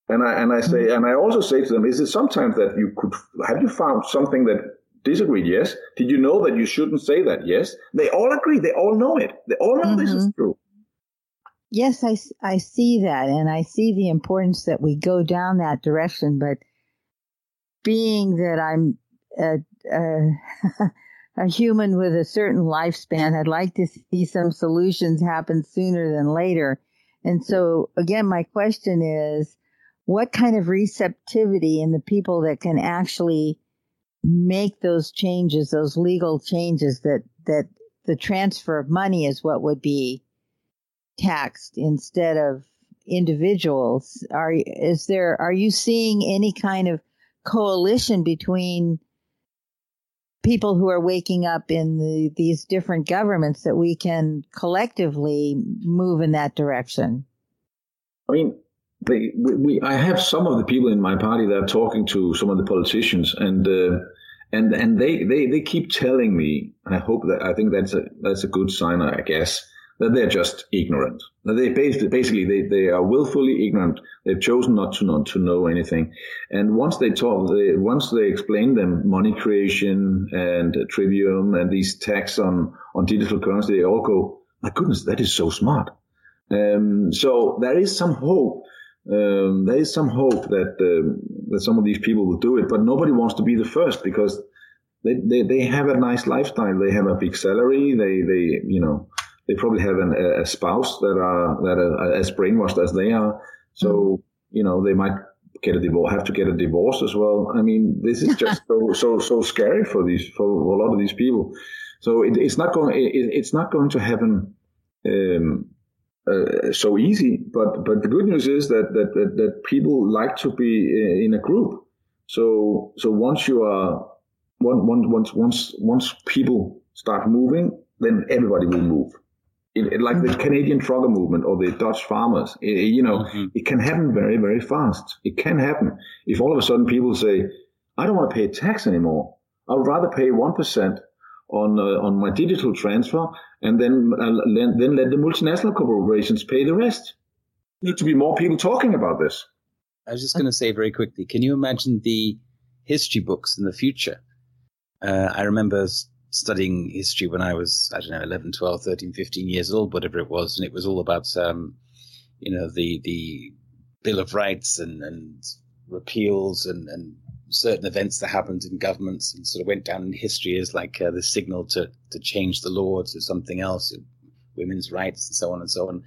And I and I say, mm-hmm. and I also say to them, is it sometimes that you could have you found something that disagreed? Yes. Did you know that you shouldn't say that? Yes. They all agree. They all know it. They all know mm-hmm. this is mm-hmm. true. Yes, I, I see that, and I see the importance that we go down that direction. But being that I'm a, a, a human with a certain lifespan, I'd like to see some solutions happen sooner than later. And so, again, my question is what kind of receptivity in the people that can actually make those changes, those legal changes that, that the transfer of money is what would be taxed instead of individuals. Are, is there, are you seeing any kind of coalition between people who are waking up in the, these different governments that we can collectively move in that direction? I mean, they, we, we, I have some of the people in my party that are talking to some of the politicians, and uh, and and they, they they keep telling me. I hope that I think that's a that's a good sign, I guess, that they're just ignorant. That they basically basically they, they are willfully ignorant. They've chosen not to not to know anything. And once they talk, they, once they explain them money creation and uh, trivium and these tax on on digital currency, they all go, "My goodness, that is so smart." Um, so there is some hope um, there is some hope that um, that some of these people will do it, but nobody wants to be the first because they, they, they have a nice lifestyle. They have a big salary. They they you know they probably have an, a spouse that are that are as brainwashed as they are. So mm-hmm. you know they might get a divorce, have to get a divorce as well. I mean, this is just so so so scary for these for a lot of these people. So it, it's not going it, it's not going to happen. Um, uh, so easy. But but the good news is that, that that that people like to be in a group. So so once you are once once once once people start moving, then everybody will move. It, it, like the mm-hmm. Canadian trucker movement or the Dutch farmers, it, you know, mm-hmm. it can happen very, very fast. It can happen. If all of a sudden people say, I don't want to pay tax anymore. I'd rather pay 1% on uh, on my digital transfer, and then uh, then let the multinational corporations pay the rest. Need to be more people talking about this. I was just going to say very quickly. Can you imagine the history books in the future? Uh, I remember studying history when I was, I don't know, 11, 12, 13, 15 years old, whatever it was. And it was all about, um, you know, the, the Bill of Rights and, and repeals and, and certain events that happened in governments and sort of went down in history as like uh, the signal to, to change the law to something else, women's rights and so on and so on.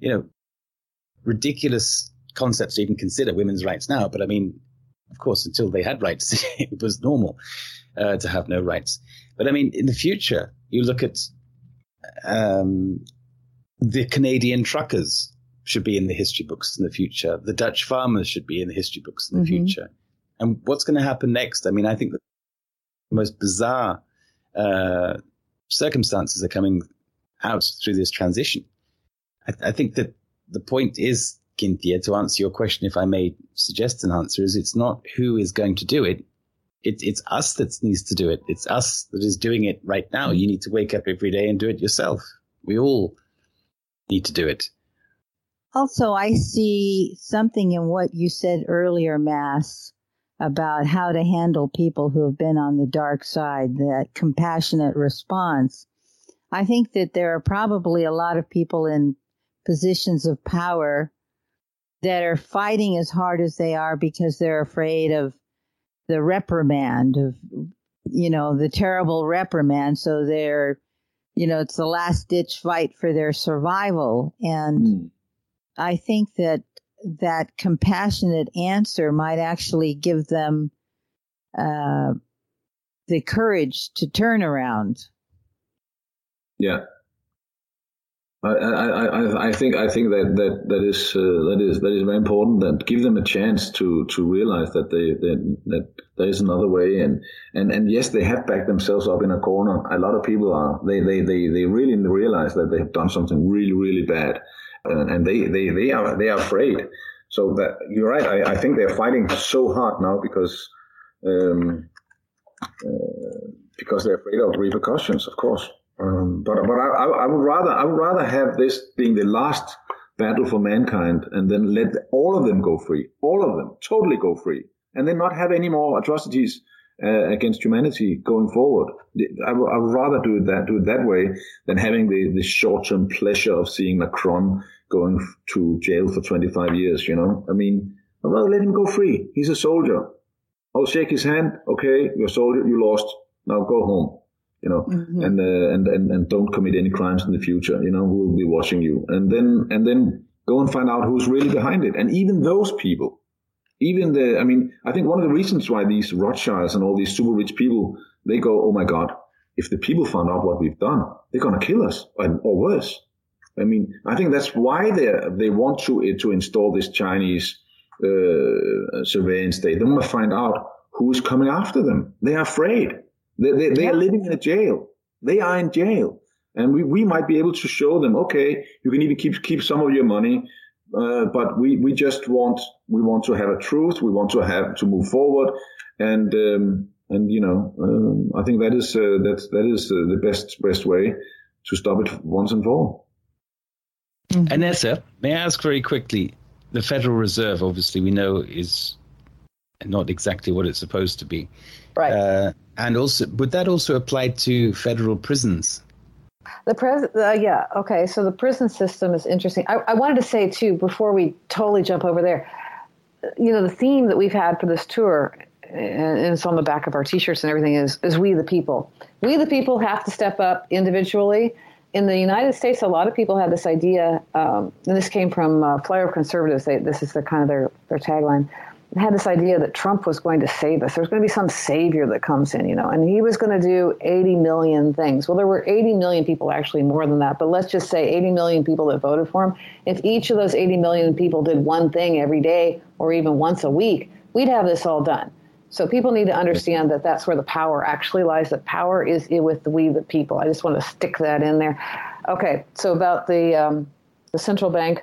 You know, ridiculous concepts to even consider women's rights now. But I mean, of course, until they had rights, it was normal uh, to have no rights. But I mean, in the future, you look at um, the Canadian truckers should be in the history books in the future. The Dutch farmers should be in the history books in the mm-hmm. future. And what's going to happen next? I mean, I think the most bizarre uh, circumstances are coming out through this transition. I, I, think that the point is, Cynthia, to answer your question, if I may suggest an answer, is it's not who is going to do it. it it's us that needs to do it. It's us that is doing it right now. You need to wake up every day and do it yourself. We all need to do it. Also, I see something in what you said earlier, Mads, about how to handle people who have been on the dark side, that compassionate response. I think that there are probably a lot of people in positions of power that are fighting as hard as they are because they're afraid of the reprimand of you know the terrible reprimand so they're you know it's the last ditch fight for their survival and mm. i think that that compassionate answer might actually give them uh, the courage to turn around. Yeah. I, I, I think I think that that that is uh, that is that is very important. That give them a chance to to realize that they that, that there is another way. And and and yes, they have backed themselves up in a corner. A lot of people are they they they, they really realize that they have done something really really bad, uh, and they they they are they are afraid. So that you're right. I, I think they're fighting so hard now because um, uh, because they're afraid of repercussions, of course. Um, but but I, I, would rather I would rather have this being the last battle for mankind, and then let all of them go free, all of them totally go free, and then not have any more atrocities uh, against humanity going forward. I, w- I would rather do that do it that way than having the, the short term pleasure of seeing Macron going to jail for 25 years. You know, I mean, I'd rather let him go free. He's a soldier. I'll shake his hand. Okay, you're a soldier. You lost. Now go home you know, mm-hmm. and, uh, and and and don't commit any crimes in the future. You know, who will be watching you, and then and then go and find out who's really behind it. And even those people, even the, I mean, I think one of the reasons why these Rothschilds and all these super rich people, they go, oh my God, if the people found out what we've done, they're gonna kill us, or, or worse. I mean, I think that's why they they want to to install this Chinese uh, surveillance state. They want to find out who is coming after them. They are afraid. They, they, they yeah. are living in a jail. They are in jail. And we, we might be able to show them, okay, you can even keep, keep some of your money. Uh, but we, we just want, we want to have a truth. We want to have to move forward. And, um, and, you know, um, I think that is, uh, that, that is uh, the best, best way to stop it once and for all. Mm-hmm. Annetta, may I ask very quickly, the Federal Reserve, obviously, we know is not exactly what it's supposed to be. Right. Uh, and also, would that also apply to federal prisons? The pres, uh, yeah, okay. So the prison system is interesting. I, I wanted to say too before we totally jump over there. You know, the theme that we've had for this tour, and it's on the back of our T-shirts and everything, is is we the people. We the people have to step up individually. In the United States, a lot of people have this idea, um, and this came from uh, Flyover Conservatives. They, this is their kind of their their tagline had this idea that Trump was going to save us. There's going to be some savior that comes in, you know, and he was going to do 80 million things. Well, there were 80 million people, actually more than that, but let's just say 80 million people that voted for him. If each of those 80 million people did one thing every day or even once a week, we'd have this all done. So people need to understand that that's where the power actually lies. That power is with the we the people. I just want to stick that in there. Okay, so about the um, the central bank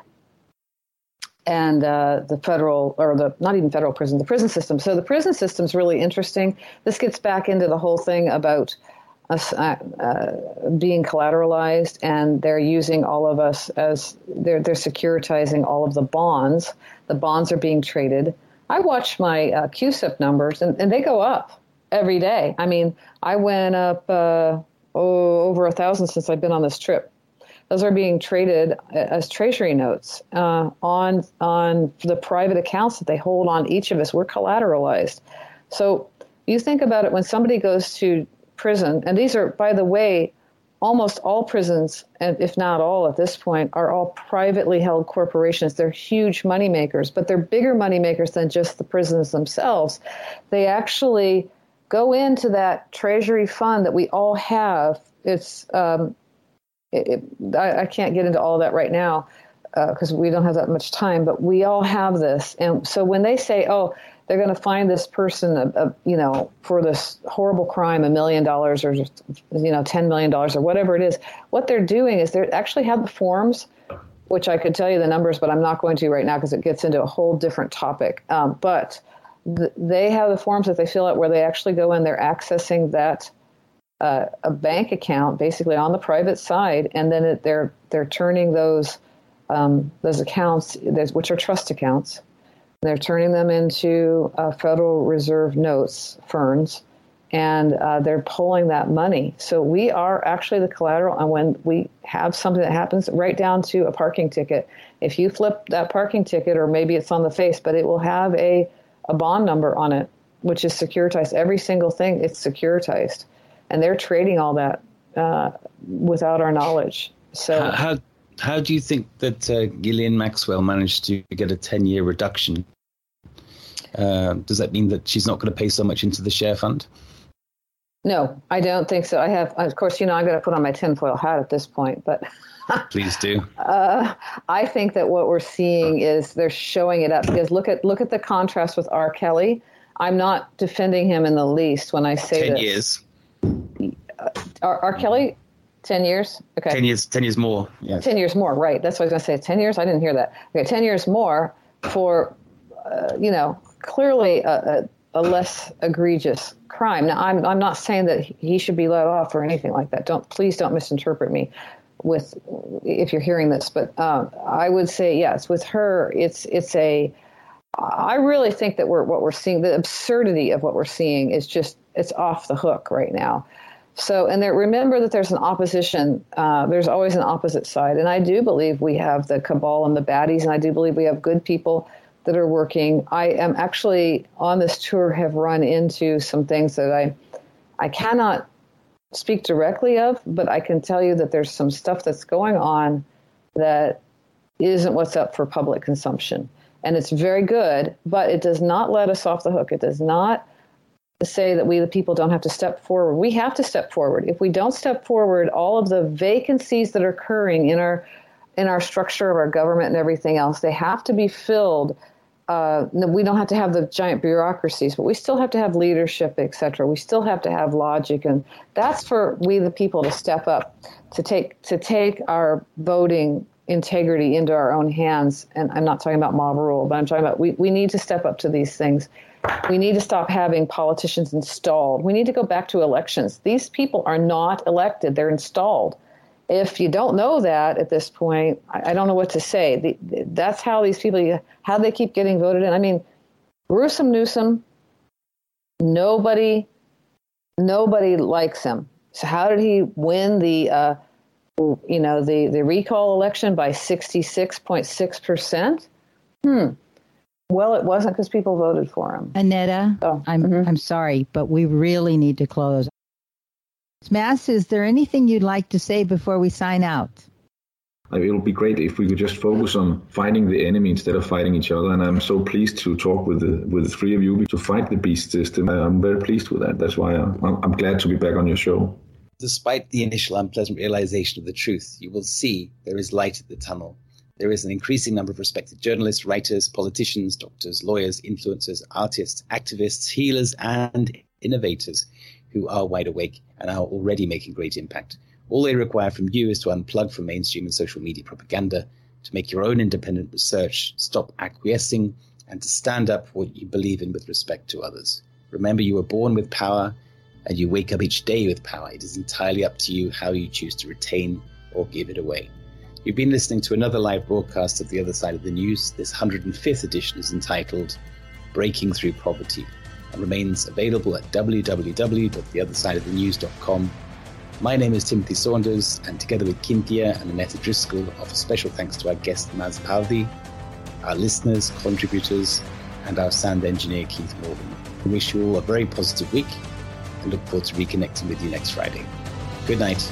and uh, the federal or the not even federal prison, the prison system. So the prison system is really interesting. This gets back into the whole thing about us uh, uh, being collateralized, and they're using all of us as they're they're securitizing all of the bonds. The bonds are being traded. I watch my uh, CUSIP numbers, and, and they go up every day. I mean, I went up uh, oh, over a thousand since I've been on this trip those are being traded as treasury notes uh, on on the private accounts that they hold on each of us. We're collateralized. So you think about it when somebody goes to prison, and these are, by the way, almost all prisons, and if not all at this point, are all privately held corporations. They're huge moneymakers, but they're bigger moneymakers than just the prisons themselves. They actually go into that treasury fund that we all have. It's um, it, I, I, can't get into all that right now because uh, we don't have that much time. But we all have this, and so when they say, "Oh," they're going to find this person, a, a, you know, for this horrible crime, a million dollars or you know, ten million dollars or whatever it is. What they're doing is they actually have the forms, which I could tell you the numbers, but I'm not going to right now because it gets into a whole different topic. Um, but th- they have the forms that they fill out where they actually go in, they're accessing that uh, a bank account basically on the private side, and then it, they're they're turning those um, those accounts, which are trust accounts, they're turning them into uh, Federal Reserve notes, ferns, and uh, they're pulling that money. So we are actually the collateral. And when we have something that happens, right down to a parking ticket, if you flip that parking ticket, or maybe it's on the face, but it will have a a bond number on it, which is securitized. Every single thing, it's securitized and they're trading all that uh, without our knowledge. So how, how, how do you think that uh, Ghislaine Maxwell managed to get a ten year reduction? Uh, does that mean that she's not going to pay so much into the share fund? No, I don't think so. I have, of course, you know, I'm going to put on my tinfoil hat at this point, but please do. Uh, I think that what we're seeing is they're showing it up because look at look at the contrast with R. Kelly. I'm not defending him in the least when I say ten this. years. R. R. Kelly, ten years. Okay. Ten years. Ten years more. Yes. Ten years more. Right. That's what I was going to say. Ten years. I didn't hear that. Okay. Ten years more for, uh, you know, clearly a, a, a, less egregious crime. Now, I'm I'm not saying that he should be let off or anything like that. Don't please don't misinterpret me with if you're hearing this, but um, I would say yes. With her, it's it's a. I really think that we're what we're seeing. The absurdity of what we're seeing is just it's off the hook right now. So, and there, remember that there's an opposition. Uh, there's always an opposite side, and I do believe we have the cabal and the baddies, and I do believe we have good people that are working. I am actually on this tour have run into some things that I I cannot speak directly of, but I can tell you that there's some stuff that's going on that isn't what's up for public consumption. And it's very good, but it does not let us off the hook. It does not say that we, the people, don't have to step forward. We have to step forward. If we don't step forward, all of the vacancies that are occurring in our in our structure of our government and everything else, they have to be filled uh, we don't have to have the giant bureaucracies, but we still have to have leadership, et cetera. We still have to have logic, and that's for we the people to step up to take to take our voting integrity into our own hands. And I'm not talking about mob rule, but I'm talking about we, we need to step up to these things. We need to stop having politicians installed. We need to go back to elections. These people are not elected; they're installed if you don't know that at this point, I, I don't know what to say. The, that's how these people, how they keep getting voted in. I mean, Gruesome Newsom, nobody, nobody likes him. So how did he win the, uh, you know, the, the recall election by 66.6%? Hmm. Well, it wasn't because people voted for him. Annetta, oh. I'm, mm-hmm. I'm sorry, but we really need to close. Mads, is there anything you'd like to say before we sign out? It would be great if we could just focus on fighting the enemy instead of fighting each other. And I'm so pleased to talk with the with the three of you to fight the beast system. I'm very pleased with that. That's why I'm, I'm glad to be back on your show. Despite the initial unpleasant realization of the truth, you will see there is light at the tunnel. There is an increasing number of respected journalists, writers, politicians, doctors, lawyers, influencers, artists, activists, healers, and innovators who are wide awake and are already making great impact. All they require from you is to unplug from mainstream and social media propaganda, to make your own independent research, stop acquiescing, and to stand up for what you believe in with respect to others. Remember, you were born with power and you wake up each day with power. It is entirely up to you how you choose to retain or give it away. You've been listening to another live broadcast of The Other Side of the News. This 105th edition is entitled Breaking Through Poverty and remains available at www.theothersideofthenews.com. My name is Timothy Saunders, and together with Cynthia and Annetta Driscoll, offer special thanks to our guest Mads Palsvig, our listeners, contributors, and our sound engineer Keith Morgan. We wish you all a very positive week and look forward to reconnecting with you next Friday. Good night.